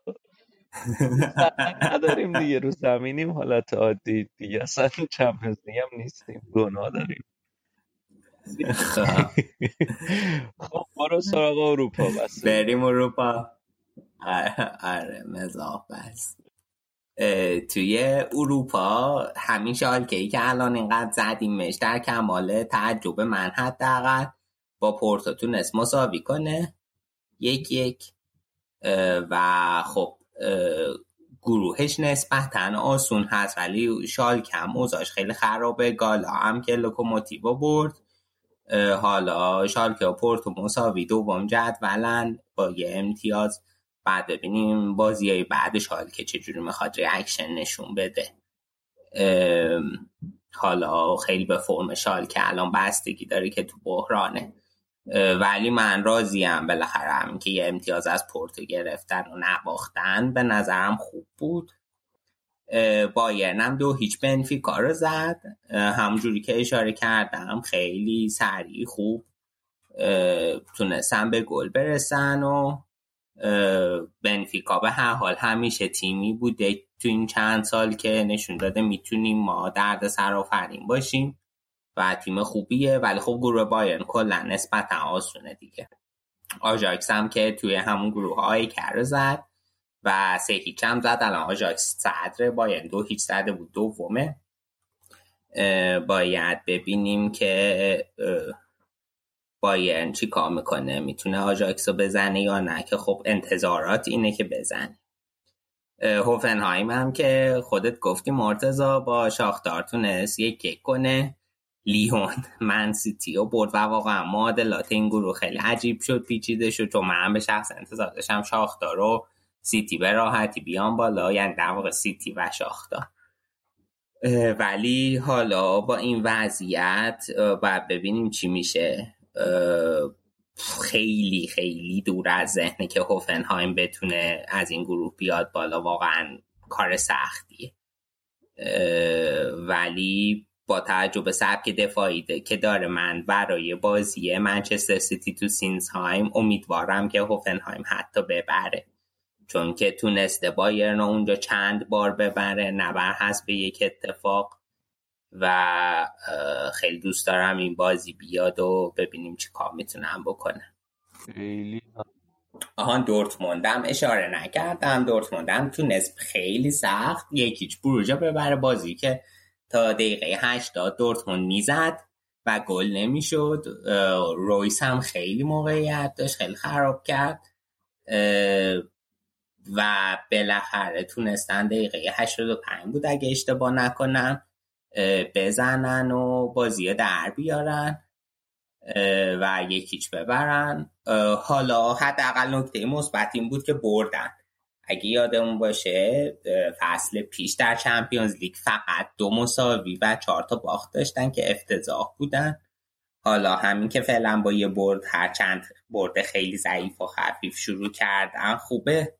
نداریم دیگه رو زمینیم. حالت عادی دیگه اصلا چمپیونز هم نیستیم. گناه داریم. خب. برو سراغ اروپا بس. بریم اروپا. آره مزاح بس. توی اروپا همین شالکه که الان اینقدر زدیمش در کمال تعجب من حداقل با پورتو تونست مساوی کنه. یک یک. و خب گروهش نسبتا آسون هست ولی شالکه هم اوزاش خیلی خرابه. گالا هم که لوکوموتیو برد. حالا شالکه و پورتو مساوی دوم جدولن با یه امتیاز بعد ببینیم بازی های بعدش حال که چجوری می‌خواد ریاکشن نشون بده. حالا خیلی به فرم شال که الان بستگی داره که تو بحرانه. ولی من راضیم بالاخره هم که یه امتیاز از پورتو گرفتن و نباختن به نظرم خوب بود. بایرن دو هیچ بنفیکا رو زد. همونجوری که اشاره کردم خیلی سریع خوب تونستن به گل برسن و بنفیکا. به هر حال همیشه تیمی بوده. تو این چند سال که نشون داده می‌تونیم ما درد سرآفرین باشیم و تیم خوبیه. ولی خب گروه بایرن کلا نسبتا آسونه دیگه. آژاکس هم که توی همون گروه های کر زد و سه هیچ هم زد. الان آژاکس صدر بایرن دو هیچ زده بود. دومه. باید ببینیم که بایرن چی کار می‌کنه می‌تونه آژاکس رو بزنه یا نه؟ که خب انتظارات اینه که بزنه. هوفنهایم هم که خودت گفتی مرتضی با شاختار تونست یک یک کنه. لیون من سیتی و برد و واقعا معادلات این گروه خیلی عجیب شد پیچیده شد. چون من به شخص انتظار داشتم شاختار و سیتی به راحتی بیان بالا یعنی در واقع سیتی و شاختار ولی حالا با این وضعیت باید ببینیم چی میشه. خیلی خیلی دور از ذهنه که هوفنهایم بتونه از این گروه بیاد بالا واقعا کار سختیه. ولی با توجه به سبک دفاعی که داره من برای بازی منچستر سیتی تو سینزهایم امیدوارم که هوفنهایم حتی ببره. چون که تونسته بایرن اونجا چند بار ببره نبر هست به یک اتفاق. و خیلی دوست دارم این بازی بیاد و ببینیم چی کار می‌تونم بکنه. خیلی آهان دورتموندم اشاره نکردم. دورتموندم تونست خیلی سخت. یکیچ بروژه ببره بازی که تا دقیقه 80 دورتموند می‌زد و گل نمی‌شد. رویس هم خیلی موقعیت داشت خیلی خراب کرد. و بالاخره تونستن دقیقه 85 بود اگه اشتباه نکنم. بزنن و بازی در بیارن و یکیچ ببرن. حالا حداقل نکته مثبت این بود که بردن. اگه یادمون باشه فصل پیش در چمپیونز لیگ فقط دو مساوی و چهار تا باخت داشتن که افتضاح بودن. حالا همین که فعلا با یه برد هر چند برد خیلی ضعیف و خفیف شروع کردن خوبه.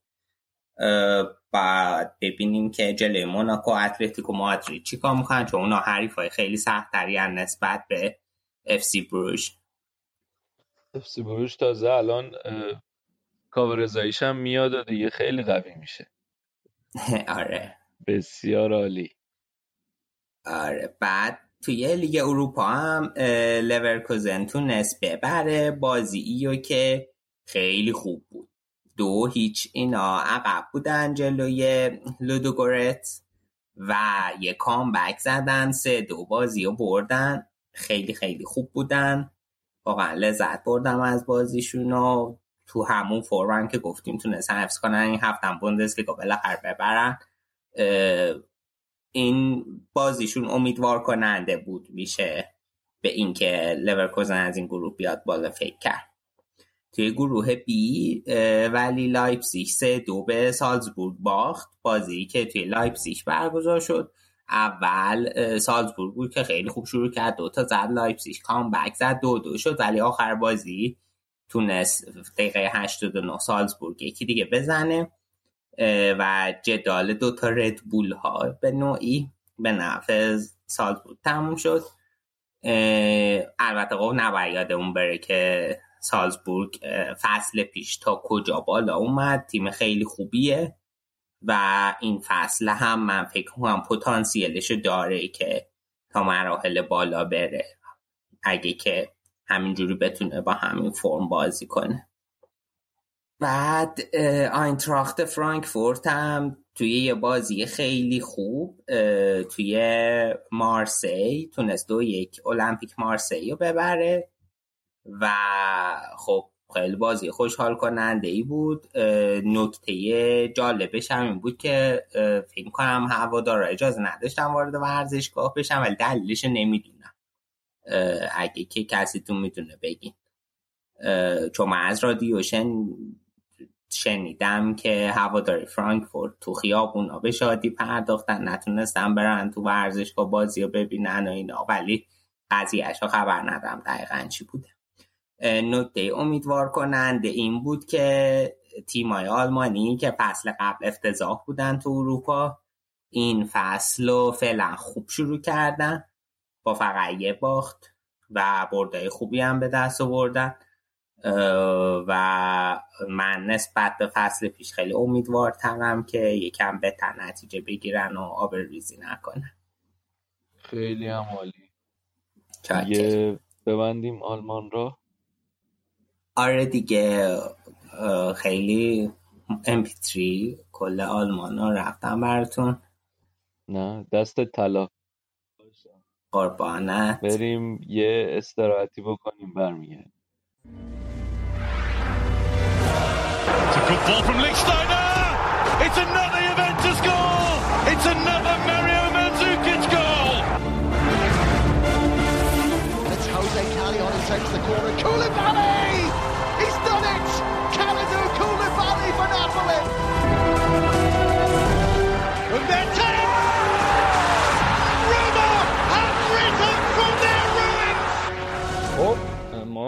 بعد ببینیم که جلوی موناکو اتلتیکو مادرید چیکار می‌کنن؟ چون اونا حریف های خیلی سخت نسبت به اف سی بروش اف سی بروش تازه الان کاورزاییش هم میاد و دیگه خیلی قوی میشه. آره. بسیار عالی. آره. بعد توی لیگ اروپا هم لورکوزن تونست ببره بازی و که خیلی خوب بود. دو هیچ اینا عقب بودن جلوی لودوگورت و یه کامبک زدن سه دو بازی و بردن. خیلی خیلی خوب بودن. واقعا لذت بردم از بازیشون و تو همون فورم که گفتیم تونستن حفظ کنن. این هفتم لیگا بالاخره ببرن. این بازیشون امیدوار کننده بود میشه به اینکه لورکوزن از این گروه بیاد بالا فکر کرد. توی گروه بی ولی لایپسیش سه دو به سالزبورگ باخت. بازی که توی لایپسیش برگزار شد. اول سالزبورگ بود که خیلی خوب شروع کرد دو تا زد لایپسیش comeback زد دو دو شد. ولی آخر بازی تونست دقیقه 89 سالزبورگ یکی دیگه بزنه. و جدال دو تا ردبول ها به نوعی به نفع سالزبورگ تموم شد. البته خب نباید یادمون بره که سالزبورگ فصل پیش تا کجا بالا اومد تیم خیلی خوبیه و این فصل هم من فکر کنم پتانسیلش داره که تا مراحل بالا بره. اگه که همینجوری بتونه با همین فرم بازی کنه. بعد آینتراخت فرانکفورت هم توی یه بازی خیلی خوب توی مارسی تونست دو یک المپیک مارسی رو ببره. و خب خیلی بازی خوشحال کننده ای بود نکته جالبش هم این بود که فکر کنم هوادارا اجازه نداشتم وارد ورزشگاه بشم ولی دلیلش نمی‌دونم. اگه که کسی تو می‌تونه بگین. چون من از رادیو شنیدم که هواداری فرانکفورت تو خیابونا به شادی پرداختن نتونستن برن تو ورزشگاه بازی رو ببینن و اینا ولی قضیهش خبر ندارم دقیقا چی بوده. نکته امیدوار کننده این بود که تیمای آلمانی که فصل قبل افتضاح بودن تو اروپا این فصل رو فعلا خوب شروع کردن با فقط یه باخت و بردای خوبی هم به دست آوردن. و من نسبت به فصل پیش خیلی امیدوارترم که یکم بهتر نتیجه بگیرن و آب ریزی نکنن. خیلی هم عالی. ببندیم آلمان را آره دیگه خیلی MP3 کل آلمان ها رفتم براتون. نه دست طلا. قربانت. بریم یه استراحتی بکنیم برمیگرد Cool it, Tommy!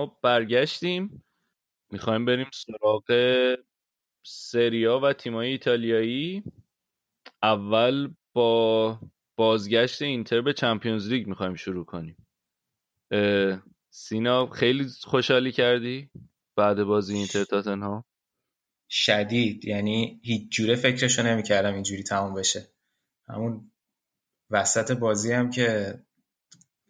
برگشتیم. می‌خوایم بریم سراغ سریا و تیمای ایتالیایی. اول با بازگشت اینتر به چمپیونز لیگ می‌خوایم شروع کنیم. سینا خیلی خوشحالی کردی بعد بازی اینتر تاتنهام؟ شدید. یعنی هیچ جوره فکرشو نمی‌کردم اینجوری تموم بشه. همون وسط بازی هم که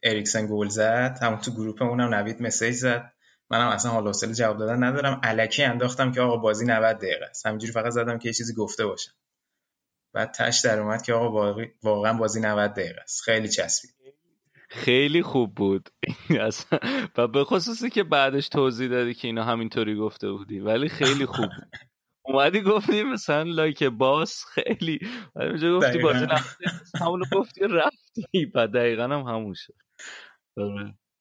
اریکسن گل زد. همون تو گروپمون هم نوید مسیج زد. منم اصلا حال حوصله جواب دادن ندارم. الکی انداختم که آقا بازی 90 دقیقه است. همینجوری فقط زدم که یه چیزی گفته باشم. بعد تش در اومد که آقا واقعا بازی 90 دقیقه است. خیلی چسبید. خیلی خوب بود. و به خصوصی که بعدش توضیح دادی که اینا همینطوری گفته بودی. ولی خیلی خوب بود. اومدی گفتی مثلا لایک باس خیلی اونجا گفتی بازی همونو گفتی رفتی. و دقیقا هم همون شد.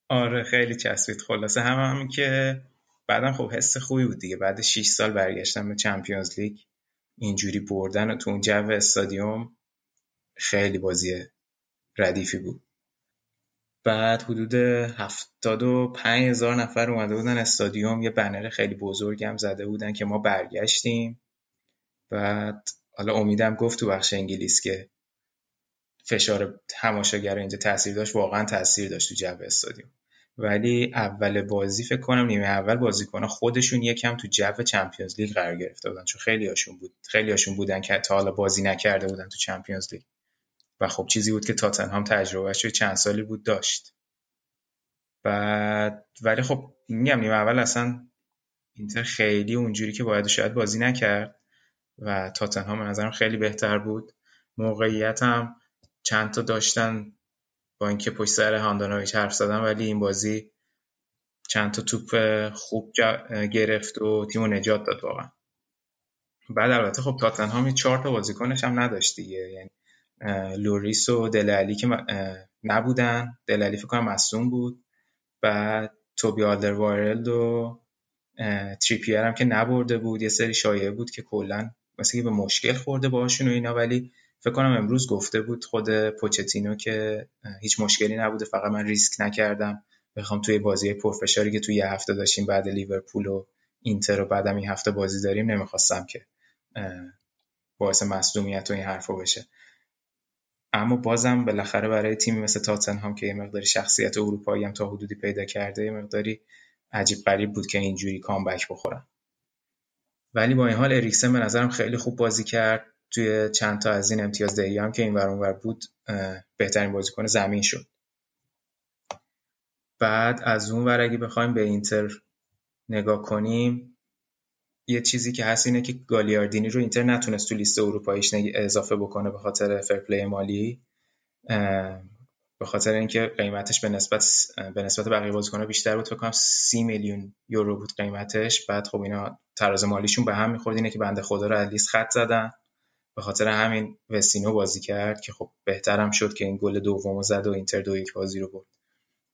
آره خیلی چسبید خلاصه. هم همین که بعدم خب حس خوبی بود دیگه. بعد 6 سال برگشتم به چمپیونز لیگ. اینجوری بردن و تو اون جو استادیوم خیلی بازی ردیفی بود. بعد حدود هفتاد و پنج هزار نفر اومده بودن استادیوم. یه بنر خیلی بزرگ هم زده بودن که ما برگشتیم. بعد حالا امیدم گفت تو بخش انگلیس که فشار تماشاگر اینجا تاثیر داشت واقعا تاثیر داشت تو جو استادیوم. ولی اول بازی فکر کنم نیمه اول بازیکن‌ها خودشون یکم تو جو چمپیونز لیگ قرار گرفته بودن. چون خیلی هاشون بود خیلی هاشون بودن که تا حالا بازی نکرده بودن تو چمپیونز لیگ. و خب چیزی بود که تاتنهام تجربهش چند سالی بود داشت. بعد ولی خب میگم نیمه اول اصلا اینتر خیلی اونجوری که باید شاید بازی نکرد. و تاتنهام به نظرم خیلی بهتر بود. موقعیت هم چند تا داشتن با اینکه پشت سر هاندانویچ حرف زدن ولی این بازی چند تا توپ خوب گرفت و تیمو نجات داد واقعا. بعد البته خب تاتنهام چهار تا بازیکنش هم نداشت دیگه. یعنی لوریس و دله الی که نبودن. دله الی فکر کنم مصدوم بود. بعد توبی آلدروایرلد و تریپیر هم که نبرده بود. یه سری شایعه بود که کلا مثلا به مشکل خورده باشون و اینا. ولی فکر کنم امروز گفته بود خود پوچتینو که هیچ مشکلی نبوده فقط من ریسک نکردم. بخوام توی بازی پرفشاری که توی یه هفته داشتیم بعد لیورپول و اینتر و بعدم این هفته بازی داریم نمی‌خواستم که باعث مصدومیت و این حرفا بشه. اما بازم بالاخره برای تیمی مثل تاتنهام که یه مقداری شخصیت اروپایی هم تا حدودی پیدا کرده یه مقداری عجیب غریب بود که اینجوری کامبک بخورن. ولی با این حال اریکسن به نظرم خیلی خوب بازی کرد. توی چند تا از این امتیاز دهی هم که این ور بود بهترین بازیکن زمین شد. بعد از اون ور اگه بخوایم به اینتر نگاه کنیم یه چیزی که هست اینه که گالیاردینی رو اینتر نتونست تو لیست اروپاییش اضافه بکنه به خاطر فرپلی مالی. به خاطر اینکه قیمتش به نسبت به نسبت بقیه بازیکن‌ها بیشتر بود. فکر کنم 30 میلیون یورو بود قیمتش. بعد خب اینا تراز مالیشون به هم می‌خورد. اینه که بنده خدا رو از لیست خط زدن. به خاطر همین وسینو بازی کرد که خب بهترم شد که این گل دومو زد و اینتر دو یک بازی رو برد.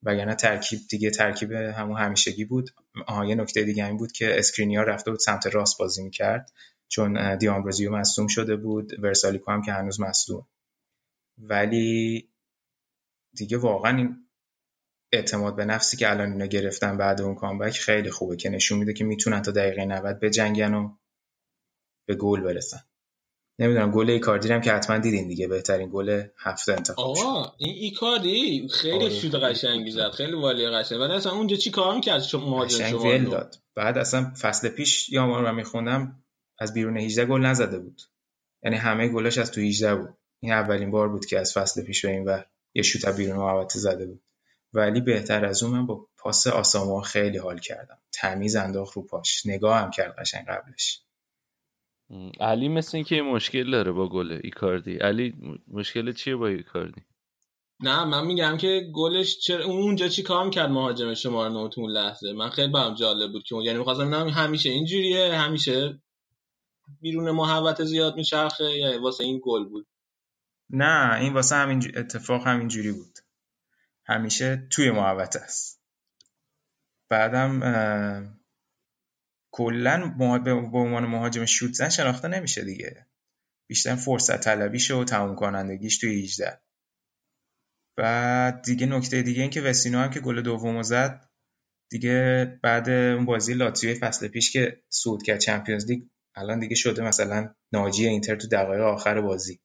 وگرنه ترکیب دیگه ترکیب همون همیشگی بود. آها یه نکته دیگه این بود که اسکرینیار رفته بود سمت راست بازی می‌کرد چون دیامبروزیو مصدوم شده بود ورسالیکو هم که هنوز مصدوم. ولی دیگه واقعا این اعتماد به نفسی که الان اینا گرفتن بعد اون comeback خیلی خوبه که نشون میده که می‌تونن تا دقیقه 90 بجنگن و به گل برسن. نمی‌دونم گل ایکاردی هم که حتما دیدین دیگه بهترین گل هفته انتخاب آقا این ایکاردی خیلی آره. شوت قشنگی زد خیلی والی قشنگ. ولی اصلا اونجا چی کار می‌کرد؟ شما مهاجم شما داد. بعد اصلا فصل پیش یا ما رو میخوندم از بیرون 18 گل نزده بود. یعنی همه گلاش از تو 18 بود. این اولین بار بود که از فصل پیش به این ور یه شوت بیرون محوطه زده بود. ولی بهتر از اون من با پاس آسامو خیلی حال کردم. تمیز انداخت رو پاش. نگاه هم کرد قشنگ قبلش. علی مثل اینکه مشکل داره با گل ایکاردی. علی مشکل چیه با ایکاردی؟ نه من میگم که گلش چرا اونجا چی کار کرد مهاجم شماره 9 اون لحظه؟ من خیلی برام جالب بود که یعنی می‌خواستم ببینم همیشه اینجوریه همیشه بیرون محوطه زیاد میچرخه یا واسه این گل بود؟ نه این واسه همین اتفاق همین جوری بود. همیشه توی محوطه است. بعدم کلا به عنوان مهاجم شوت زن شناخته نمیشه دیگه. بیشتر فرصت طلبیشه و تموم کنندگیش توی 18 و دیگه نکته دیگه این که وسینو هم که گل دومو زد دیگه بعد اون بازی لاتزیو فصل پیش که صعود کرد چمپیونز لیگ الان دیگه شده مثلا ناجی اینتر تو دقایق آخر بازی.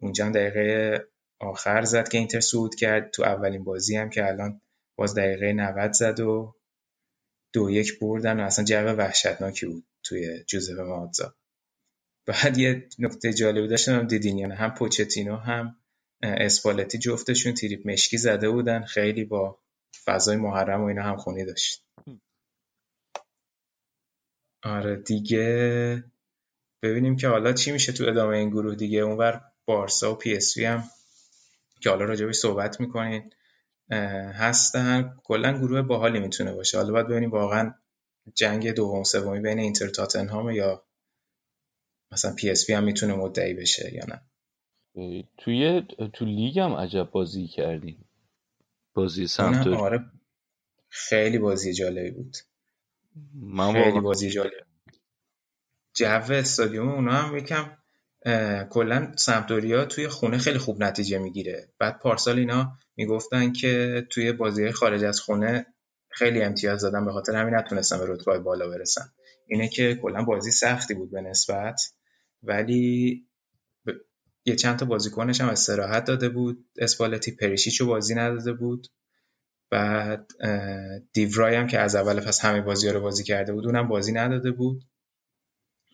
اونجا هم دقیقه آخر زد که اینتر صعود کرد. تو اولین بازی هم که الان باز دقیقه 90 زد و دو یک بردن و اصلا جو وحشتناکی بود توی جوزپه مئاتزا بعد یه نکته جالبی داشتم دیدین یعنی هم پوچتینو هم اسپالتی جفتشون تریپ مشکی زده بودن. خیلی با فضای محرم و اینا هم خونی داشت. آره دیگه ببینیم که حالا چی میشه تو ادامه این گروه دیگه. اونور بارسا و پی اس وی هم که حالا راجبش صحبت می‌کنین. هستن. کلا گروه باحالی می‌تونه باشه. حالا باید ببینیم واقعا جنگ دوم سومی بین اینتر تاتنهام یا مثلا پی اس هم می‌تونه مدعی بشه یا نه. توی تو لیگ هم عجب بازی کردیم. بازی سمت آره خیلی بازی جالبی بود. من خیلی بازی جالب. جو استادیوم اونا هم یکم کلا سمتوریا توی خونه خیلی خوب نتیجه می‌گیره. بعد پارسال اینا می‌گفتن که توی بازی خارج از خونه خیلی امتیاز دادن به خاطر همین نتونستن به رتبه بالا برسن. اینه که کلا بازی سختی بود به نسبت ولی یه چند تا بازیکنش هم استراحت داده بود. اسپالتی پریشیچو بازی نداده بود. بعد دیورای هم که از اول پس همه بازی ها رو بازی کرده بود اونم بازی نداده بود.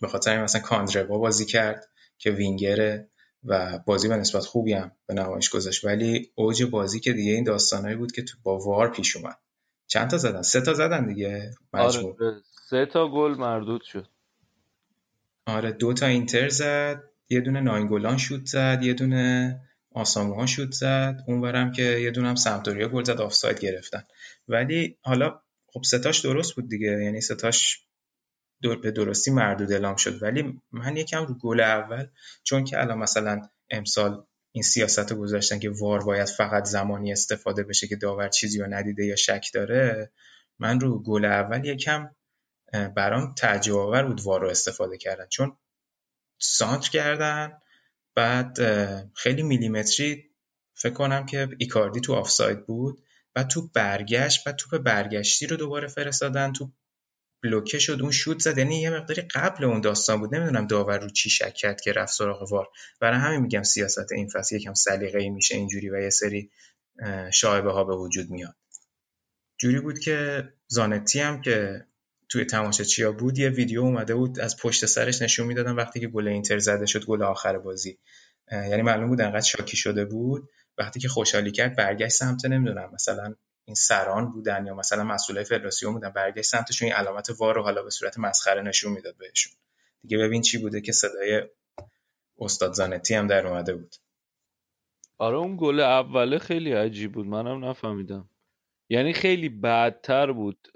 به خاطر مثلا کاندروا بازی کرد. که وینگره و بازی به نسبت خوبی هم به نمایش گذاشت. ولی اوج بازی که دیگه این داستانایی بود که تو با وار پیش اومد. چند تا زدن؟ سه تا زدن دیگه مجموع. آره سه تا گل مردود شد. آره دو تا اینتر زد یه دونه ناینگولان شوت زد یه دونه آساموها شوت زد اونورم که یه دونه هم سمتوریا گل زد آفساید گرفتن. ولی حالا خب ستاش درست بود دیگه یعنی ستاش به درستی مردود اعلام شد. ولی من یکم رو گل اول چون که الان مثلا امسال این سیاست رو گذاشتن که وار باید فقط زمانی استفاده بشه که داور چیزی رو ندیده یا شک داره من رو گل اول یکم برام تعجب آور بود وار رو استفاده کردن. چون سانتر کردن بعد خیلی میلیمتری فکر کنم که ایکاردی تو آفساید بود بعد تو برگشت بعد توپ برگشتی رو دوباره فرستادن تو بلوکه شد اون شوت زد. یعنی یه مقداری قبل اون داستان بود. نمی‌دونم داور رو چی شک کرد که رفت سراغ وار. برای همین میگم سیاست این فصل یکم سلیقه‌ای میشه اینجوری و یه سری شایبه ها به وجود میاد. جوری بود که زانتی هم که توی چیا بود یه ویدیو اومده بود از پشت سرش نشون می‌دادن وقتی که گل اینتر زده شد گل آخر بازی. یعنی معلوم بود انقدر شاکی شده بود. وقتی که خوشحالی کرد برگشت سمت نمی‌دونم مثلا این سران بودن یا مثلا مسئولای فدراسیون بودن برگشت سمتشون این علامت وار رو حالا به صورت مسخره نشون می‌داد بهشون. دیگه ببین چی بوده که صدای استاد زانتی هم در اومده بود. آره اون گل اوله خیلی عجیب بود منم نفهمیدم. یعنی خیلی بدتر بود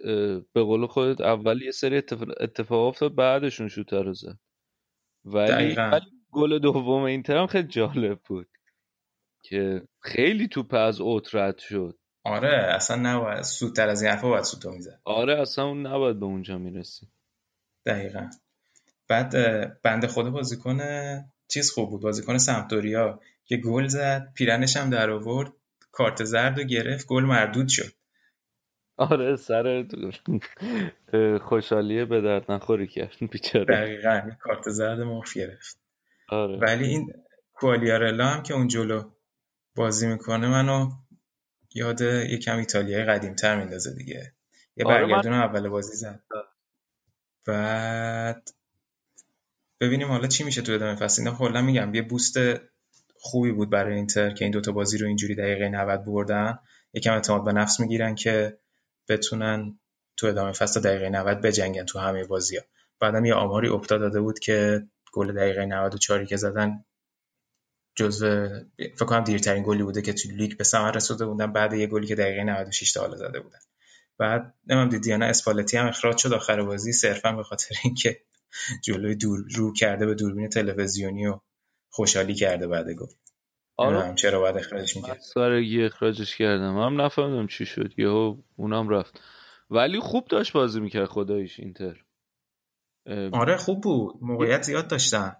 به قول خودت اول یه سری اتفاق افتاد بعدشون شوتر رو زد. ولی, گل دوم اینتر هم خیلی جالب بود که خیلی توپ از اوت رد شد. آره اصلا نباید. سودتر از این حرفا باید سوتو می‌زد. آره اصلا اون نباید به اونجا می‌رسی. دقیقا. بعد بنده خدا بازیکن چیز خوب بود. بازیکن سمتوریا که گل زد پیرنش هم در آورد کارت زرد و گرفت گل مردود شد. آره سر خوشحالیه به درد نخوری کرد بیچاره. دقیقا کارت زرد مخ گرفت. آره. ولی این کوالیارلا هم که اون جلو بازی می‌کنه منو یاد یکم ایتالیای قدیمتر میندازه دیگه. یه آره برگردون من... اول بازی زد بعد ببینیم حالا چی میشه تو ادامه فصل. اینا کلا میگم یه بوست خوبی بود برای اینتر که این دوتا بازی رو اینجوری دقیقه 90 بردن یکم اعتماد به نفس می‌گیرن که بتونن تو ادامه فصل دقیقه 90 بجنگن تو همه بازی ها بعدم یه آماری افتاد داده بود که گل دقیقه 94 که زدن جزو فکر کنم دیرترین گلی بوده که تو لیگ به ثمر رسیده بودن. بعد یه گلی که دقیقه 96 تا حالا زده بودن. بعد نمی‌دونم دیدیانا اسپالتی هم اخراج شد. آخر بازی صرفا به خاطر اینکه جلوی دور رو کرده به دوربین تلویزیونی و خوشحالی کرده بعد گل. آره. چرا باید اخراجش می‌کرد. سارگی اخراجش کردم. من نفهمیدم چی شد. یهو اونم رفت. ولی خوب داشت بازی می‌کرد خداییش اینتر. آره خوب بود. موقعیت زیاد داشتن.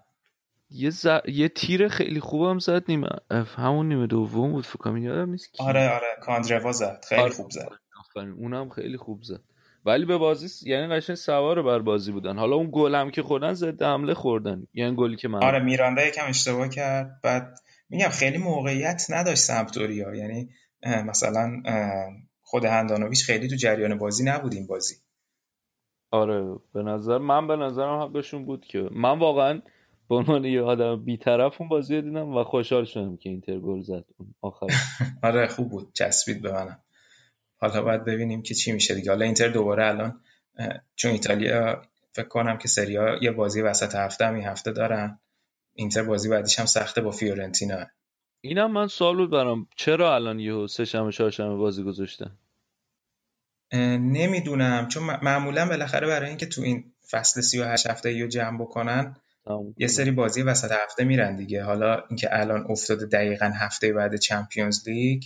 یه, ز... یه تیر خیلی خوبم زد نیمه همون نیمه دوم بود فکر یادم نیست کی. آره آره کاندروا زد خیلی آره. خوب زد. اونم خیلی خوب زد. ولی به بازی یعنی قشنگ سوار بر بازی بودن. حالا اون گلم که خوردن ضد حمله خوردن. یعنی گلی که من آره میراندا یکم اشتباه کرد. بعد میگم خیلی موقعیت نداشت سمپدوریا یعنی مثلا خود هندانویچ خیلی تو جریان بازی نبود این بازی. آره به نظر من به نظرم حقشون بود که من واقعا به عنوان یه آدم بیطرف اون بازی دیدم و خوشحال شدم که اینتر گل زد. اون آخر. آره خوب بود. چسبید به منم. حالا باید ببینیم که چی میشه دیگه. حالا اینتر دوباره الان چون ایتالیا فکر کنم که سریا یه بازی وسط هفته هم این هفته دارن. اینتر بازی بعدیش هم سخته با فیورنتینا. اینم من سوال بود برام. چرا الان یهو سه شنبه چهارشنبه بازی گذاشتن؟ نمی‌دونم. چون معمولا بالاخره برای اینکه تو این فصل 38 هفته رو جمع بکنن یه سری بازی وسط هفته میرن دیگه. حالا اینکه الان افتاده دقیقا هفته بعد چمپیونز لیگ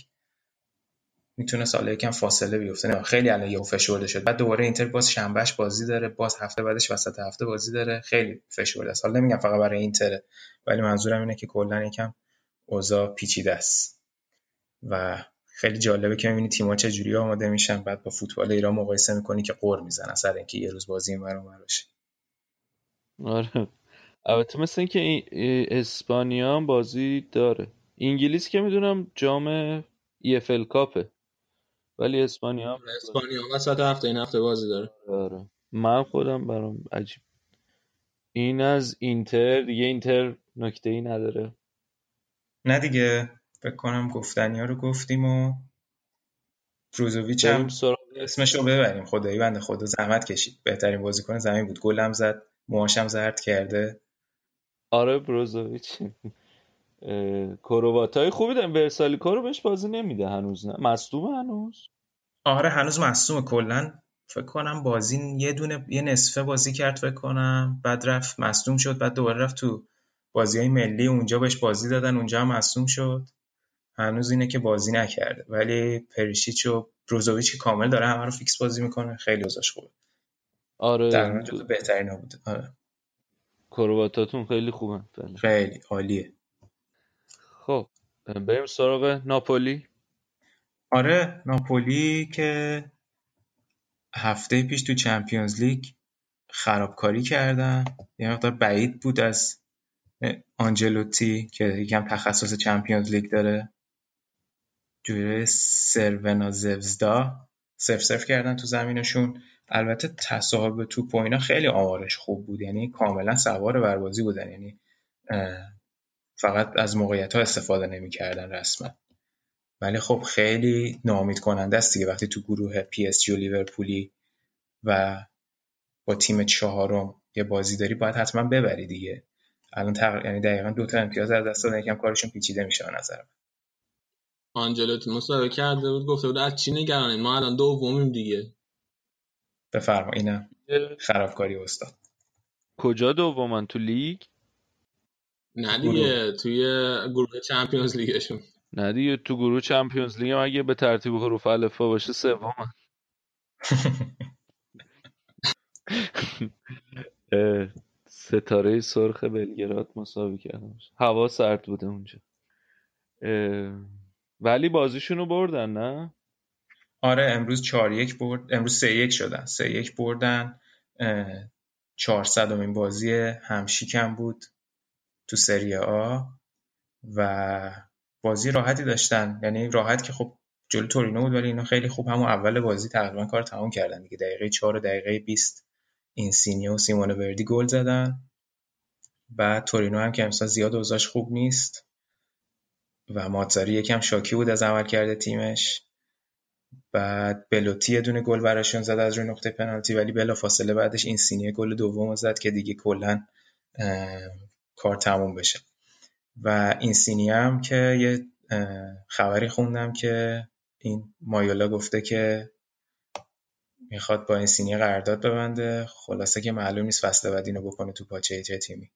می‌تونه سال یکم فاصله بیفته. نه خیلی الان یهو فشرده شد بعد دوباره اینتر باز شنبهش بازی داره باز هفته بعدش وسط هفته بازی داره. خیلی فشرده است. حالا نمیگم فقط برای اینتر ولی منظورم اینه که کلا یکم اوضاع پیچیده است. و خیلی جالبه که می‌بینی تیم‌ها چه جوری آماده میشن. بعد با فوتبال ایران مقایسه می‌کنی که قور می‌زنن سر اینکه یه روز بازی این برام باشه. آره. البته مثل اینکه اسپانیا هم بازی داره. انگلیس که می‌دونم جام EFL کاپه ولی اسپانیا هم اسپانیا وسط هفته این هفته بازی داره. آره. من خودم برام عجیب. این از اینتر دیگه اینتر نکته ای نداره. نه دیگه فکر کنم گفتنی ها رو گفتیم و بروزوویچ هم اسمش رو ببریم. خدایی بنده خدا زحمت کشید. بهترین بازیکن زمین بود. گلم زد. موهاشم زرد کرده. آره بروزوویچ. کروات های خوبی داریم. ورسالیکو رو بهش بازی نمیده هنوز نه؟ مصدوم هنوز؟ آره هنوز مصدوم کلا فکر کنم بازی یه دونه یه نصفه بازی کرد فکر کنم. بعد رفت مصدوم شد بعد دوباره رفت تو بازی های ملی اونجا بهش بازی دادن اونجا هم مصدوم شد. هنوز اینه که بازی نکرده. ولی پریشیچ و بروزوویچ کامل داره همه رو فیکس بازی می‌کنه. خیلی اوضاعش خوبه. آره. در بهترین بوده. آره. کرواتاتون خیلی خوبه خیلی عالیه. خب بریم سراغ ناپولی. آره ناپولی که هفته پیش تو چمپیونز لیگ خرابکاری کردن. یه مقدار بعید بود از آنجلوتی که یکم تخصص چمپیونز لیگ داره. جوره سرونا زوزدا سرف سرف کردن تو زمینشون. البته تصاحب توپ و اینا خیلی آمارش خوب بود. یعنی کاملا سوار بر بازی بودن. یعنی فقط از موقعیت ها استفاده نمی‌کردن رسما. ولی خب خیلی ناامید کننده است دیگه وقتی تو گروه پی اس جی و لیورپولی و با تیم چهارم یه بازی داری باید حتما ببری دیگه. الان تق... یعنی دقیقا دو تا امتیاز از دست دادن یکم کارشون پیچیده میشه به نظر من. آنجلوتی مصاحبه کرده بود گفته بود از چی نگرانید؟ ما الان دومیم دیگه. بفرما اینم خرابکاری استاد. کجا دومن تو لیگ؟ نه دیگه توی گروه چمپیونز لیگشون. نه دیگه تو گروه چمپیونز لیگ اگه به ترتیب حروف الفا باشه سومن. ستاره سرخ بلگراد مساوی کردن هوا سرد بوده اونجا. ولی بازیشونو بردن نه؟ آره امروز 4 یک برد امروز 3 یک شدن. 3 یک بردن. 400 امین بازی همشیکم بود تو سری آ و بازی راحتی داشتن. یعنی راحت که خب جلو تورینو بود ولی اینا خیلی خوب همون اول بازی تقریبا کار تموم کردن دیگه. دقیقه 4 و دقیقه 20 اینسینیو و سیمونه وردی گل زدن. بعد تورینو هم که امسال زیاد اوضاعش خوب نیست و ماتزاری یکم شاکی بود از عملکرد تیمش. بعد بلوتی یه دونه گل براشون زد از روی نقطه پنالتی ولی بلا فاصله بعدش این سینیه گل دوم زد که دیگه کلا کار تموم بشه. و این سینی هم که یه خبری خوندم که این مایولا گفته که می‌خواد با این سینی قرارداد ببنده. خلاصه که معلوم نیست فصل بعد اینو بکنه تو پاچه چه تیمی.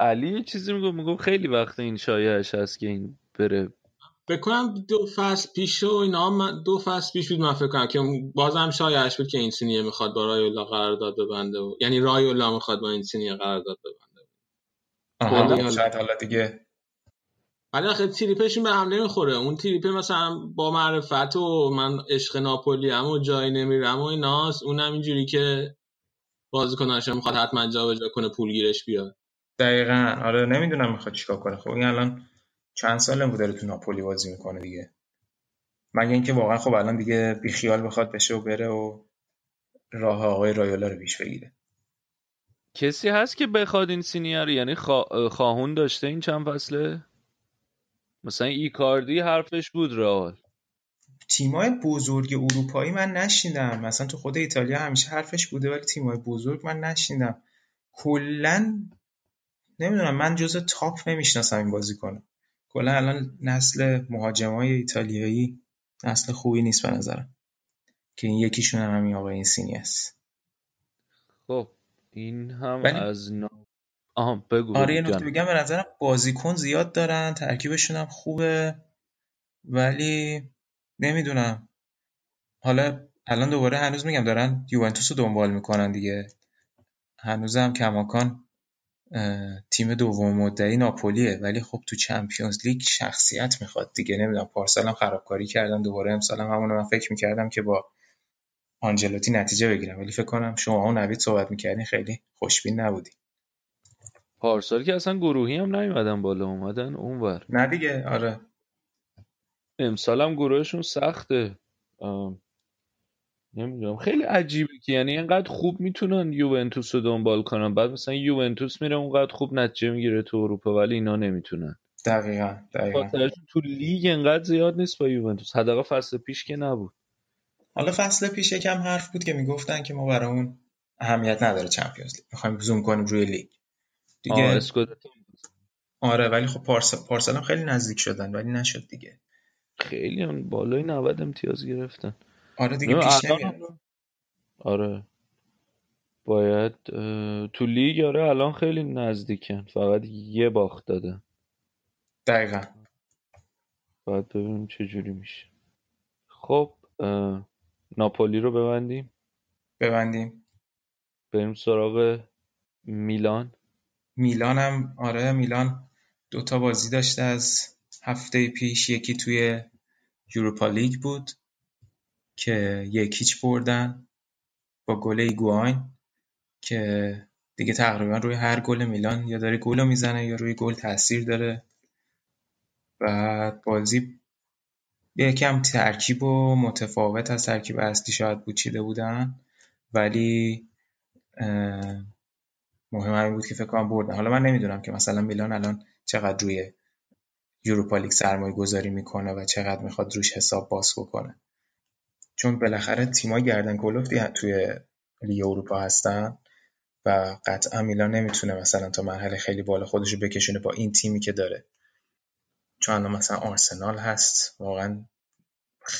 علی یه چیزی میگو میگو خیلی وقت این شایعش هست که این بره بکنم دو فصل پیش و اینا من دو فصل پیش بود من فکر کنم که بازم شایعش بود که این سینیه می‌خواد با رایولا قرارداد ببنده و یعنی رایولا می‌خواد با این سینیه قرارداد ببنده آها شاید حالا دیگه ولی آخه تریپشون به هم نمی‌خوره. اون تریپه مثلا با معرفت و من عشق ناپولی هم و جای نمیرم و ایناست اونم اینجوری که بازیکناش می‌خواد حتما جابجا کنه پول گیرش بیاد. دقیقا. آره نمی‌دونم می‌خواد چیکار کنه. خب این الان چند ساله بود داره تو ناپولی بازی می‌کنه دیگه. مگه اینکه واقعا خب الان دیگه بیخیال بخواد بشه و بره و راه آقای رایولا رو پیش بگیره. کسی هست که بخواد این سینیار یعنی خوا... خواهون داشته این چند فصله؟ مثلا ایکاردی حرفش بود رئال. تیمای بزرگ اروپایی من نشیندم مثلا تو خود ایتالیا همیشه حرفش بوده ولی تیمای بزرگ من نشیندم کلا نمی‌دونم من جز تاپ نمی‌شناسم این بازی کنم کلا الان نسل مهاجمای ایتالیایی نسل خوبی نیست به نظرم. که این یکیشون هم همین آقای اینسینی است. خب این هم ولی- از نا... آها بگو آره یه نکته. بگم به نظرم بازیکن زیاد دارن ترکیبشون هم خوبه ولی نمی‌دونم. حالا الان دوباره هنوز میگم دارن یوونتوس رو دنبال می‌کنن دیگه. هنوزم کماکان تیم دوم مدعی ناپولیه ولی خب تو چمپیونز لیگ شخصیت می‌خواد دیگه. نمی‌دونم پارسال هم خرابکاری کردن دوباره امسال هم همون رو من فکر می‌کردم که با آنجلوتی نتیجه بگیرم. ولی فکر کنم شما و نوید صحبت می‌کردین خیلی خوشبین نبودی. پارسال که اصلا گروهی هم نیومدن بالا اومدن اونور. نه دیگه آره. امسال هم گروهشون سخته. آم، نمی‌دونم. خیلی عجیبه که یعنی اینقدر خوب می‌تونن یوونتوس رو دنبال کنن. بعد مثلا یوونتوس میره اونقدر خوب نتیجه می‌گیره تو اروپا ولی اینا نمی‌تونن. دقیقا دقیقا. تو لیگ انقدر زیاد نیست با یوونتوس. حداقل فصل پیش که نبود. حالا فصل پیش یکم حرف بود که می‌گفتن که ما برای اون اهمیت نداره چمپیونز لیگ. می‌خوایم زوم کنیم روی لیگ. دیگه اسکودتو. آره ولی خب پارسال پارسال هم خیلی نزدیک شدن ولی نشد دیگه. خیلی هم بالای 90 امتیاز گرفتن. آره دیگه پیش نمیاد آره. باید اه، تو لیگ آره الان خیلی نزدیکن فقط یه باخت دادن دقیقا. باید ببینیم چه جوری میشه. خب اه، ناپولی رو ببندیم. ببندیم. بریم سراغ میلان. میلان هم آره میلان دوتا بازی داشته از هفته پیش. یکی توی یوروپا لیگ بود. که یکیچ بردن با گل ایگواین که دیگه تقریبا روی هر گل میلان یا داره گل می‌زنه یا روی گل تاثیر داره. و بازی یکم ترکیب و متفاوت از ترکیب اصلی شاید بود چیده بودن ولی مهم همین بود که فکر کنم بردن. حالا من نمی‌دونم که مثلا میلان الان چقدر روی یوروپا لیگ سرمایه گذاری می‌کنه و چقدر می‌خواد روش حساب باز بکنه. چون بالاخره تیمای گردن کلفتی توی لیگ اروپا هستن و قطعا میلان نمی‌تونه مثلا تا مرحله خیلی بالا خودش رو بکشونه با این تیمی که داره. چون الان مثلا آرسنال هست. واقعا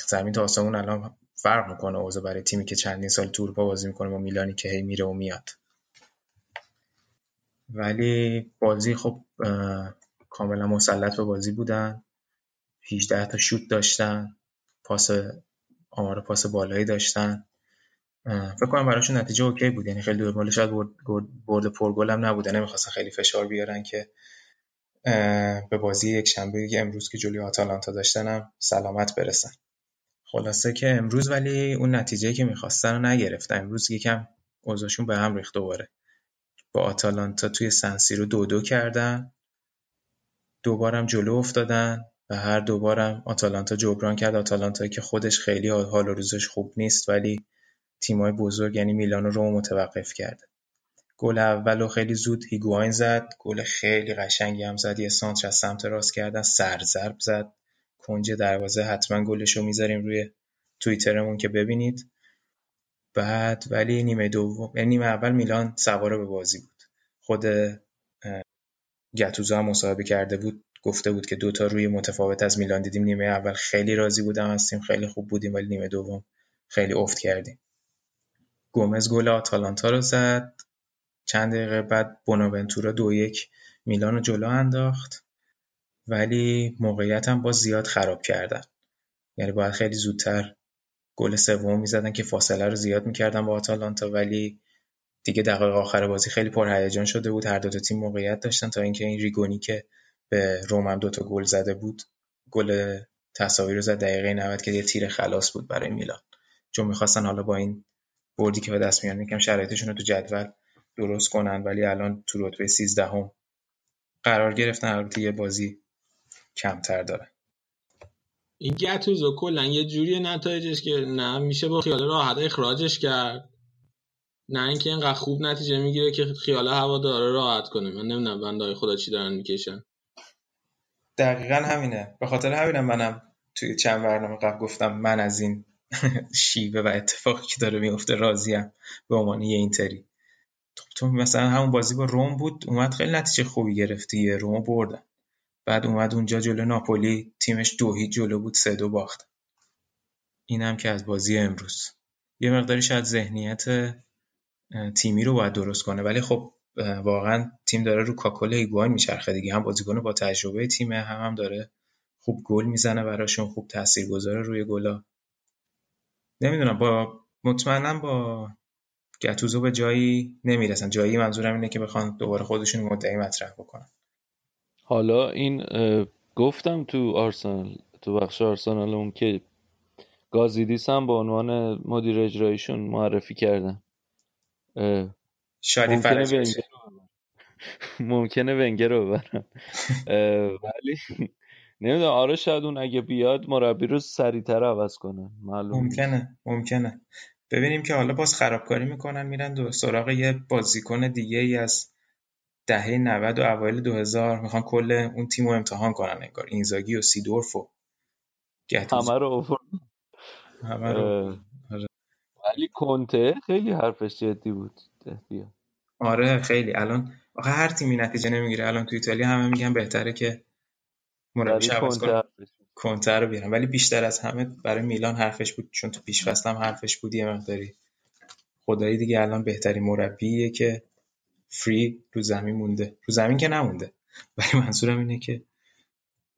زمین تا آسمون الان فرق می‌کنه اوضاع برای تیمی که چندین سال تو اروپا بازی می‌کنه با میلانی که هی میره و میاد. ولی بازی خب کاملا مسلط به بازی بودن. 18 تا شوت داشتن. پاس آمار پاس بالایی داشتن. فکر کنم براشون نتیجه اوکی بود. یعنی خیلی دور شاید برد, برد پرگل هم نبوده نمی‌خواستن خیلی فشار بیارن که به بازی یک شنبه امروز که جلوی آتالانتا داشتن هم سلامت برسن. خلاصه که امروز ولی اون نتیجه که می‌خواستن رو نگرفتن. امروز یکم اوضاعشون به هم ریخت دوباره. با آتالانتا توی سنسیرو دو دو کردن. دوبارم جلو افتادن. و هر دوبارم آتالانتا جبران کرد. آتالانتا که خودش خیلی حال و روزش خوب نیست ولی تیمای بزرگ یعنی میلان و روم متوقف کرده. گل اولو خیلی زود هیگواین زد. گل خیلی قشنگی هم زد. یه سانتر از سمت راست کردن سرزرب زد. کنج دروازه حتما گلشو می‌ذاریم روی توییترمون که ببینید. بعد ولی نیمه دوم یعنی نیمه اول میلان سوار به بازی بود. خود گتوزو هم مصاحبه کرده بود. گفته بود که دوتا روی متفاوت از میلان دیدیم. نیمه اول خیلی راضی بودم از تیم خیلی خوب بودیم ولی نیمه دوم خیلی افت کردیم. گومز گل آتالانتا رو زد. چند دقیقه بعد بوناونتورا دو یک میلان رو جلو انداخت. ولی موقعیت هم باز زیاد خراب کردن. یعنی باید خیلی زودتر گل سوم می‌زدن که فاصله رو زیاد می‌کردن با آتالانتا. ولی دیگه دقایق آخر بازی خیلی پرهیجان شده بود. هر دو تیم موقعیت داشتن تا اینکه این ریگونی که به روم هم دو تا گل زده بود. گل تساوی رو زد دقیقه 90 که یه تیر خلاص بود برای میلان. چون می‌خواستن حالا با این بردی که به دست میارن یکم شرایطشون رو تو جدول درست کنن. ولی الان تو رتبه 13 هم قرار گرفتن. البته یه بازی کمتر داره. این گتوزو کلا یه جوری نتایجش که نه میشه با خیال راحت اخراجش کرد. نه اینکه اینقدر خوب نتیجه می‌گیره که خیال هوا داره راحت کنه. من نمی‌دونم بندای خدا چی دارن می‌کشن. دقیقا همینه. به خاطر همینم منم توی چند برنامه قبل گفتم من از این شیوه و اتفاقی که داره میفته راضیم به عنوان یه اینتری. تو مثلا همون بازی با روم بود اومد خیلی نتیجه خوبی گرفتی روم بردن. بعد اومد اونجا جلو ناپولی تیمش دو هیچ جلو بود سه دو باخت. اینم که از بازی امروز. یه مقداری شاید ذهنیت تیمی رو باید درست کنه. ولی خب واقعا تیم داره رو کاکل هیگواین میچرخه دیگه. هم بازیکن با تجربه تیمه هم هم داره خوب گل می‌زنه براشون خوب تاثیرگذاره روی گلا. نمی‌دونم با مطمئنم با گتوزو به جایی نمی‌رسن. جایی منظورم اینه که بخوان دوباره خودشون مدعی مطرح بکنن. حالا این گفتم تو آرسنال تو بخش آرسنال اون که گازیدیس هم به عنوان مدیر اجرایشون معرفی کردن. شادی ونگر ممکنه ونگر رو ببرم. ولی نمی‌دونم آره شاید اون اگه بیاد مربی رو سریعتر عوض کنه. معلوم ممکنه ممکنه. ببینیم که حالا باز خرابکاری می‌کنن میرن دو سراغ یه بازیکن دیگه ای از دهه 90 و اوایل 2000 می‌خوان کل اون تیم رو امتحان کنن انگار. اینزاگی و سیدورف و همه رو همه رو ولی کنته خیلی حرفش جدی بود. بیا. آره خیلی. الان آخه هر تیمی نتیجه نمی‌گیره. الان تو ایتالیا همه میگن بهتره که مربی عوض کنه کنته رو بیارن. ولی بیشتر از همه برای میلان حرفش بود چون تو پیش هم حرفش بود یه مقداری خدایی دیگه الان بهترین مربیه که فری رو زمین مونده. رو زمین که نمونده. ولی منظورم اینه که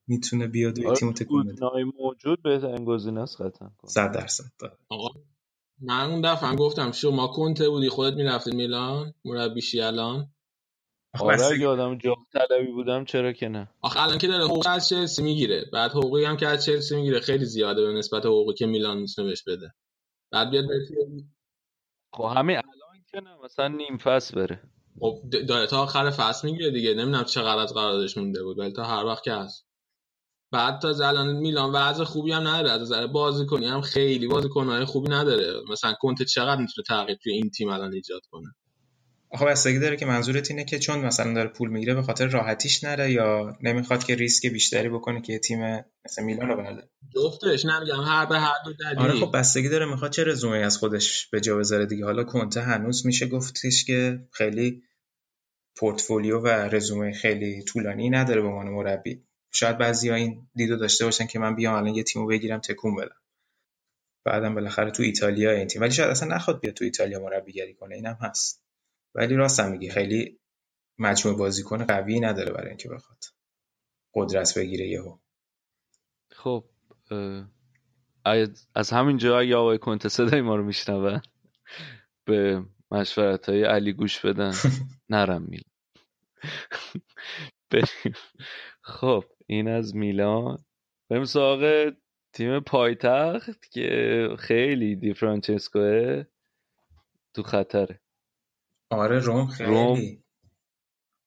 می‌تونه بیاد و تیمو تکون بده. موجود بهترین گزینه است قطعا. 100 درصد آقا من اون دفعه گفتم شما کنته بودی خودت می‌رفتی میلان مربیشی الان. آره اگه آدم جاه طلبی بودم چرا که نه؟ آخه الان که داره حقوق از چلسی می‌گیره. بعد حقوقی هم که از چلسی می‌گیره خیلی زیاده به نسبت حقوقی که میلان می‌تونه بهش بده. بعد بیاد خب همین الان که نه مثلا نیم فصل بره. خب داره تا آخر فصل می‌گیره دیگه. نمی‌دونم چقدر از قراردادش مونده بود ولی تا هر وقت که هست. بعد تا الان میلان وضع خوبی هم نداره از نظر بازیکنی هم خیلی بازیکنهای خوبی نداره. مثلا کنت چقدر می‌تونه تغییر توی این تیم الان ایجاد کنه؟ آخه بستگی داره که منظورت اینه که چون مثلا داره پول می‌گیره به خاطر راحتیش نره یا نمی‌خواد که ریسک بیشتری بکنه که تیم مثل میلان رو برده جفتش نمیگم هر به هر دو دلیل. آره خب بستگی داره می‌خواد چه رزومه از خودش به جا بذاره دیگه؟ حالا کنته هنوز میشه گفتش که خیلی پورتفولیو و رزومه خیلی طولانی نداره به عنوان مربی. شاید بعضی این دیدو داشته باشن که من بیام الان یه تیمو بگیرم تکون بدم. بعدم بالاخره تو ایتالیا این تیم. ولی شاید اصلا نخواد بیاد تو ایتالیا مربیگری کنه اینم هست. ولی راستم میگی خیلی مجموع بازیکن قوی نداره برای اینکه بخواد قدرت بگیره یهو. خب از همین جا اگه آقای کنته صدای ما رو میشنون به مشورت های علی گوش بدن. نرم میل. خب این از میلان. بریم سراغ تیم پایتخت که خیلی دی فرانچسکوه تو خطره. آره روم خیلی روم.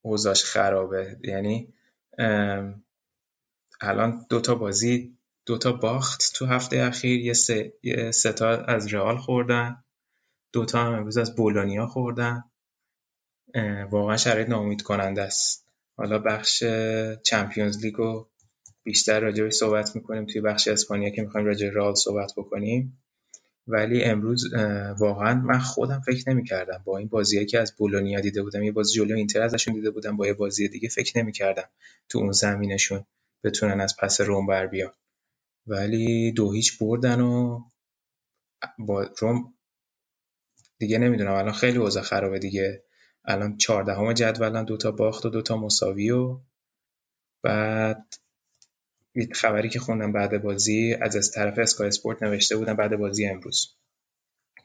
اوزاش خرابه. یعنی الان دوتا بازی دوتا باخت تو هفته اخیر. یه سه, یه ستا از رئال خوردن. دوتا هم امروز از بولونیا خوردن. واقعا شرایط ناامید کننده است. حالا بخش چمپیونز لیگ رو بیشتر راجع صحبت می‌کنیم. توی بخش اسپانیا که می‌خوایم راجع رئال صحبت بکنیم. ولی امروز واقعا من خودم فکر نمی‌کردم. با این بازیایی که از بولونیا دیده بودم یه بازی جلو اینتر ازشون دیده بودم با یه بازی دیگه فکر نمی‌کردم تو اون زمینشون بتونن از پس روم بر بیان. ولی دو هیچ بردن و با روم دیگه نمی‌دونم. الان خیلی اوضاع خرابه دیگه. الان چهاردهم جدولن دوتا باخت و دوتا مساوی و بعد خبری که خوندم بعد بازی از از طرف اسکای اسپورت نوشته بودن بعد بازی امروز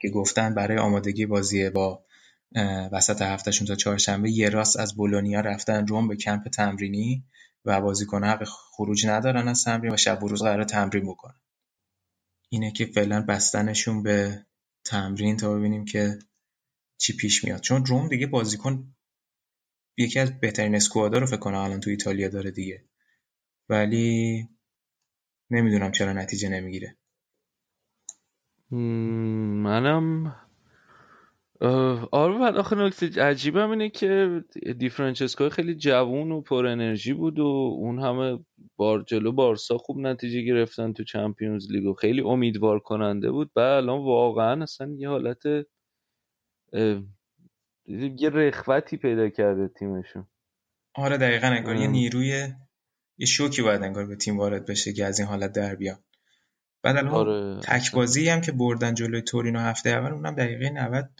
که گفتن برای آمادگی بازی با وسط هفتهشون تا چهارشنبه یه راست از بولونیا رفتن روم به کمپ تمرینی و بازیکن حق خروج ندارن از تمرین و شب و روز قرار تمرین بکنن. اینه که فعلا بستنشون به تمرین تا ببینیم که چی پیش میاد. چون روم دیگه بازیکن یکی از بهترین اسکوادا رو فکر کنم الان تو ایتالیا داره دیگه. ولی نمی‌دونم چرا نتیجه نمی‌گیره. منم آره آخه نکته عجیبم اینه که دیفرانچسکو خیلی جوون و پر انرژی بود و اون همه بار جلو بارسا خوب نتیجه گرفتن تو چمپیونز لیگ و خیلی امیدوار کننده بود. بعد الان واقعا اصلا یه حالت یه رخوتی پیدا کرده تیمشون. آره دقیقا انگار یه نیروی یه شوکی باید انگار به تیم وارد بشه که از این حالت در بیان. بعد الان آره. تک بازی هم که بردن جلوی تورینو هفته اول اونم دقیقه 90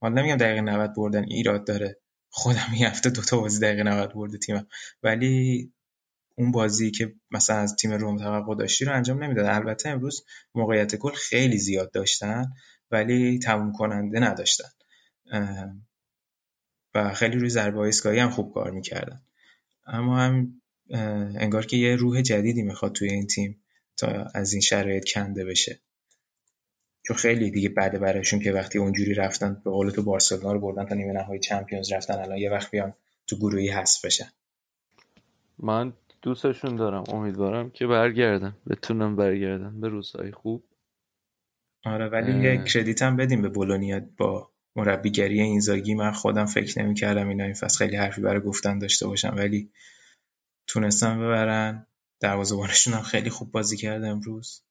حالا نمیگم دقیقه 90 بردن ایراد داره. خودم این هفته دو تا بازی دقیقه 90 برده تیمم. ولی اون بازی که مثلا از تیم روم توقع داشتی رو انجام نمی‌داد. البته امروز موقعیت گل خیلی زیاد داشتن ولی تموم کننده نداشتن. و خیلی روی ضربه ایستگاهی هم خوب کار می‌کردن. اما هم انگار که یه روح جدیدی می‌خواد توی این تیم تا از این شرایط کنده بشه. چون خیلی دیگه بعد برایشون که وقتی اونجوری رفتن به قول تو بارسلونا رو بردن تا نیمه نهایی چمپیونز رفتن الان یه وقت بیان تو گروهی حذف بشن. من دوستشون دارم امیدوارم که برگردن بتونم برگردن به روزهای خوب. آره ولی یه کردیت هم بدیم به بولونیا با مربیگری اینزاگی من خودم فکر نمی‌کردم اینا این فصل خیلی حرفی برای گفتن داشته باشم ولی تونستن ببرن. دروازه‌بانشون هم خیلی خوب بازی کرده امروز.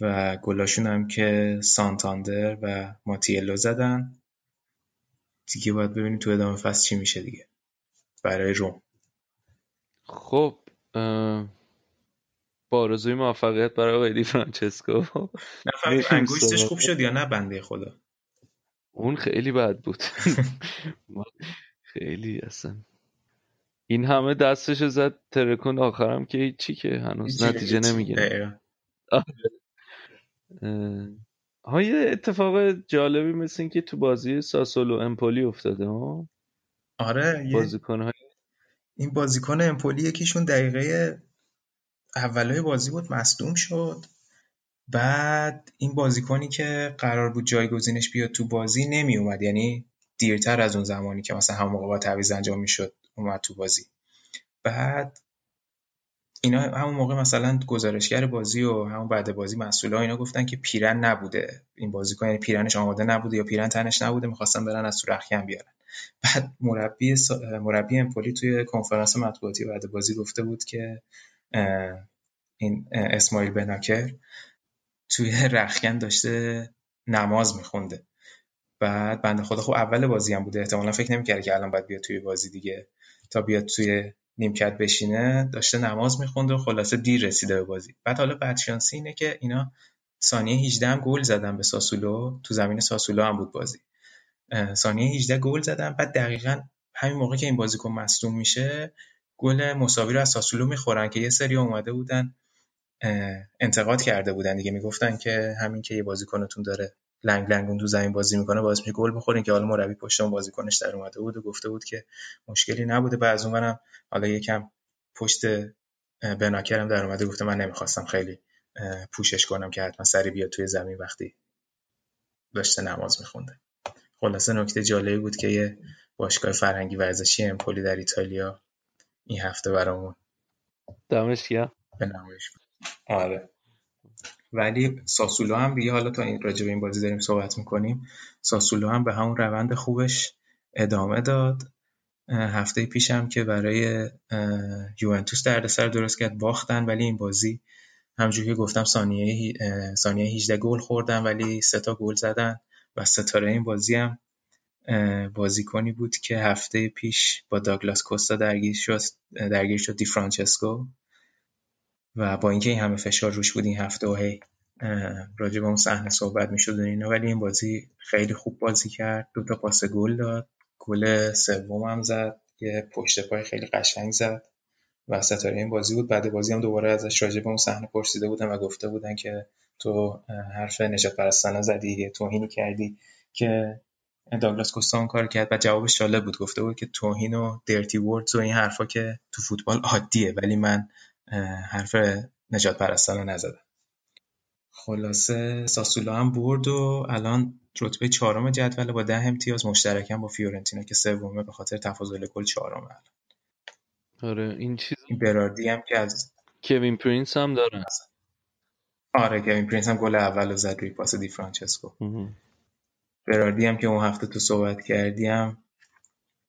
و گلاشون هم که سانتاندر و ماتیلو زدن. دیگه باید ببینیم تو ادامه فصل چی میشه دیگه. برای روم. خب با آرزوی موفقیت برای آقای فرانچسکو. انگشتش خوب شد یا نه بنده خدا؟ اون خیلی بد بود. خیلی اصلا. این همه دستش زد ترکون. آخرم که چی که هنوز نتیجه نمی‌گیره. ها یه اتفاق جالبی مثل این که تو بازی ساسولو امپولی افتاده ها؟ آره بازیکن های... این بازیکن امپولی یکیشون دقیقه اولای بازی بود مصدوم شد. بعد این بازیکنی که قرار بود جایگزینش بیاد تو بازی نمی اومد یعنی دیرتر از اون زمانی که مثلا همون موقع با تعویض انجام می‌شد اومد تو بازی. بعد اینا همون موقع مثلا گزارشگر بازی و همون بعد بازی مسئولا اینا گفتن که پیرن نبوده. این بازیکن یعنی پیرنش آماده نبوده یا پیرن تنش نبوده می‌خواستن برن از تو بیارن. بعد مربی مربی امپولی توی کنفرانس مطبوعاتی بعد بازی گفته بود که این اسماعیل بناکر توی رخکن داشته نماز میخونده. بعد بنده خدا خب اول بازی هم بوده. احتمالا فکر نمی‌کرده که الان باید بیاد توی بازی دیگه. تا بیاد توی نیمکت بشینه داشته نماز میخونده و خلاصه دیر رسیده به بازی. بعد حالا بدشانسی اینه که اینا ثانیه 18 هم گل زدن به ساسولو. تو زمین ساسولو هم بود بازی. ثانیه 18 گل زدن. بعد دقیقا همین موقع که این بازیکن مصدوم میشه گل مساوی رو از ساسولو می‌خورن که یه سری اومده بودن. انتقاد کرده بودن. دیگه می‌گفتن که همین که یه بازیکنتون داره لنگ لنگ اون تو زمین بازی می‌کنه باعث میشه گل بخورین که حالا مربی پشت اون بازیکنش در اومده بود و گفته بود که مشکلی نبوده. بعد از اونم حالا یکم پشت بناکرم در اومده گفته من نمی‌خواستم خیلی پوشش کنم که حتما سری بیاد توی زمین وقتی داشته نماز میخونده. خلاصه نکته جالبی بود که یه باشگاه فرهنگی ورزشی امپولی در ایتالیا این هفته برامون دمش به نمایش آره. ولی ساسولو هم دیگه حالا تا این راجع این بازی داریم صحبت می‌کنیم. ساسولو هم به همون روند خوبش ادامه داد. هفته پیش هم که برای یوونتوس دردسر درست کرد باختن ولی این بازی همونجوری که گفتم ثانیه ثانیه 18 گل خوردن ولی سه تا گل زدن و ستاره این بازی هم بازیکنی بود که هفته پیش با داگلاس کوستا درگیر شد درگیر شد دی فرانچسکو. و با اینکه این همه فشار روش بود این هفته و هی راجع به اون صحنه صحبت می‌شد و اینا ولی این بازی خیلی خوب بازی کرد. دو تا پاس گل داد. گل سوم زد. یه پشت پای خیلی قشنگ زد و ستاره این بازی بود. بعد بازی هم دوباره ازش راجع به اون صحنه پرسیده بودن و گفته بودن که تو حرف نجات پرستانه زدی توهینی کردی که داگلاس کوستا اون کار کرد. و جوابش جالب بود. گفته بود که توهین و درتی وردز و این حرفا که تو فوتبال عادیه ولی من حرف نجات پرستانه نزدم خلاصه ساسولا هم برد و الان رتبه چهارم جدول با ده امتیاز مشترکم با فیورنتینا که سومه به خاطر تفاضل گل چهارمه آره این چیز این براردی هم که از کوین پرینس هم داره. آره کوین پرینس هم گل اول رو زد روی پاس دی فرانچسکو براردی هم که اون هفته تو صحبت کردیم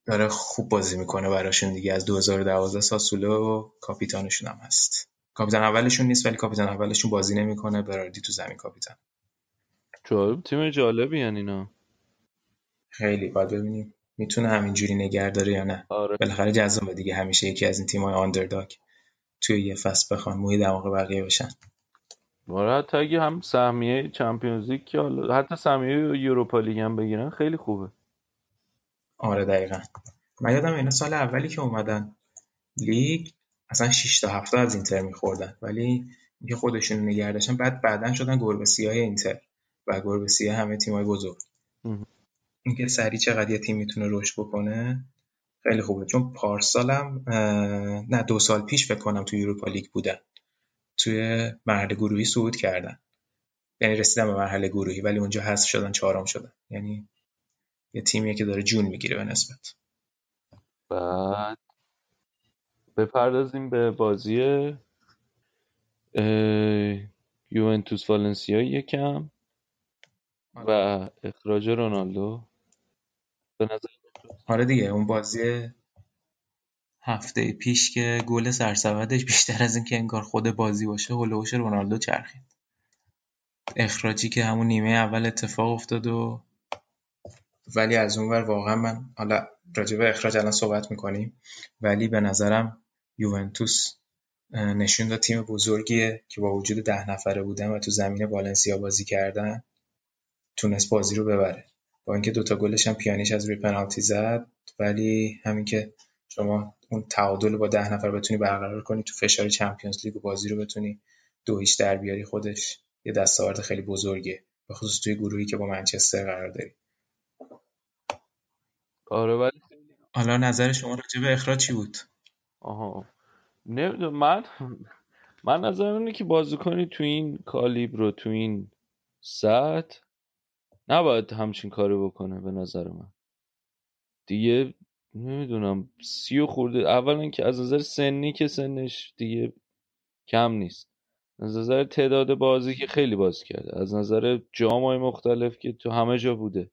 داره خوب بازی می‌کنه براشون دیگه. از 2012 ساسولو و کاپیتانشون هم هست. کاپیتان اولشون نیست ولی کاپیتان اولشون بازی نمی‌کنه. براردی تو زمین کاپیتان. جالب تیم جالبی یعنی اینا. خیلی. باید ببینیم. می‌تونه همینجوری نگه داره یا نه. آره. بالاخره جذابه دیگه. همیشه یکی از این تیم‌های آندرداگ توی یه فصل بخوان موی دماغ بقیه بشن. آره حتی اگه هم سهمیه چمپیونز لیگ که حالا حتی سهمیه یوروپا لیگ هم بگیرن خیلی خوبه. آره دقیقا. من یادم اینا سال اولی که اومدن لیگ اصلا 6 تا 7 از اینتر میخوردن. ولی اینکه خودشون نگه داشتن بعد بعدا شدن گربه سیاه اینتر و گربه سیاه همه تیمای بزرگ. اینکه سری چقدر یه تیم می‌تونه رشد بکنه خیلی خوبه. چون پارسالم نه دو سال پیش فکر کنم تو یوروپا لیگ بودن. توی مرحله گروهی صعود کردن. یعنی رسیدن به مرحله گروهی ولی اونجا حذف شدن چهارم شدن. یعنی یه تیمیه که داره جون می‌گیره به نسبت. بعد بپردازیم به بازی یوونتوس والنسیا یکم و اخراج رونالدو. به نظر آره دیگه اون بازی هفته پیش که گل سرسودش بیشتر از اینکه انگار خود بازی باشه هلوش رونالدو چرخید. اخراجی که همون نیمه اول اتفاق افتاد و ولی از اون ور واقعا من حالا راجع به اخراج الان صحبت می‌کنیم ولی به نظرم یوونتوس نشون داد تیم بزرگیه که با وجود ده نفره بودن و تو زمین والنسیا بازی کردن تونست بازی رو ببره. با اینکه دوتا گلش هم پیانیش از روی پنالتی زد ولی همین که شما اون تعادل با ده نفر بتونی برقرار کنی تو فشار چمپیونز لیگ و بازی رو بتونی دو هیچ در بیاری خودش یه دستاورد خیلی بزرگه به خصوص توی گروهی که با منچستر قرار داری. آره ولی حالا نظر شما راجع به اخراج چی بود؟ آها. نمی‌دونم من من نظرم اینه که بازیکنی تو این کالیبر رو تو این سطح نباید همچین کاری بکنه به نظر من. دیگه نمی‌دونم سی و خورده اولا که از نظر سنی که سنش دیگه کم نیست. از نظر تعداد بازی که خیلی بازی کرده. از نظر جامای مختلف که تو همه جا بوده.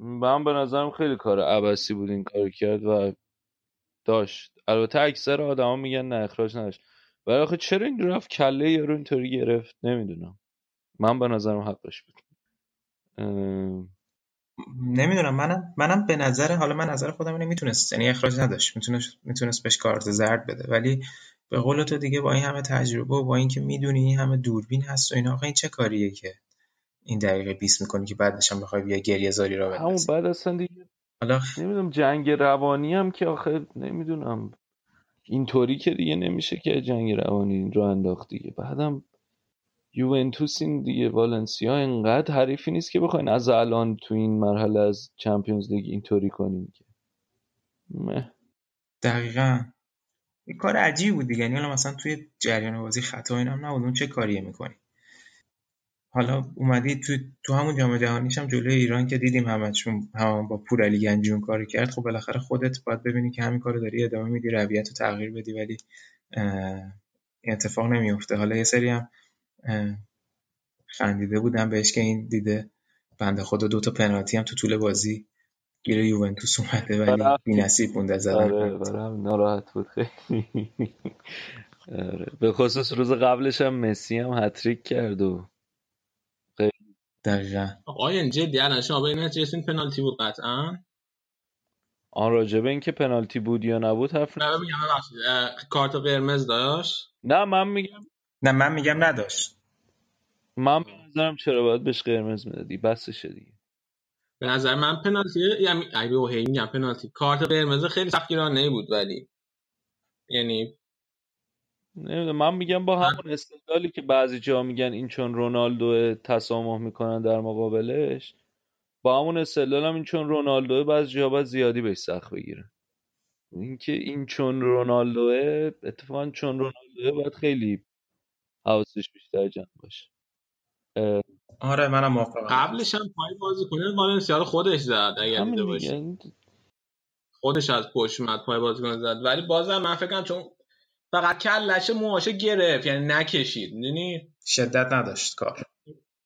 من به نظرم خیلی کار عبسی بود این کار کرد و داشت. البته اکثر آدما میگن نه اخراج نداشت. ولی آخه چرا این رفت کله یارو اینطوری گرفت؟ نمی‌دونم. من به نظرم حقش بود. نمی‌دونم. منم منم به نظر حالا من نظر خودم اینه می‌تونست یعنی اخراج نداشت. می‌تونست می‌تونست بهش کارت زرد بده. ولی به قول تو دیگه با این همه تجربه و با اینکه می‌دونی این همه دوربین هست و اینا آقا این چه کاریه که؟ این دقیقه 20 می‌کنی که بعدش هم بخوای بیا گریه زاری را همون بعد اصلا دیگه حالا نمی‌دونم جنگ روانی هم که آخه نمی‌دونم. اینطوری که دیگه نمیشه که جنگ روانی رو انداخت دیگه بعدم یوونتوس این دیگه والنسیا انقدر حریفی نیست که بخواین از الان تو این مرحله از چمپیونز لیگ اینطوری کنین که. مه. دقیقا. این کار عجیب بود دیگه. یعنی مثلا توی جریان بازی خطا اینا هم نبود. اون چه کاریه می‌کنی؟ حالا اومدی تو تو همون جام جهانیش هم جلوی ایران که دیدیم همشون هم با پور علی گنجون کار کرد. خب بالاخره خودت باید ببینی که همین کارو داری ادامه میدی رویت رو تغییر بدی ولی اتفاق نمیفته حالا یه سری هم خندیده بودم بهش که این دیده بنده خدا دو تا پنالتی هم تو طول بازی گیر یوونتوس اومده ولی بی‌نصیب مونده زدن آره برام ناراحت بود. خیلی آره. به خصوص روز قبلش هم مسی هم هتریک کرد و دقیقا. آقای جدی الان شما به این پنالتی بود قطعا. آن راجبه این که پنالتی بود یا نبود حرف نه میگم کارت قرمز داشت؟ نه من میگم نه من میگم نداشت. من به نظرم چرا باید بهش قرمز می‌دادی؟ بسشه دیگه. به نظر من پنالتی یعنی ای میگم پنالتی. کارت قرمز خیلی سختگیرانه بود ولی. یعنی نمی‌دونم من میگم با همون استدلالی که بعضی جا میگن این چون رونالدو تسامح می‌کنن در مقابلش با همون استدلال هم این چون رونالدو بعضی جا باید زیادی بهش سخت بگیرن. اینکه این چون رونالدوه اتفاقا چون رونالدوه باید خیلی حواسش بیشتر جمع باشه. آره منم موافقم. قبلش هم پای بازی کنه والنسیا رو خودش زد اگر دیده باشی خودش از پشت اومد پای بازیکن زد. ولی بازم من فکرم چون فقط کلش موهاشه گرفت یعنی نکشید. می‌دونی؟ شدت نداشت کار.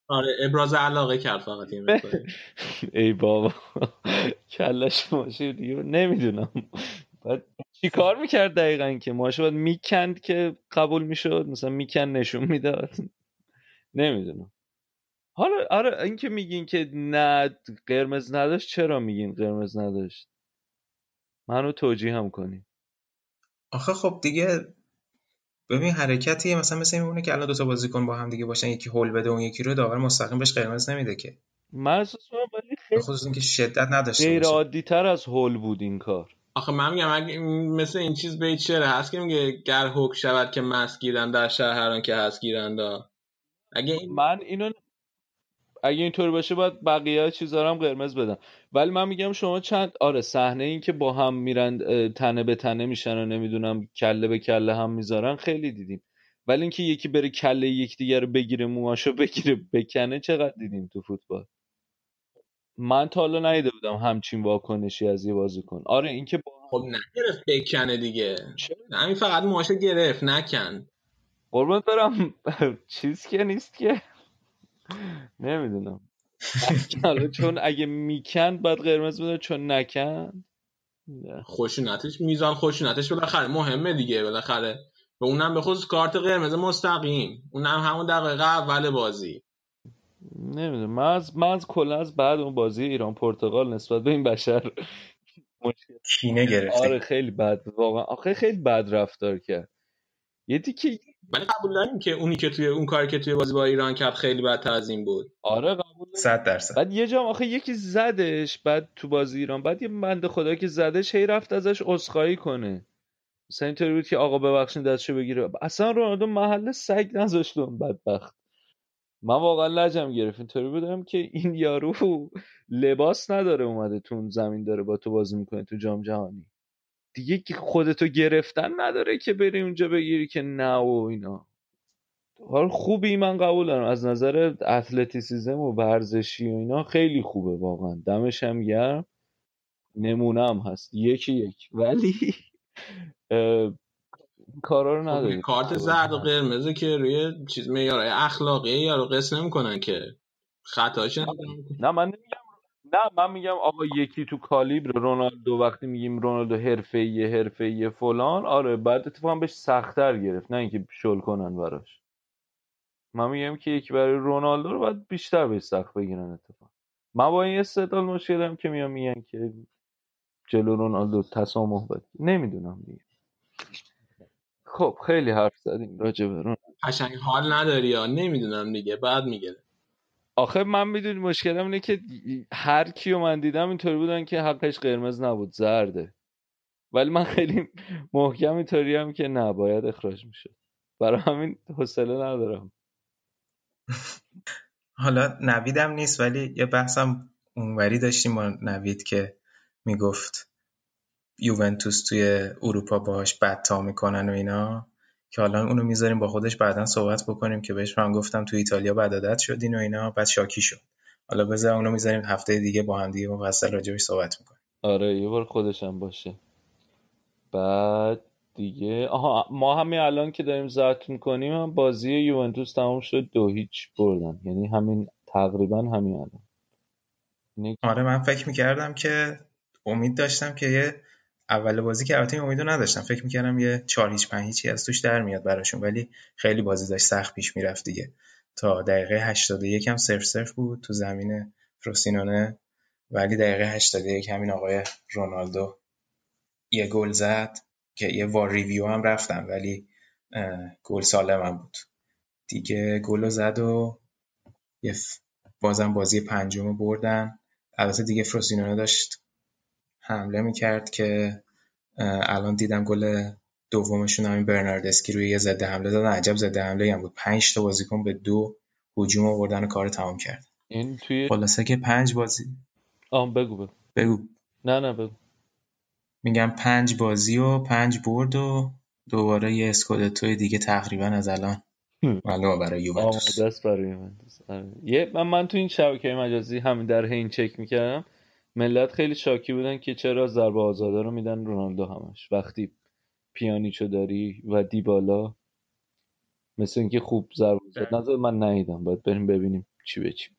آره ابراز علاقه کرد فقط این ای بابا کلش ماشه دیگه نمی‌دونم. بعد چی کار می‌کرد دقیقا که؟ ماشه باید می‌کند که قبول می‌شد؟ مثلا می‌کند نشون می‌داد؟ نمی‌دونم. حالا آره اینکه میگین که نه قرمز نداشت چرا میگین قرمز نداشت؟ منو توجیه هم کنی آخه خب دیگه ببین حرکتیه مثلا مثل میمونه که الان دو تا بازیکن با هم دیگه باشن یکی هول بده اون یکی رو داور مستقیم بهش قرمز نمیده که. من احساس ولی خیلی خصوص اینکه شدت نداشته غیر عادی تر از هول بود این کار. آخه من میگم اگه مثل این چیز به چره هست که میگه گر حک شود که مست گیرن در شهران که هست گیرندا اگه این... من اینو اگه اینطوری باشه باید بقیه چیزا هم قرمز بدم ولی من میگم شما چند آره صحنه این که با هم میرن تنه به تنه میشن و نمی‌دونم کله به کله هم می‌ذارن خیلی دیدیم. ولی اینکه یکی بره کله یکدیگه رو بگیره موهاشو بگیره بکنه چقدر دیدیم تو فوتبال؟ من تا حالا ندیده بودم همچین واکنشی از یه بازیکن. آره اینکه با خب نگرفت بکنه دیگه. همین فقط موهاشو گرفت نکن قربونت برم. چیز که نیست که. نمی‌دونم. چون اگه می‌کند باید قرمز بده چون نکند خشونتش میزان خشونتش بالاخره مهمه دیگه بالاخره. و اونم به خصوص کارت قرمز مستقیم. اونم همون دقیقه اول بازی. نمی‌دونم. من از من از کلا از بعد اون بازی ایران پرتغال نسبت به این بشر کینه گرفته. آره خیلی بد واقعا. آخه خیلی بد رفتار کرد. یه دیگه ولی قبول داریم که اونی که توی اون کاری که توی بازی با ایران کرد خیلی بدتر از این بود. آره قبول 100 درصد. بعد یه جام آخه یکی زدش بعد تو بازی ایران. بعد یه بنده خدا که زدش هی رفت ازش عذرخواهی کنه. مثلا اینطوری بود که آقا ببخشید دستشو بگیره. اصلا رونالدو محل سگ نذاشت اون بدبخت. من واقعا لجم گرفت. اینطوری بودم که این یارو لباس نداره اومده تو زمین داره با تو بازی می‌کنه تو جام جهانی. دیگه که خودتو گرفتن نداره که بری اونجا بگیری که نه و اینا. حال خوبی من قبول دارم. از نظر اتلتیسیزم و ورزشی و اینا خیلی خوبه واقعا. دمش هم گرم. نمونه هم هست. یکی یک. ولی کارا رو نداری کارت زرد و قرمزه که روی چیز معیارهای اخلاقی یارو قص نمی‌کنن که خطاش نه من نمیگم نه من میگم آقا یکی تو کالیبر رونالدو وقتی میگیم رونالدو حرفه‌ای حرفه‌ای فلان آره بعد اتفاقا بهش سختتر گرفت نه اینکه شل کنن براش. من میگم که یکی برای رونالدو رو باید بیشتر بهش سخت بگیرن اتفاق من با این استدلال مشکل دارم که میام میگن که جلو رونالدو تسامح بده. نمی‌دونم دیگه. خب خیلی حرف زدیم راجع به رونالدو. قشنگ حال نداری یا؟ نمی‌دونم دیگه بعد میگه. آخه من می‌دونی مشکلم اینه که هر کیو من دیدم اینطوری بودن که حقش قرمز نبود زرده. ولی من خیلی محکم اینطوری هم که نه باید اخراج می‌شد. برای همین حوصله ندارم. حالا نویدم نیست ولی یه بحثم اونوری داشتیم با نوید که می‌گفت یوونتوس توی اروپا باهاش بدتا می‌کنن و اینا. که حالا اونو می‌ذاریم با خودش بعدا صحبت بکنیم که بهش من گفتم تو ایتالیا بعد عادت شدین و اینا بعد شاکی شد. حالا بذار اونو می‌ذاریم هفته دیگه با هم دیگه مفصل راجعش صحبت می‌کنیم. آره یه بار خودشم باشه. بعد دیگه آها ما همین الان که داریم ضبط می‌کنیم هم بازی یوونتوس تموم شد دو هیچ بردن. یعنی همین تقریبا همین الان. آره من فکر می‌کردم که امید داشتم که یه اول بازی که البته امیدو نداشتم. فکر می‌کردم یه 4 هیچ 5 هیچی از توش در میاد براشون ولی خیلی بازی داشت سخت پیش می‌رفت دیگه. تا دقیقه 81 هم سرف سرف بود تو زمین فروسینونه ولی دقیقه 81 همین آقای رونالدو یه گل زد که یه وار ریویو هم رفتم ولی گل سالم هم بود. دیگه گل زد و یه بازم بازی پنجم بردن. البته دیگه فروسینونو داشت حمله می‌کرد که الان دیدم گل دومشون همین برناردسکی روی یه ضد حمله دادن عجب ضد حمله هم بود. پنج تا بازیکن به دو هجوم آوردن و کار تمام کرد. این توی خلاصه که پنج بازی آم بگو بگو. بگو. نه نه بگو. میگم پنج بازی و پنج برد و دوباره یه اسکودتوی دیگه تقریبا از الان معلومه برای یوونتوس. آماده است برای یوونتوس. آره. یه من, من تو این شبکه مجازی همین در حین چک می‌کردم. ملت خیلی شاکی بودن که چرا ضربه آزاده رو میدن رونالدو همش. وقتی پیانیچو داری و دیبالا مثل اینکه خوب ضربه زد. نظر من ندیدم. باید بریم ببینیم چی به چی.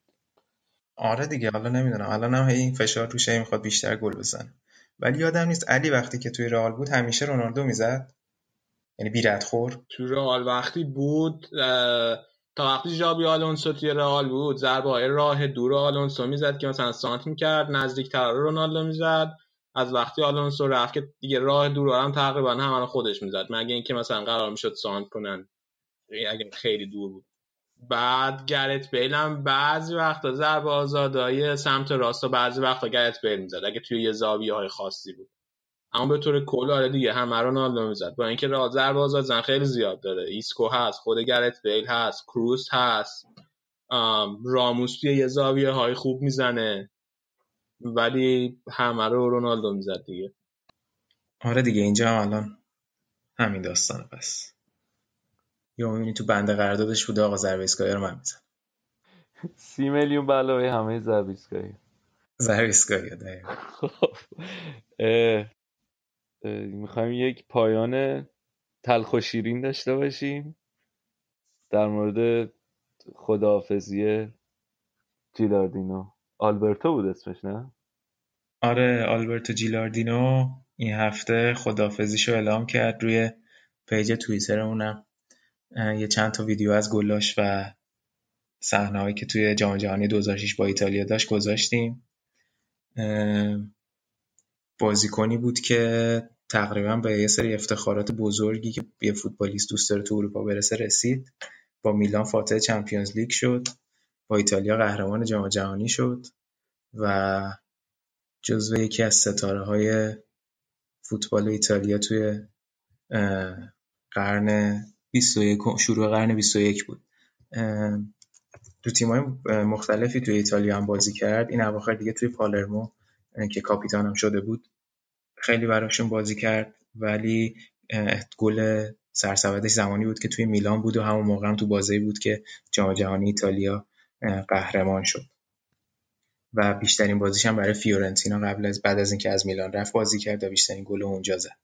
آره دیگه حالا نمی‌دونم. الان هم این فشار روشه می‌خواد بیشتر گل بزنه. ولی یادم نیست علی وقتی که توی رئال بود همیشه رونالدو می‌زد؟ یعنی بیردخور تو رئال وقتی بود تا وقتی جابی آلونسو توی رئال بود ضربه های راه دور آلونسو می‌زد که مثلا سانت می‌کرد نزدیک تر رونالدو می‌زد. از وقتی آلونسو رفت که دیگه راه دور هم تقریبا همه خودش می‌زد مگه اینکه مثلا قرار می‌شد سانتر کنن؟ اگه خیلی دور بود. بعد گرت بیل هم بعضی وقتا ضربه آزادای سمت راست و بعضی وقتا گرت بیل می‌زد اگه توی یه زاویه های خاصی بود. اما به طور کل آره دیگه همه رونالدو می‌زد. با اینکه ضربه آزاد زن خیلی زیاد داره. ایسکو هست خود گرت بیل هست کروس هست. راموس توی یه زاویه های خوب می‌زنه. ولی همه رو رونالدو می‌زد دیگه. آره دیگه اینجا هم الان همین داستانه پس. یا می‌بینی تو بنده قراردادش بوده آقا ضربه ایستگاهی رو من میزن سی میلیون علاوه همه ضربه ایستگاهی ضربه ایستگاهی می‌خوایم یک پایان تلخ و شیرین داشته باشیم در مورد خداحافظی جیلاردینو. آلبرتو بود اسمش نه؟ آره آلبرتو جیلاردینو این هفته خداحافظیشو اعلام کرد روی پیج توییترمونم. یه چند تا ویدیو از گلاش و صحنه‌هایی که توی جام جهانی 2006 با ایتالیا داشت گذاشتیم. بازیکنی بود که تقریبا به یه سری افتخارات بزرگی که یه فوتبالیست دوست داره تو اروپا برسه رسید. با میلان فاتح چمپیونز لیگ شد. با ایتالیا قهرمان جام جهانی شد. و جزو یکی از ستاره های فوتبال ایتالیا توی قرن 21 شروع قرن 21 بود. تو تیم‌های مختلفی توی ایتالیا هم بازی کرد. این اواخر دیگه توی پالرمو که کاپیتانم شده بود خیلی براشون بازی کرد ولی گل سرسودش زمانی بود که توی میلان بود و همون موقع هم تو بازی بود که جام جهانی ایتالیا قهرمان شد. و بیشترین بازیش هم برای فیورنتینا قبل از بعد از اینکه از میلان رفت بازی کرد و بیشترین گل اونجا زد.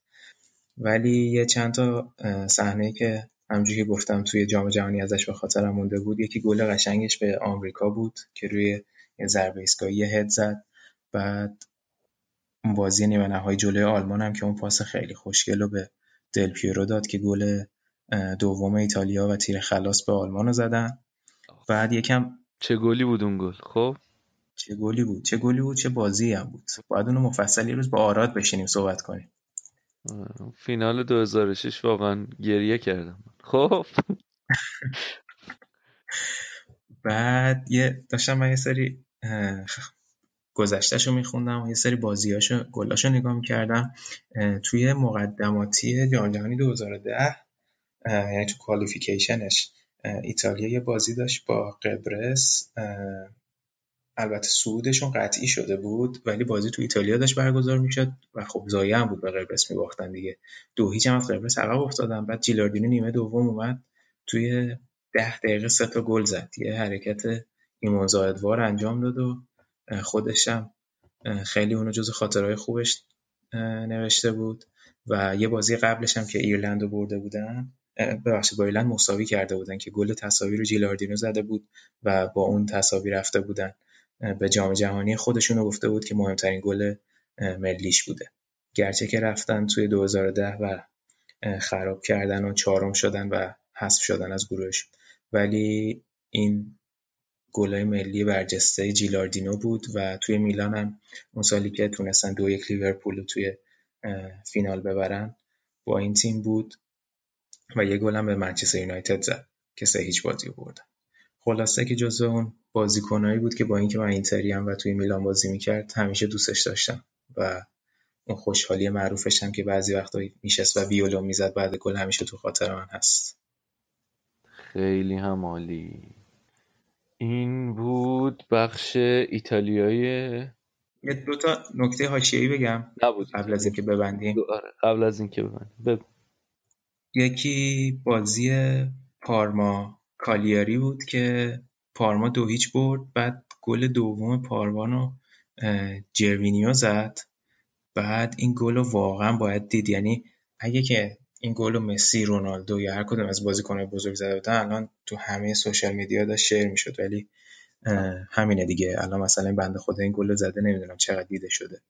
ولی یه چند تا صحنه که همونجوری که گفتم توی جام جهانی ازش به خاطرم مونده بود یکی گل قشنگش به آمریکا بود که روی یه ضربه ایستگاهی هد زد. بعد اون بازی نیمه نهایی جلوی آلمان هم که اون پاس خیلی خوشگل رو به دل پیرو داد که گل دوم ایتالیا و تیر خلاص به آلمان رو زدن. بعد یکم چه گلی بود اون گل؟ خب؟ چه گلی بود؟ چه گلی بود؟ چه بازی هم بود؟ باید اونو مفصل یه روز با آراد بشینیم صحبت کنیم. فینال 2006 واقعا گریه کردم. خب؟ بعد یه داشتم من یه سری گذشتهشو میخوندم و یه سری بازیاشو گلاشو نگاه می‌کردم توی مقدماتی جام جهانی 2010 یعنی تو کوالیفیکیشنش ایتالیا یه بازی داشت با قبرس البته سودشون قطعی شده بود ولی بازی تو ایتالیا داشت برگزار می‌شد و خب زایه هم بود به قبرس میباختن دیگه. دو هیچ هم از قبرس عقب افتادن. بعد جیلاردینو نیمه دوم اومد توی ده دقیقه سه تا گل زد. یه حرکت ایمان انجام داد و خودش هم خیلی اونو جز خاطرهای خوبش نوشته بود و یه بازی قبلش هم که ایرلند رو برده بودن ببخشید با ایرلند مساوی کرده بودن که گل تساوی رو جیلاردینو زده بود و با اون تساوی رفته بودن. به جام جهانی خودشون رو گفته بود که مهمترین گل ملیش بوده. گرچه که رفتن توی 2010 و خراب کردن و چهارم شدن و حذف شدن از گروهش ولی این گلای ملی برجسته جیلاردینو بود و توی میلان هم اون سالی که تونستن دو یک لیورپول رو توی فینال ببرن با این تیم بود و یه گل هم به منچستر یونایتد زد که سه هیچ بازی بردن. خلاصه که جزو اون بازیکنایی بود که با اینکه من اینتری هم و توی میلان بازی می‌کرد همیشه دوستش داشتم و اون خوشحالی معروفش هم که بعضی وقتا میشست و ویولو می‌زد بعد گل همیشه تو خاطر من هست. خیلی هم عالی. این بود بخش ایتالیایی یه دو تا نکته حاشیه‌ای بگم نبود. قبل از اینکه ببندیم. آره، قبل از اینکه ببندیم. یکی بازی پارما کالیاری بود که پارما دو هیچ برد بعد گل دوم پارمانو جروینیو زد. بعد این گل رو واقعا باید دید. یعنی اگه که این گل مسی رونالدو یا هر کدوم از بازیکن‌های بزرگ زده بودن الان تو همه سوشال میدیا داشت شیر می‌شد. ولی همینه دیگه. الان مثلا بنده خدا این گل زده نمی‌دونم چقدر دیده شده.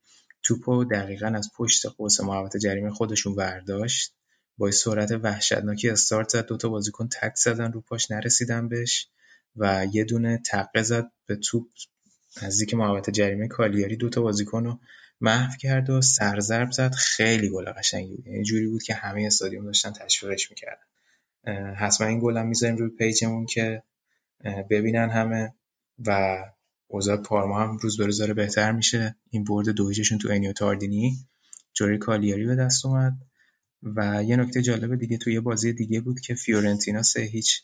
توپو دقیقا از پشت قوس محوطه جریمه خودشون برداشت. با سرعت وحشتناکی استارت زد. دوتا بازیکن تک زدن رو پاش نرسیدن بهش و یه دونه تقه زد به توپ. نزدیک محوطه جریمه کالیاری دوتا بازیکن رو محو کرد و سرزرب زد. خیلی گل قشنگی. بود یعنی جوری بود که همه استادیوم داشتن تشویقش می‌کردن. حتما این گلم می‌ذاریم روی پیجمون که ببینن همه و اوضاع پارما هم روز به روز داره بهتر میشه. این برد دویجشون تو انیو تاردینی. جوری کالیاری به دست اومد. و یه نکته جالب دیگه توی یه بازی دیگه بود که فیورنتینا سه هیچ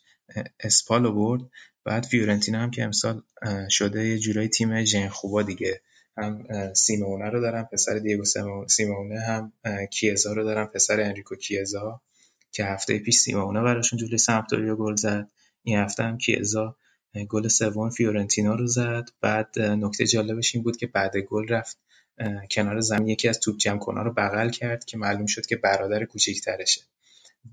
اسپال رو برد. بعد فیورنتینا هم که امسال شده یه جورای تیم ژن خوبا دیگه. هم سیمونه رو دارم پسر دیگو سیمونه هم کیزا رو دارم پسر انریکو کیزا که هفته پیش سیمونه براشون جلوی سمپدوریا گل زد. این هفته هم کیزا گل سوم فیورنتینا رو زد. بعد نکته جالبش این بود که بعد گل رفت کنار زمین یکی از توپ جمع کنها رو بغل کرد که معلوم شد که برادر کوچیکترشه.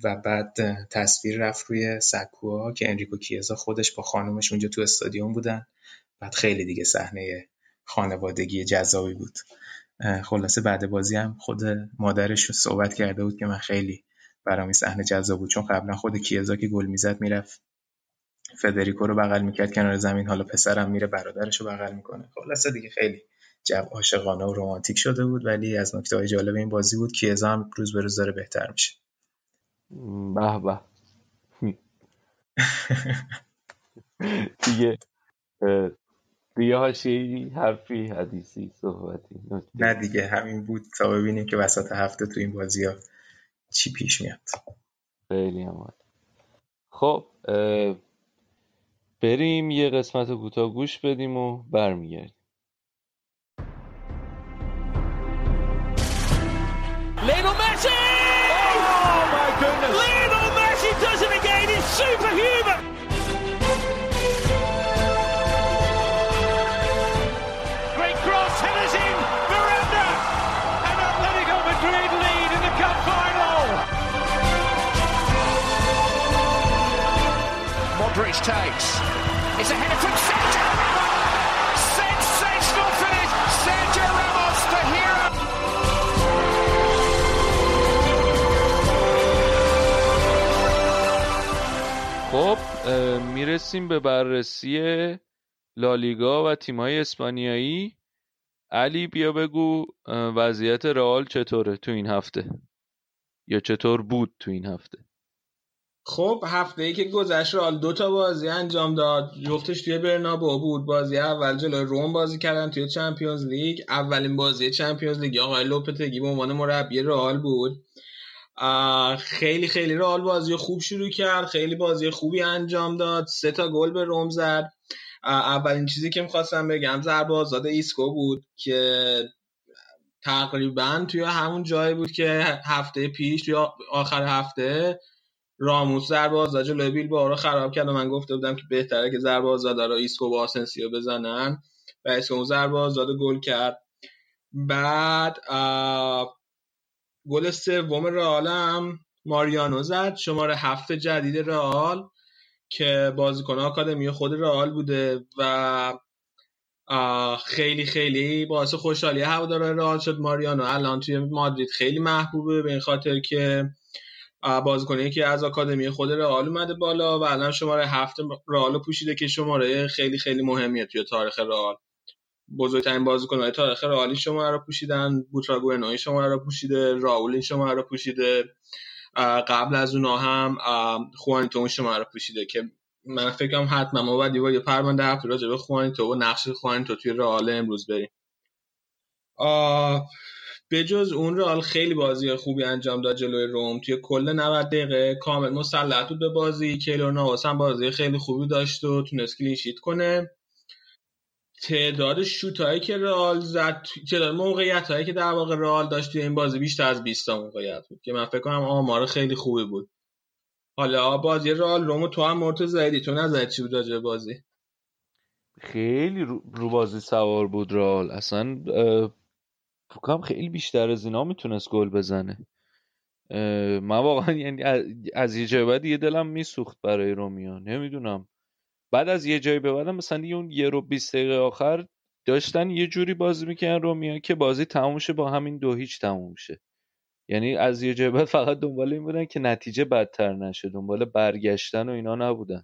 و بعد تصویر رفت روی سکوها که انریکو کیزا خودش با خانومش اونجا تو استادیوم بودن. بعد خیلی دیگه صحنه خانوادگی جذابی بود. خلاصه بعد بازی هم خود مادرش رو صحبت کرده بود که من خیلی برام این صحنه جذاب بود چون قبلا خود کیزا که گل می‌زد می‌رفت. فدریکو رو بغل می‌کرد کنار زمین حالا پسرم میره برادرش رو بغل می‌کنه. خلاصه دیگه خیلی جو عاشقانه و رمانتیک شده بود ولی از نکته های جالب این بازی بود کیزا هم روز به روز داره بهتر میشه. به به. دیگه دیگه هاشی حرفی حدیثی صحبتی. نه دیگه همین بود. تا ببینیم که وسط هفته تو این بازی ها چی پیش میاد. خیلی هم خب بریم یه قسمت کوتاه گوش بدیم و برمیگردیم. Modric takes. It's a header from Sergio Ramos! Sensational finish! Sergio Ramos, the hero! خب می‌رسیم به بررسی لالیگا و تیمای اسپانیایی علی بیا بگو وضعیت رئال چطوره تو این هفته یا چطور بود تو این هفته خب هفته ای که گذشت رئال دو تا بازی انجام داد. جفتش توی برنابو بود. بازی اول جلوی روم بازی کردن توی Champions League. اولین بازی Champions League آقای لوپتگی به عنوان مربی رئال بود. خیلی خیلی رئال بازی خوب شروع کرد. خیلی بازی خوبی انجام داد. سه تا گل به روم زد. اولین چیزی که می‌خواستم بگم ضربه آزاد ایسکو بود که تقریبا توی همون جایی بود که هفته پیش توی آخر هفته راموس ضربه آزاد جلوی بیلبائو رو خراب کرد و من گفته بودم که بهتره که ضربه آزاد رو ایسکو با آسنسیو بزنن. و ایسکو ضربه آزاد گل کرد. بعد گل سوم رئال هم ماریانو زد. شماره هفت جدید رئال که بازیکن آکادمی خود رئال بوده و خیلی خیلی باعث خوشحالی هواداران رئال شد. ماریانو الان توی مادرید خیلی محبوبه به این خاطر که بازیکنی که از آکادمی خود رئال اومده بالا و الان شماره هفت رئال پوشیده که شماره خیلی خیلی مهمیه توی تاریخ رئال. بزرگترین بازیکن‌های تاریخ رئال شما رو پوشیدن بوتراگوئنو شما رو پوشیده راول شما رو پوشیده. قبل از اونها هم خوانتون شما رو پوشیده که من فکرم حتما ما باید یه پرونده هفته راجع به خوانی تو و نقش خوانی تو توی رئال امروز بریم. به جز اون رئال خیلی بازی خوبی انجام داد جلوی روم. توی کل 90 دقیقه کامل مسلط بود به بازی. کیلور نواس هم بازی خیلی خوبی داشت و تونست کلین شیت کنه. تعداد شوت هایی که رئال زد تعداد موقعیت هایی که در واقع رئال داشت توی این بازی بیشتر از 20 تا موقعیت بود که من فکر کنم آمار خیلی خوبی بود. حالا بازی رئال رومو تو هم مرتضی تو نظر چی بود راجع بازی؟ خیلی رو بازی سوار بود رئال. اصلا فکرم خیلی بیشتر از اینا می‌تونست گل بزنه. من واقعا یعنی از یه جای بعد یه دلم میسوخت برای رومیا نمی‌دونم. بعد از یه جایی به بعدم مثلا اون یه رو 20 دقیقه آخر داشتن یه جوری بازی می‌کنن رومیا که بازی تموم شه با همین دو هیچ تموم شه. یعنی از یه جای بعد فقط دنبال این بودن که نتیجه بدتر نشه دنبال برگشتن و اینا نبودن.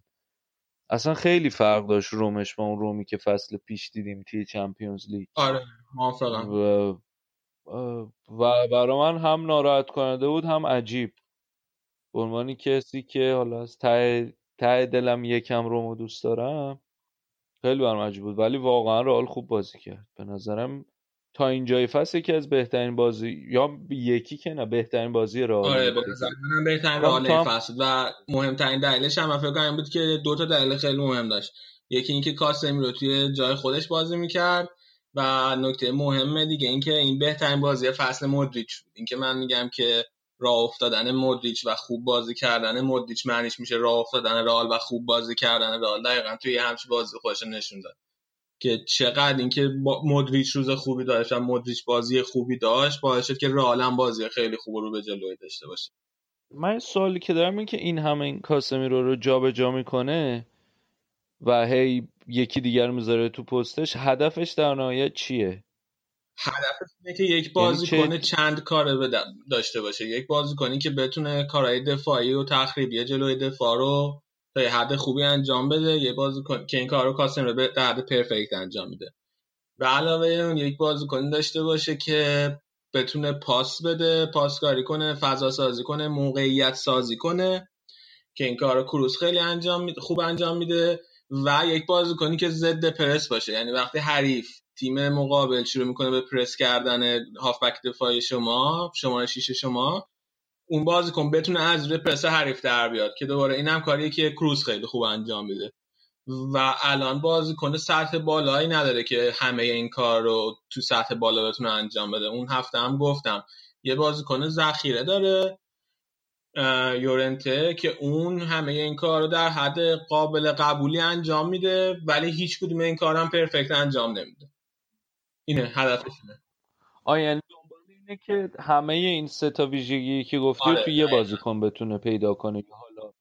اصلا خیلی فرق داشت رومش با اون رومی که فصل پیش دیدیم توی چمپیونز لیگ. آره موافقم. و برای من هم ناراحت کننده بود هم عجیب. به عنوان کسی که حالا از ته, ته دلم یکم رومو دوست دارم خیلی برام عجیب بود. ولی واقعا رئال خوب بازی کرد. به نظرم تا اینجای فصل یکی از بهترین بازی یا یکی که نه بهترین بازی رئال آره به نظر منم بهترین رئال فصل و مهمترین دلیلش هم فکر کنم بود که دو تا دلیل خیلی مهم داشت. یکی اینکه کاسمی توی جای خودش بازی می‌کرد. و نکته مهم دیگه اینکه این بهترین بازی فصل مودریچ بود. اینکه من میگم که راه افتادن مودریچ و خوب بازی کردن مودریچ معنیش میشه راه افتادن رئال و خوب بازی کردن رئال. دقیقا توی همچین بازی خودش نشون داد. که چقدر اینکه مودریچ روز خوبی داشت و مودریچ بازی خوبی داشت باعث شد که رئال هم بازی خیلی خوب رو به جلوی داشته باشه. من سوالی که دارم این که این همه این کاسمیرو رو جابجا جا می‌کنه و هی یکی دیگر می‌ذاره تو پستش هدفش در نهایت چیه؟ هدفش اینه که یک یعنی چه... چند کار داشته باشه. یک بازی کنی که بتونه کارهای دفاعی و تخریبی جلوی دفاع رو تا یه حد خوبی انجام بده یه بازی کن... که این کار رو کاسم رو به حد پرفکت انجام میده. و علاوه اون یک کنی داشته باشه که بتونه پاس بده پاسکاری کنه فضا سازی کنه موقعیت سازی کنه که این کار رو کروس خیلی انجام خوب انجام میده. و یک بازیکنی که ضد پرس باشه. یعنی وقتی حریف تیم مقابل شروع می‌کنه به پرس کردن هافبک دفاعی شما شماره شیش شما اون بازیکن بتونه از روی پرس حریف در بیاد که دوباره این هم کاریه که کروز خیلی خوب انجام میده. و الان بازیکن سطح بالایی نداره که همه این کار رو تو سطح بالا بتونه انجام بده. اون هفته هم گفتم. یه بازیکن ذخیره داره. یورنته که اون همه این کار رو در حد قابل قبولی انجام میده ولی هیچ کدوم این کار هم پرفکت انجام نمیده. اینه هدفشونه آیا یعنی اینه که همه این سه تا ویژگی که گفتی آره، تو یه بازیکن بتونه پیدا کنه که حالا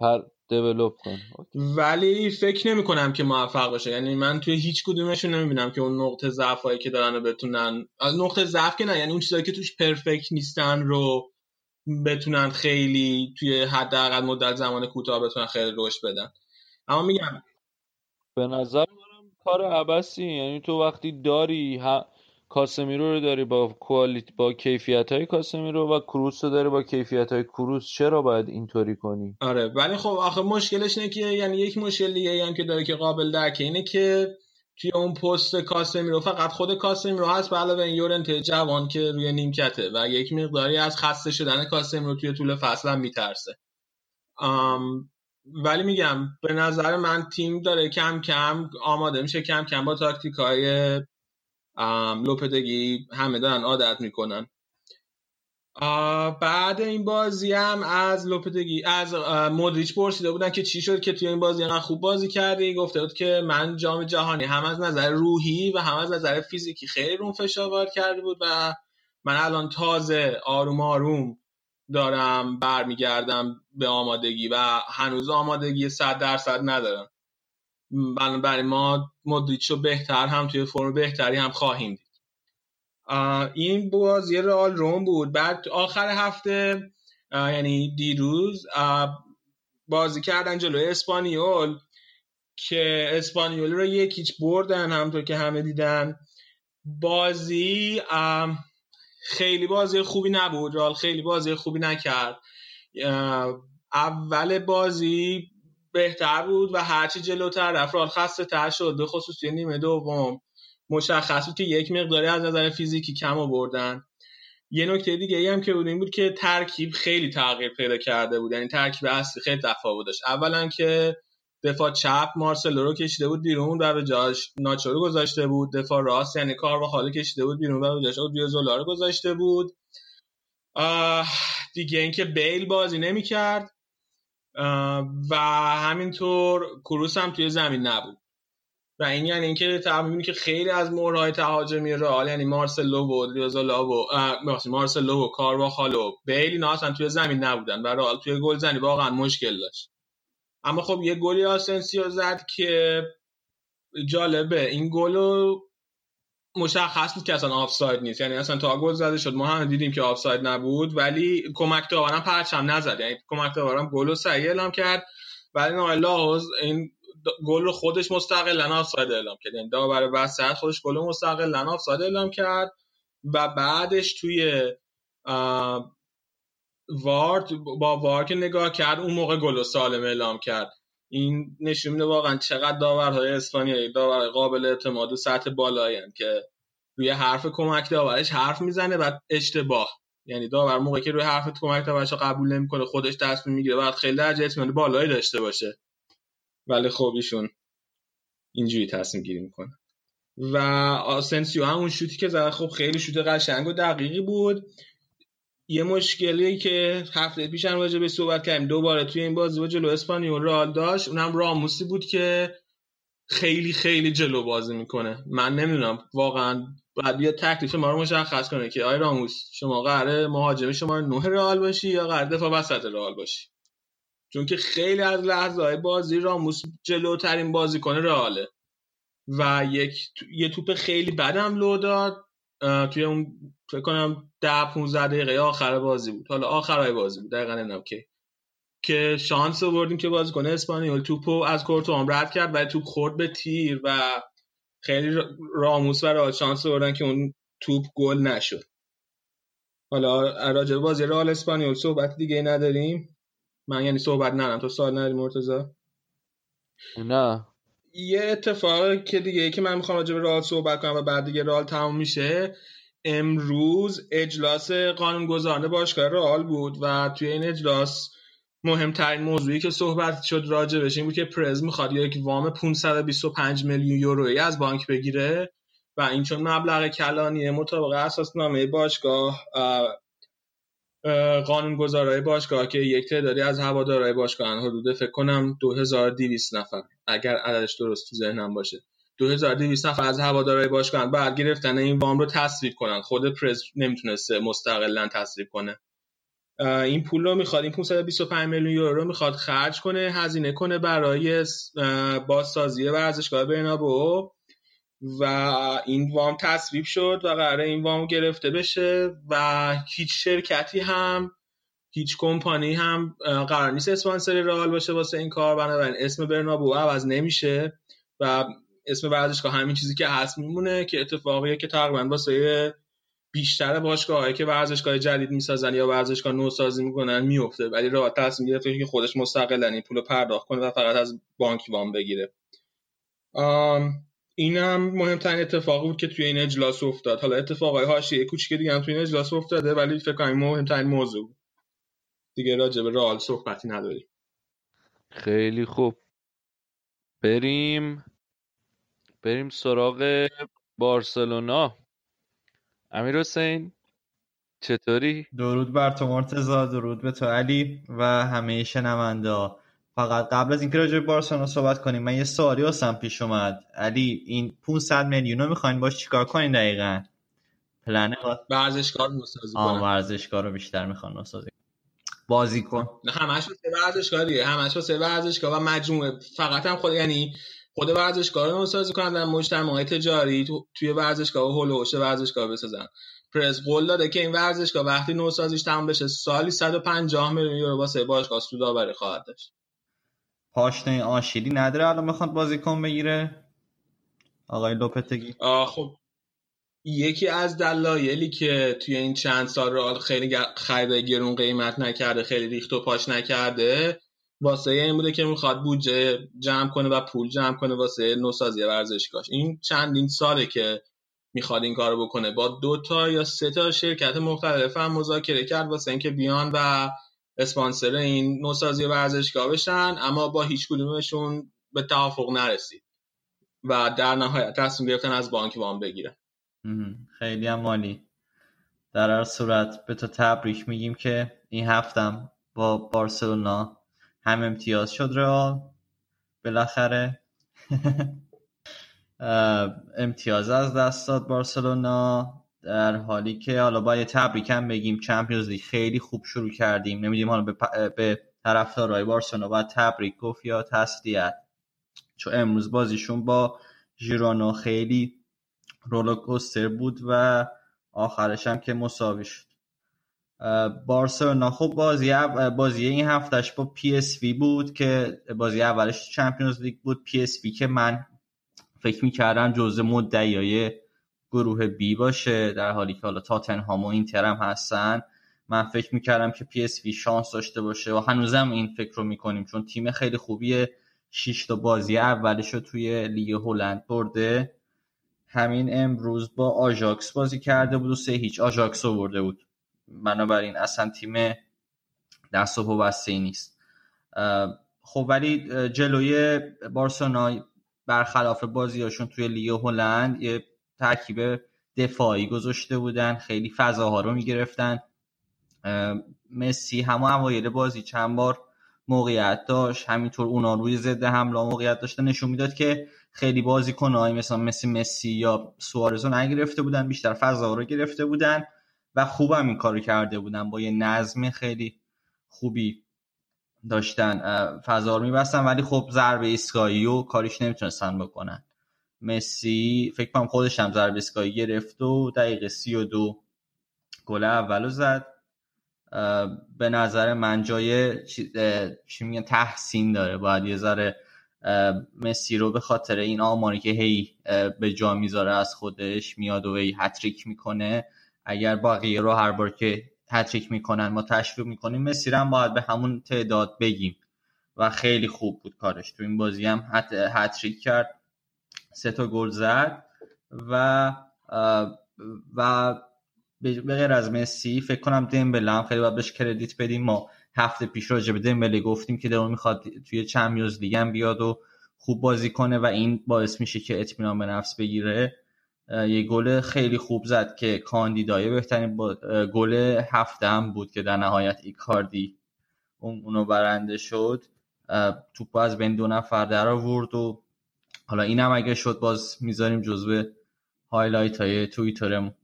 پر دیولپ کنه. ولی فکر نمی کنم که موفق باشه. یعنی من توی هیچ کدومشون نمی‌بینم که اون نقطه ضعف هایی که دارن رو بتونن نقطه ضعف که نه یعنی اون چیزایی که توش پرفکت نیستن رو بتونن خیلی توی حداقل مدت زمان کوتاه بتونن خیلی رشد بدن. اما میگم به نظر من کار عبسی یعنی تو وقتی داری ها... کاسمیرو رو داری با کوالیتی با کیفیت های کاسمیرو و کروس رو داری با کیفیت های کروس چرا باید اینطوری کنی؟ آره ولی خب آخه مشکلش اینه که یعنی یک مشکل دیگه هم که داره که قابل درکه اینه که توی اون پست کاسمیرو فقط خود کاسمیرو هست به علاوه این یورنت جوان که روی نیمکته و یک مقداری از خسته شدن کاسمیرو توی طول فصل هم میترسه. ولی میگم به نظر من تیم داره کم کم آماده میشه کم کم با تاکتیک های لوپدگی همه دارن عادت می‌کنن. بعد این بازی هم از لوپدگی از مودریچ پرسیده بودن که چی شد که توی این بازی هم خوب بازی کردی؟ گفته بود که من جام جهانی هم از نظر روحی و هم از نظر فیزیکی خیلی رون فشار کرده بود و من الان تازه آروم آروم دارم برمیگردم به آمادگی و هنوز آمادگی صد درصد ندارم. بنابراین ما مودریچ رو بهتر هم توی فرم بهتری هم خواهیم دید. این بازی رئال روم بود. بعد آخر هفته یعنی دیروز بازی کردن جلوی اسپانیول که اسپانیول رو یکیچ بردن همطور که همه دیدن. بازی خیلی بازی خوبی نبود. رئال خیلی بازی خوبی نکرد. اول بازی بهتر بود و هرچی جلوتر رفت. رال خسته تر شد به خصوص نیمه دوم. مشخص بود که یک مقداری از نظر فیزیکی کم آوردن. یه نکته دیگه ای هم که بود این بود که ترکیب خیلی تغییر پیدا کرده بود. یعنی ترکیب اصلی خیلی تفاوت داشت. اولا که دفاع چپ مارسلو رو کشیده بود بیرون و به جاش ناچو گذاشته بود. دفاع راست یعنی کار و حالی کشیده بود بیرون و به جاش اودریوزولا رو گذاشته بود. دیگه اینکه بیل بازی نمی‌کرد. و همینطور کروس هم توی زمین نبود. و این یعنی اینکه می‌بینی که خیلی از مهره‌های تهاجمی رئال یعنی مارسلو و اودریوزولا و مارسلو و کارواخال و بیل اینا اصلا توی زمین نبودن و رئال توی گل زنی واقعا مشکل داشت. اما خب یه گلی آسنسیو زد که جالبه این گل مشخص بود که اصلا آفساید نیست. یعنی اصلا تا گل زده شد ما هم دیدیم که آفساید نبود ولی کمک داورم پرچم نزد. یعنی کمک داورم گل رو صحیح اعلام کرد. ولی نایلا این گل رو خودش مستقلا آفساید اعلام کرد. یعنی داور وسط خودش گل مستقلا آفساید اعلام کرد و بعدش توی وارد با وار که نگاه کرد اون موقع گل سالم اعلام کرد. این نشون میده واقعا چقدر داورهای اسپانیایی داور قابل اعتماد و سطح بالایی که روی حرف کمک داورش حرف می‌زنه و اشتباه. یعنی داور موقعی که روی حرف کمک داورش قبول نمی‌کنه خودش تصمیم می‌گیره بعد خیلی درجه اطمینان بالایی داشته باشه. ولی خب ایشون اینجوری تصمیم گیری می‌کنه. و آسنسیو هم اون شوتی که زد خب خیلی شوت قشنگ و دقیقی بود. یه مشکلی که هفته پیش هم راجع به صحبت کردیم. دوباره توی این بازی با جلو اسپانیول رال داشت. اونم راموسی بود که خیلی خیلی جلو بازی می‌کنه. من نمی‌دونم. واقعا باید بیا تکلیف ما رو مشخص کنه که آی راموس شما قراره مهاجم شما نه رئال باشی یا قراره دفاع وسط رئال باشی. چون که خیلی از لحظه های بازی راموس جلوترین بازی کنه رئاله. و یک یه توپ خیلی بدم لو داد. توی اون فکر کنم ده 15 دقیقه آخر بازی بود. حالا آخرای بازی بود. دقیقا نمی‌دونم که که شانس آوردیم که بازیکن اسپانیول توپو از کورتو رد کرد و توپ خورد به تیر و خیلی راموس و شانس آوردن که اون توپ گل نشد. حالا راجع بازی رئال اسپانیول صحبت دیگه نداریم. من یعنی صحبت ندارم. تو سوال نداری مرتضی؟ نه. یه اتفاق که دیگه که من می‌خوام راجع به رئال صحبت کنم و بعد دیگه رئال تموم میشه. امروز اجلاس قانونگذاران باشگاه رئال بود و توی این اجلاس مهمترین موضوعی که صحبت شد راجع بهش این بود که پرز می‌خواد یک وام 525 میلیون یورویی از بانک بگیره و این چون مبلغ کلانیه مطابق اساسنامه باشگاه قانونگذارای باشگاه که یک تعدادی از هوادارهای باشگاه حدود فکر کنم 2200 نفر اگر عددش درست تو ذهنم باشه. 2200 نفر از هوادارهای باشگاه بعد گرفتن این وام رو تصویب کنن. خود پرز نمی‌تونسته مستقلا تصویب کنه. این پول رو می‌خواد این 525 میلیون یورو رو می‌خواد خرج کنه هزینه کنه برای بازسازی ورزشگاه برنابو. و این وام تصویب شد و قراره این وام گرفته بشه و هیچ شرکتی هم هیچ کمپانی هم قرار نیست اسپانسر رئال باشه واسه این کار. بنابراین اسم برنابو عوض نمیشه و اسم ورزشگاه همین چیزی که هست میمونه که اتفاقیه که تقریبا واسه بیشتر باشگاه که ورزشگاه جدید می‌سازن یا ورزشگاه نوسازی می‌کنن میفته. ولی راه تصمیم گرفته که خودش مستقلا این پول پرداخت کنه و فقط از بانک وام بگیره. این هم مهمترین اتفاقی بود که توی این اجلاس افتاد. حالا اتفاقای حاشیه کوچیک دیگه هم توی این اجلاس افتاده ولی فکر کنم مهمترین موضوع بود. دیگه راجع به رئال صحبتی نداریم. خیلی خوب. بریم. بریم سراغ بارسلونا. امیر حسین چطوری؟ درود بر تو مرتزا درود به تو علی و همه شنونده فقط قبل از اینکه راجع به بارسلونا صحبت کنیم من یه سوالی واسم پیش اومد. علی این 500 میلیون رو می‌خواین باش چیکار کنین دقیقا؟ پلن ورزشکار نوسازی کنن ورزشکار رو بیشتر می‌خوان نوسازی بازی کن. همش واسه ورزشکار دیگه همش واسه ورزشکار و مجموعه. فقط هم خود یعنی خود ورزشکار رو نوسازی کنن در مجتمع تجاری توی ورزشگاه و هلوش ورزشگاه بسازن. پرز قول داده که این ورزشگاه وقتی نوسازیش تمام بشه سالی 150 میلیون یورو واسه باشگاه سودآوری خواهد داشت. پاشنه آشیلی نداره. الان می‌خواد بازیکن بگیره. آقای لوپتگی. خب. یکی از دلایلی که توی این چند سال رئال خیلی خرید گرون قیمت نکرده خیلی ریخت و پاش نکرده واسه این بوده که می‌خواد بودجه جمع کنه و پول جمع کنه واسه نوسازی ورزشگاهش. این چندین ساله که می‌خواد این کارو بکنه. با دو تا یا سه تا شرکت مختلف هم مذاکره کرد واسه اینکه بیان و اسپانسر این نوسازی ورزشگاه بشن اما با هیچ کدومشون به توافق نرسید و در نهایت تصمیم گرفتن از بانک وام بگیرن. خیلی هم مالی در هر صورت به تو تبریک میگیم که این هفتم با بارسلونا هم امتیاز شد رئال. بالاخره امتیاز از دست داد بارسلونا. در حالی که حالا با یه تبریک هم بگیم Champions League خیلی خوب شروع کردیم. نمی‌دونیم حالا به, پ... به طرفدارای بارسلونا باید تبریک گفت یا تسلیت. چون امروز بازیشون با ژیرونا خیلی roller coaster بود و آخرش هم که مساوی شد. بارسلونا خب بازی بازی این هفتهش با پی اس وی بود که بازی اولش Champions League بود. پی اس وی که من فکر می‌کردم جزء مدعیای گروه بی باشه در حالی که حالا تاتنهام و اینتر هم هستن. من فکر می‌کردم که پی اس وی شانس داشته باشه و هنوزم این فکر رو می‌کنیم چون تیم خیلی خوبیه. 6 تا بازی اولش رو توی لیگ هلند برده. همین امروز با آژاکس بازی کرده بود و سه هیچ. آژاکس رو برده بود. بنابراین اصلا تیم دست و بسته نیست. خب ولی جلوی بارسلونا برخلاف بازیاشون توی لیگ هلند یه ترکیب دفاعی گذاشته بودن خیلی فضاها رو می‌گرفتن. مسی همه اوایل بازی چند بار موقعیت داشت. همینطور اونا روی ضد حمله موقعیت داشته نشون می‌داد که خیلی بازیکنایی مثلا مثل مسی یا سوارز رو نگرفته بودن بیشتر فضا رو گرفته بودن و خوبم این کارو کرده بودن. با یه نظم خیلی خوبی داشتن. فضا رو میبستن ولی خب ضربه ایستگاهی و کاریش نمی‌تونستن بکنن. مسی فکر کنم خودش هم ضربه ایستگاهی گرفت و دقیقه سی و دو گل اولو زد. به نظر من جای چی میگن؟ تحسین داره. باید یه ذره مسی رو به خاطر این آماری که هی به جا می‌ذاره از خودش میاد و هی هتریک می‌کنه. اگر بقیه رو هر بار که هتریک می‌کنن ما تشویق می‌کنیم مسی هم باید به همون تعداد بگیم. و خیلی خوب بود کارش. تو این بازی هم هتریک کرد. سه تا گل زد و و به غیر از مسی فکر کنم دمبله هم خیلی باید بهش کردیت بدیم. ما هفته پیش راجع به دمبله گفتیم که درون می‌خواد توی چمپیونز لیگ هم بیاد و خوب بازی کنه و این باعث میشه که اطمینان به نفس بگیره. یه گل خیلی خوب زد که کاندیدای بهترین گل هفته هم بود که در نهایت ایکاردی اون اونو برنده شد. توپ از بین دو نفر در آورد و حالا این هم اگه شد باز می‌ذاریم جزو highlight های توییترمون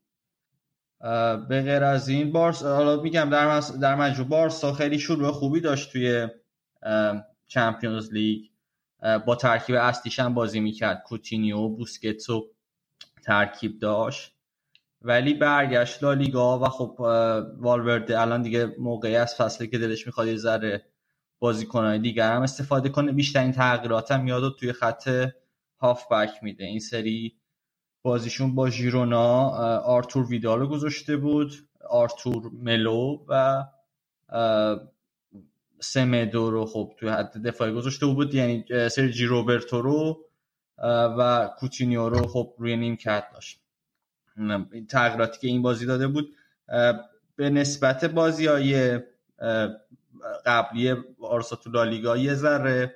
به غیر از این بارس حالا میگم در در مجموع بارسا خیلی شروع خوبی داشت توی Champions League. با ترکیب اصلیش هم بازی می‌کرد. کوتینیو بوسکتس و ترکیب داشت. ولی برگشت لالیگا و خب والورده الان دیگه موقعی از فصله که دلش می‌خواد یه ذره بازیکنهای دیگر هم استفاده کنه. بیشترین تغییرات هم میاد و توی خط هافبک میده. این سری بازیشون با ژیرونا آرتور ویدال گذاشته بود آرتور ملو و سمدو رو خب توی حد دفاعی گذاشته بود. یعنی سرجی روبرتو رو و کوتینیو رو خب روی نیم کت داشت. تغییراتی که این بازی داده بود به نسبت بازی های قبلی آرسا تو لالیگا یه ذره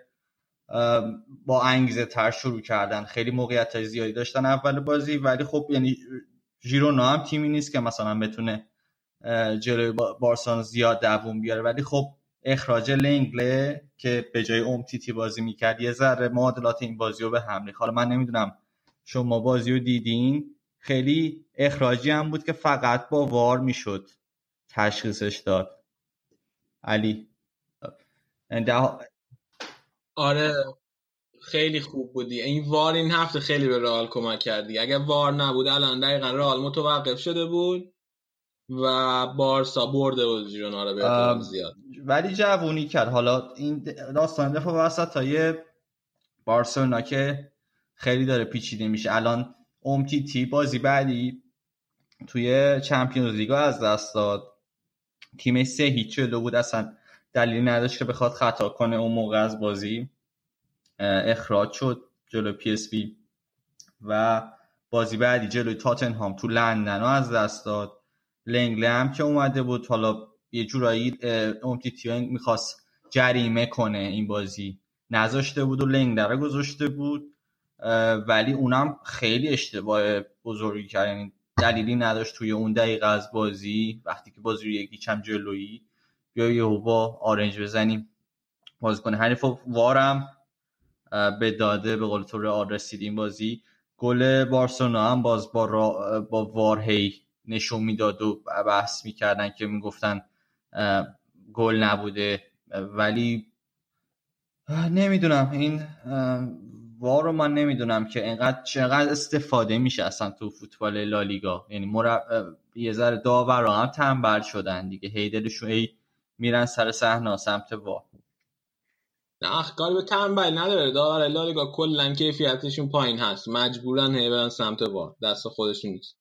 با انگیزه تر شروع کردن. خیلی موقعیت های زیادی داشتن اول بازی ولی خب یعنی ژیرونا هم تیمی نیست که مثلا بتونه جلوی بارسان زیاد دووم بیاره. ولی خب اخراج لنگله که به جای امتیتی بازی می‌کرد یه ذره معادلات این بازی رو به هم حالا من نمی‌دونم شما بازی رو دیدین. خیلی اخراجی هم بود که فقط با وار می‌شد تشخیصش داد. علی. آره خیلی خوب بودی. این وار این هفته خیلی به رئال کمک کردی. اگر وار نبود الان دقیقا رئال متوقف شده بود و بارسا برده بود ژیرونا رو به زیاد. ولی جوونی کرد. حالا این داستان دفاع وسط های بارسلونا که خیلی داره پیچیده میشه. الان اومتیتی بازی بعدی توی Champions League رو از دست داد. تیم سه هیچ شده بود. اصلا دلیلی نداشت که بخواد خطا کنه اون موقع از بازی اخراج شد جلو پی اس وی و بازی بعدی جلوی تاتنهام تو لندن از دست داد. لنگله هم که اومده بود. حالا یه جورایی امتیتیان می‌خواست جریمه کنه این بازی. نذاشته بود و لنگله رو گذاشته بود ولی اونم خیلی اشتباه بزرگی کرد. یعنی دلیلی نداشت توی اون دقیقه از بازی. وقتی که بازی رو یکی چم جلویی بیا یه با آرنج بزنیم. بازی کنه حریف وارم به داده به قول تو رئال رسید این بازی. گل بارسلونا هم باز با, را با وارهی نشون می‌داد و بحث می‌کردن که می‌گفتن گل نبوده. ولی نمی‌دونم. این وار رو من نمی‌دونم که اینقدر چقدر استفاده میشه اصلا تو فوتبال لالیگا. یعنی مرب... یه ذره داور هم تنبل شدن دیگه. هیدلشون ای میرن سر صحنه سمت وار نه کاری به تنبل نداره. داور لالیگا کلا کیفیتشون پایین هست. مجبورن هی برن سمت وار دست خودشون نیست.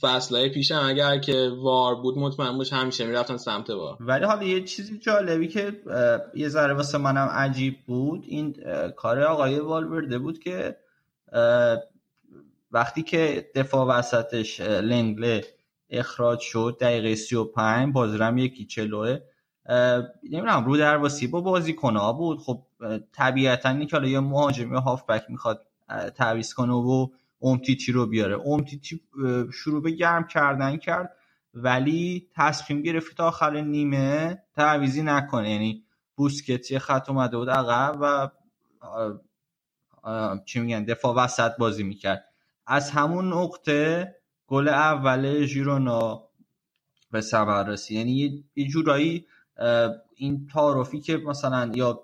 فصلهای پیشم اگر که وار بود مطمئن باش همیشه می‌رفتن سمت وار ولی حالا یه چیزی جالبی که یه ذره واسه منم عجیب بود این کار آقای والورده بود که وقتی که دفاع وسطش لنگله اخراج شد دقیقه 35 بازرم یکی چلوه. نمی‌دونم رو درواسی با بازی کنه بود. خب طبیعتا این که حالا یه مهاجم یا هافبک می‌خواد تعویض کنه و امتیتی رو بیاره. امتیتی شروع به گرم کردن کرد ولی تصمیم گرفت تا آخر نیمه تعویزی نکنه. یعنی بوسکتی خط اومده بود عقب و چی میگن دفاع وسط بازی می‌کرد. از همون نقطه گل اول ژیرونا به ثمر رسید. یعنی یه جورایی این تعارفی که مثلا یا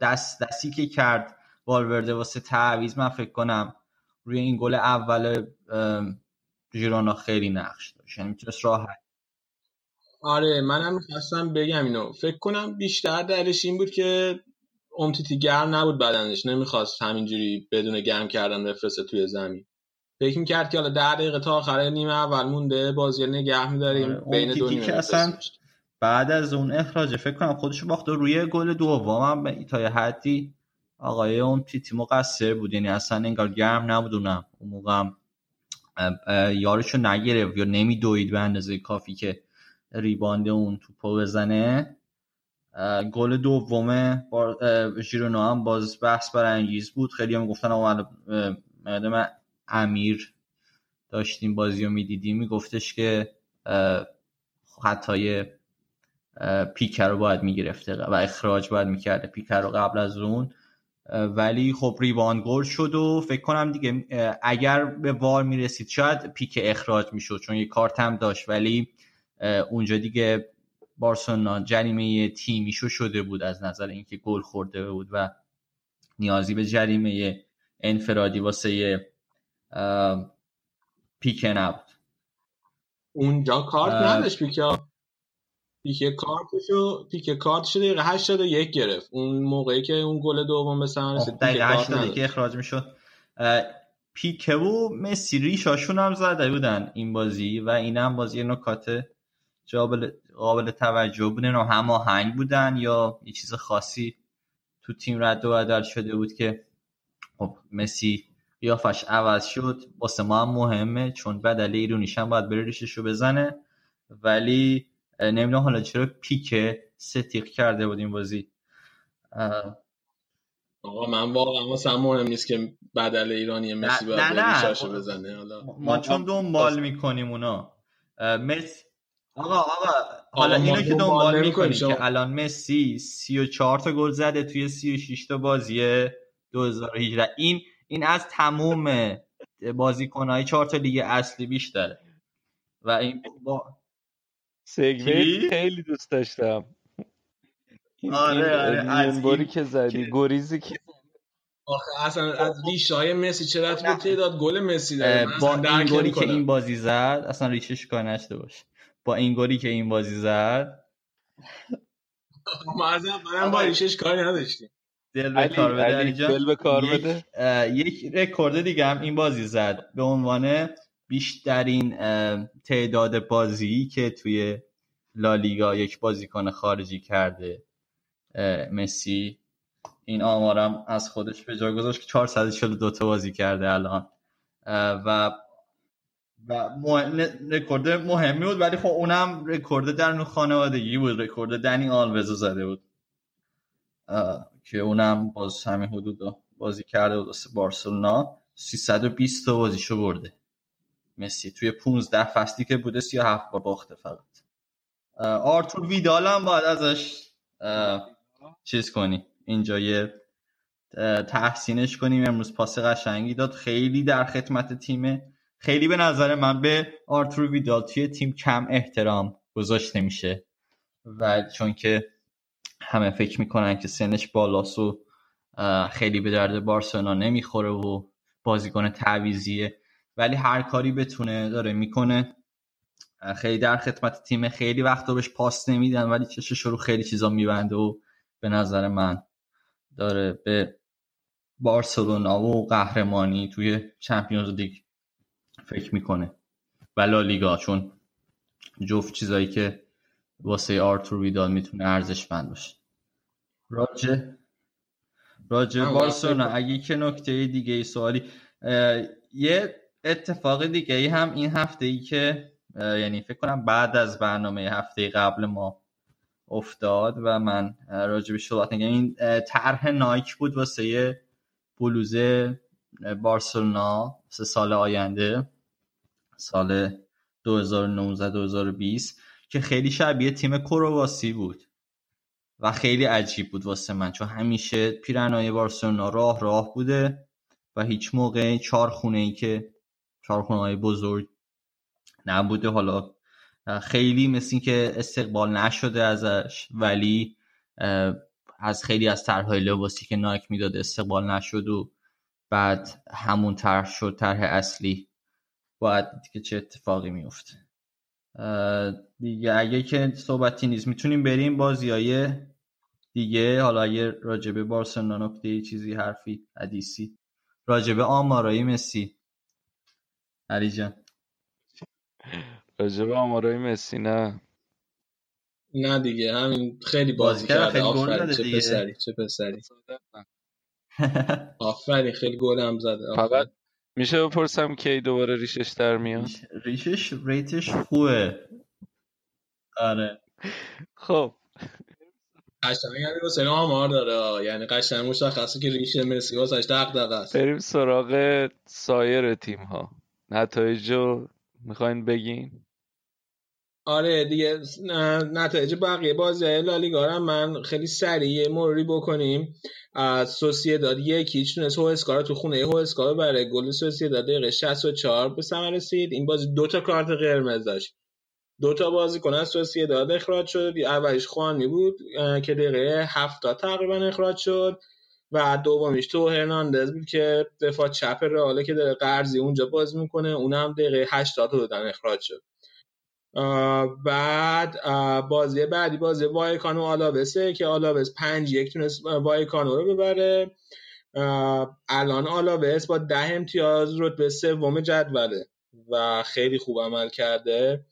دست دستی که کرد والورده واسه تعویض من فکر کنم روی این گل اول ژیرونا خیلی نقش داشت. یعنی می‌تونست راحت. آره منم می‌خواستم بگم اینو. فکر کنم بیشتر درش این بود که امتیتی گرم نبود بدنش. نمی‌خواست همینجوری بدون گرم کردن بفرسته توی زمین. فکر می‌کرد که حالا ده دقیقه تا آخر نیمه اول مونده بازی نگه میداریم آره. بین دو نیمه که اصلا بعد از اون اخراج فکر کنم خودشو باخته روی گل دوم هم تا حدی آقای اون تیتی مقصر بود. یعنی اصلا انگار گرم نبود اونم. اون موقع یارشو نگرفت یا نمیدوید به اندازه کافی که ریباند اون توپو بزنه. گل دومه ژیرونا هم باز بحث برانگیز بود. خیلی هم گفتن آقا امیر داشتیم بازی رو می‌دیدیم. میگفتش که خطای پیکر رو باید می‌گرفته و اخراج باید می‌کرده پیکر رو قبل از اون. ولی خب ریبان گل شد و فکر کنم دیگه اگر به وار می‌رسید شاید پیک اخراج می‌شد چون یه کارت هم داشت ولی اونجا دیگه بارسلونا جریمه تیمیشو شده بود از نظر اینکه گل خورده بود و نیازی به جریمه انفرادی واسه پیکه نبود. اونجا کارت نداشت پیکه پیک کارتشو پیک کارتشو دقیقه 81 گرفت. اون موقعی که اون گل دوم به ثمر رسید دقیقه 81 اخراج می‌شد. پیکه و مسی ریشاشون هم زده بودن این بازی و این هم بازی نکات قابل, قابل توجه بودن و هماهنگ بودن یا یه چیز خاصی تو تیم رد و بدل شده بود که خب مسی قیافش عوض شد. واسه ما هم مهمه چون بدل ایرونیش هم باید بره ریششو بزنه. ولی نمی‌دونم حالا چرا پیکه ستیق کرده بود این بازی. آقا من واقعا واسه مهم نیست که بدل ایرانی مسی باید نه نه. بزنه. حالا ما چون دنبال می‌کنیم اونا. مسی آقا آقا. حالا اینو که دنبال می‌کنیم که الان مسی 34 تا گل زده توی 36 تا بازی 2018 این این از تموم بازیکنهای 4 تا لیگ اصلی بیشتره. و این با سگوی خیلی دوست داشتم. آره آره. باری که زدی گریزی که آخه اصلا از ریشه های مسی چرا به تعداد گل مسی داره. با این گلی که این بازی زد اصلا ریشش کار نشده باشه. با این گلی که این بازی زد. ما از منم با ریشش کاری نداشتیم. دل به کار بده دل به کار بده. یک رکورد دیگه هم این بازی زد. به عنوان بیشترین تعداد بازی که توی لالیگا یک بازیکن خارجی کرده مسی. این آمارم از خودش به جای گذاشت که 442 تا بازی کرده الان. و و رکورد مهمی بود ولی خب اونم رکورد در نوع خانوادگی بود. رکورد دنی آلوز رو زده بود. که اونم باز همین حدود بازی کرده بود بارسلونا. 320 تا بازیشو برده. مسی. توی 15 فصلی که بوده 37 بار باخته فقط. آرتور ویدال هم باید ازش چیز کنی. اینجا یه تحسینش کنیم. امروز پاس قشنگی داد. خیلی در خدمت تیمه خیلی به نظر من به آرتور ویدال توی تیم کم احترام گذاشته میشه. و چون که همه فکر می‌کنن که سنش بالاست و خیلی به درد بارسلونا نمی‌خوره و بازیکن تعویزیه ولی هر کاری بتونه داره می‌کنه. خیلی در خدمت تیم خیلی وقتا بهش پاس نمیدن ولی چشش رو خیلی چیزا میبنده و به نظر من داره به بارسلونا و قهرمانی توی چمپیونز لیگ فکر می‌کنه و لالیگا چون جفت چیزایی که واسه آرتور ویدال می‌تونه ارزشمند باشه. راجه راجه بارسلونا اگه که نکته دیگه ای سوالی یه اتفاق دیگه ای هم این هفته ای که یعنی فکر کنم بعد از برنامه هفته قبل ما افتاد و من راجع به صحبت این طرح نایک بود واسه بلوز بارسلونا سه سال آینده سال 2019-2020 که خیلی شبیه تیم کرواسی بود و خیلی عجیب بود واسه من چون همیشه پیرنهای بارسلونا راه راه بوده و هیچ موقع چهار خونه ای که چهار خونه های بزرگ نبوده. حالا خیلی مثل که استقبال نشده ازش ولی از خیلی از طرحهای لباسی که نایک می‌داد استقبال نشد و بعد همون طرح شد طرح اصلی. باید که چه اتفاقی میفته دیگه اگه که صحبتی نیست می‌تونیم بریم بازی دیگه. حالا اگه راجبه بارسلونا نکته چیزی حرفی حدیثی راجبه آمارای مسی. علی جان. راجبه آمارای مسی نه. نه دیگه همین خیلی بازی, کرده. خیلی آفرین چه پسری چه پسری. آفرین خیلی گل هم زده فقط میشه بپرسم کی دوباره ریشش در میاد؟ ریشش ریتش خوبه. آره. خب. قشنگ همین حسین آمار داره. یعنی قشنگ مشخصه که ریشه مسی واسش دغدغه است. بریم سراغ سایر تیم ها نتایجو می‌خواین بگین؟ آره دیگه نتایج بقیه بازی لالیگا هم من خیلی سریع مروری بکنیم. از داد یک هیچ تونست اسکار تو خونه اسکار برای گل داد دقیقه 64 به ثمر رسید. این بازی دو تا کارت قرمز داشت. دو تا بازیکن از داد اخراج شد. اولش خوانی بود که دقیقه 70 تقریبا اخراج شد. و دومیش تو هرناندز بود که دفاع چپ رئاله که داره قرضی اونجا باز می‌کنه اونم دقیقه 80 دادن اخراج شد. بعد بازی بعدی بازی وایکانو آلاوسه که آلاوس پنج یک تونست وایکانو رو ببره. الان آلاوس با ده امتیاز رتبه سوم جدوله و خیلی خوب عمل کرده.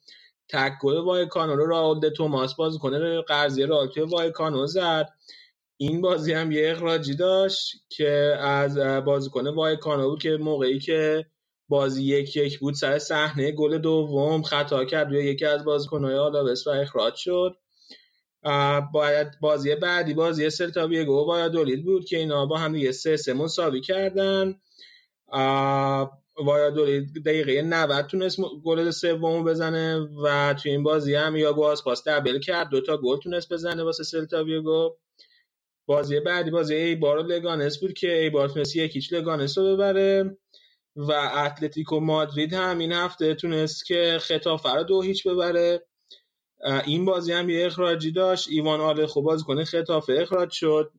تک گل وایکانو رو راول توماس باز کنه قرضی رو توی وایکانو زد. این بازی هم یه اخراجی داشت که از بازیکن وایکانو بود که موقعی که بازی یک یک بود سر صحنه گل دوم خطا کرد روی یکی از بازیکن‌های آلاوس و اخراج شد. باید بازی بعدی بازی سلتا ویگو باید دولید بود که اینا با هم دیگه سه سه مساوی کردن. وایادولید دقیقه 90 تونست گل سوم بزنه و توی این بازی هم یاگو آسپاس دبل کرد. دوتا گل تونست بزنه واسه سلتا ویگو. بازی بعدی بازی ایبار لگانس بود که ایبار تونست یک هیچ لگانس رو ببره. و اتلتیکو مادرید هم این هفته تونست که ختافه رو دو هیچ ببره. این بازی هم یه اخراجی داشت. ایوان آلخو بازیکن ختافه اخراج شد.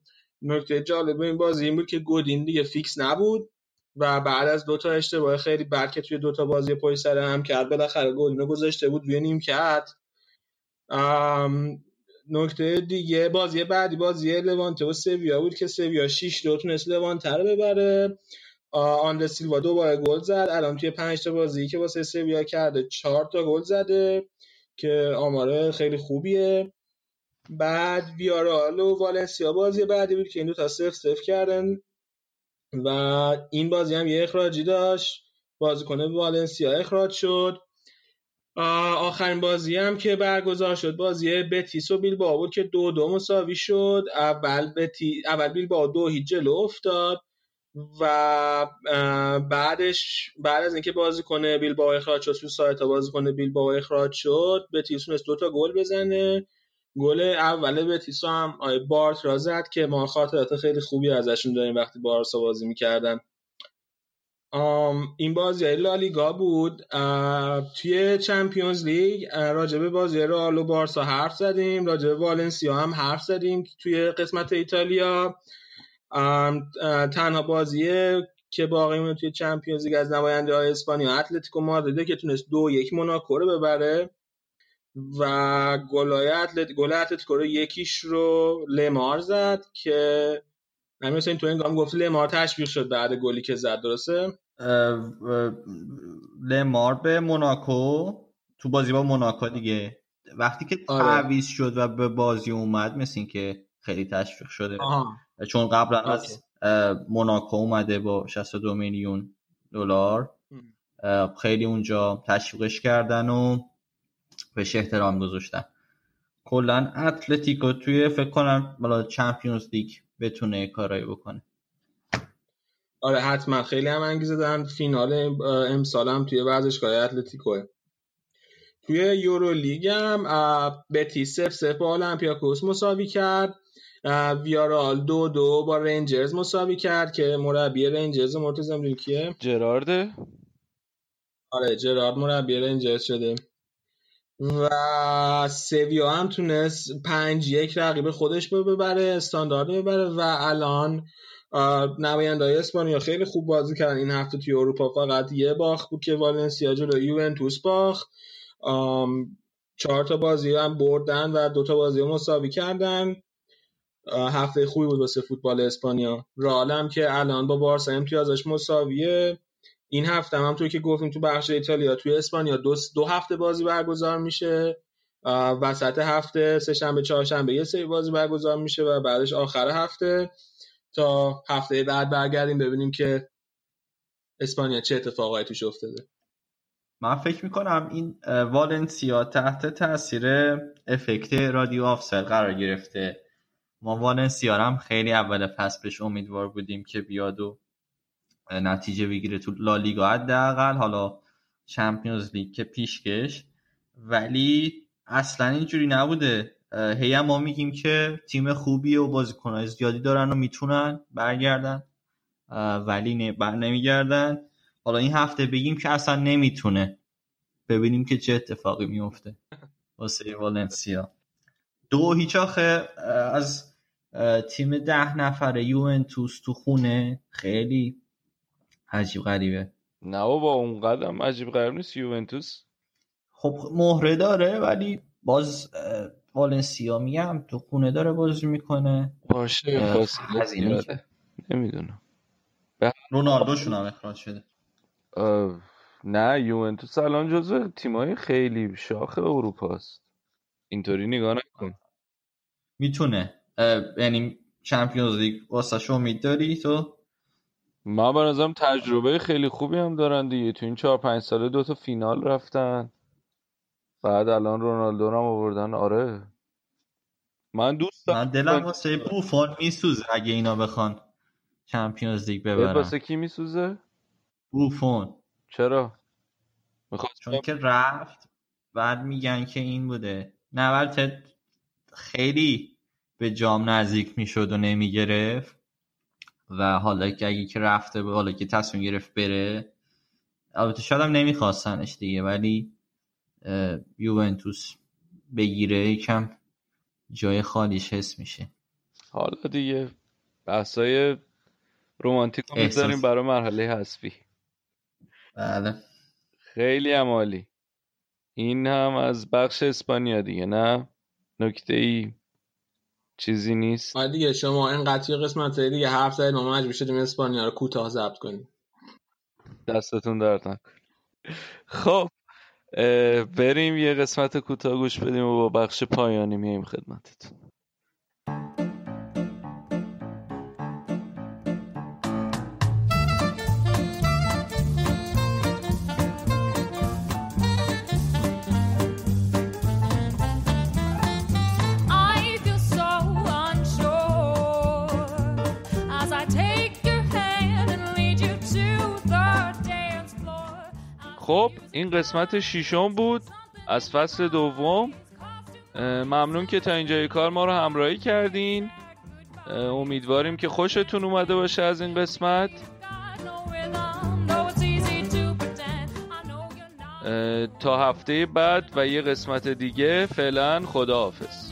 نکته جالب این بازی این بود که گودین دیگه فیکس نبود. و بعد از دوتا اشتباه خیلی بد که توی دوتا بازی پای سر هم کرد. بالاخره گودین رو گذاشته بود روی نیم کرد نکته دیگه بازی بعدی بازی لوانته و سویا بود که سویا 6 دو تونست لوانته رو ببره. آندر سیلوا دو بار گل زد. الان توی 5 تا بازی که واسه سویا کرده 4 تا گل زده که آماره خیلی خوبیه. بعد ویارال و والنسیا بازی بعدی بود که این دو تا صفر صفر کردن و این بازی هم یه اخراجی داشت. بازیکن والنسیا اخراج شد. آخرین بازی هم که برگزار شد بازی بتیس و بیلبائو بود که دو دو مساوی شد. اول بتی اول بیلبائو دو هیچ جلو افتاد و بعدش بعد از اینکه بازیکن بیلبائو اخراج شد تو سایت بازیکن بیلبائو اخراج شد بتیس تونست دو تا گل بزنه. گل اول بتیس هم آی بارت را زد که ما خاطرات خیلی خوبی ازشون داریم وقتی بارسا بازی می‌کردن. این بازی لالیگا بود. توی Champions League راجبه بازی رئال و بارسا حرف زدیم راجبه والنسیا هم حرف زدیم توی قسمت ایتالیا. تنها بازی که باقی توی Champions League از نماینده های اسپانیا اتلتیکو مادریده که تونست دو یک موناکو رو ببره و گلای اتلت گل اتلتیکو رو یکیش رو لمار زد که همین مثلا تو این گام گفتی لمار تشویق شد بعد گلی که زد درسته لمار به موناکو تو بازی با موناکو دیگه وقتی که آره. تعویض شد و به بازی اومد مثل این که خیلی تشویق شده آها. چون قبلا. از موناکو اومده با 62 میلیون دلار خیلی اونجا تشویقش کردن و بهش احترام گذاشتن کلا اتلتیکو توی فکر کنم بالا چمپیونز لیگ بتونه کارایی بکنه. آره حتما. خیلی هم انگیزه دارن. فینال امسال هم توی ورزشگاه اتلتیکوه. توی یورو لیگ هم اه، بتیس سف سف با اولمپیاکوس مساوی کرد. ویارال دو دو با رنجرز مساوی کرد که مربی رنجرز مرتضی کیه جرارده؟ آره جرارد مربی رنجرز شده. و سویا هم تونست پنج یک رقیب خودش رو ببره استاندارد ببره و الان نماینده های اسپانیا خیلی خوب بازی کردن. این هفته توی اروپا فقط یه باخت بود که والنسیا جلو یوونتوس باخت. چهار تا بازی هم بردن و دو تا بازی مساوی کردن. هفته خوبی بود واسه فوتبال اسپانیا. رئال هم که الان با بارسا امتیازش مساویه. این هفته هم همونطور که گفتیم تو بخش ایتالیا توی اسپانیا دو, دو هفته بازی برگزار میشه وسط هفته سه شنبه چهارشنبه یه سری بازی برگزار میشه و بعدش آخر هفته تا هفته بعد برگردیم ببینیم که اسپانیا چه اتفاقایی توش افتاده. من فکر می‌کنم این والنسیا تحت تاثیر افکت رادیو آفسل قرار گرفته. ما والنسیا هم خیلی اول فصل بهش امیدوار بودیم که بیاد و نتیجه بگیره تو لالیگا حداقل حالا چمپیونز لیگ که پیشکش. ولی اصلا اینجوری نبوده. هی ما میگیم که تیم خوبیه و بازیکنهای زیادی دارن و می‌تونن برگردن. ولی نه- بر نمیگردن. حالا این هفته بگیم که اصلا نمی‌تونه. ببینیم که چه اتفاقی میفته واسه والنسیا. دو هیچ آخه از تیم ده نفره یوونتوس تو خونه. خیلی عجیب غریبه. نه بابا اون قدم عجیب غریب نیست. یوونتوس. خب مهره داره ولی باز والنسیا میگم تو خونه داره بازی می‌کنه. باشه فاصله زیاده. نمی‌دونم. رونالدوشون هم اخراج شده. نه یوونتوس الان جزو تیمای خیلی شاخ اروپاست اینطوری نگاه نکن. می‌تونه. یعنی چمپیونز لیگ واسه امید داری تو؟ من به نظرم تجربه خیلی خوبی هم دارن دیگه. تو این چهار پنج ساله دو تا فینال رفتن. بعد الان رونالدو رو هم آوردن. آره. من دوست دارم من دلم واسه بوفون میسوزه اگه اینا بخوان چمپیونز لیگ ببرن. واسه کی میسوزه؟ بوفون. چرا؟ می‌خواد چون که رفت. بعد میگن که این بوده. نه البته خیلی به جام نزدیک می‌شد و نمی‌گرفت. و حالا که اگه که رفته به حالا که تصمیم گرفت بره البته شاید هم نمیخواستنش دیگه ولی یوونتوس بگیره یکم جای خالیش حس میشه. حالا دیگه بحثای رومانتیک رو. می‌ذاریم برای مرحله حذفی. بله. خیلی هم عالی این هم از بخش اسپانیا دیگه نه؟ نکته ای چیزی نیست؟ آره دیگه شما اینقدر توی قسمت های دیگه حرف زدید ما مجبور شدیم اسپانیا رو کوتاه ضبط کنیم. دستتون درد نکن خب بریم یه قسمت کوتاه گوش بدیم و با بخش پایانی میایم خدمتتون. خب این قسمت شیشم بود. از فصل دوم ممنون که تا اینجای کار ما رو همراهی کردین. امیدواریم که خوشتون اومده باشه از این قسمت. تا هفته بعد و یه قسمت دیگه فعلا خداحافظ.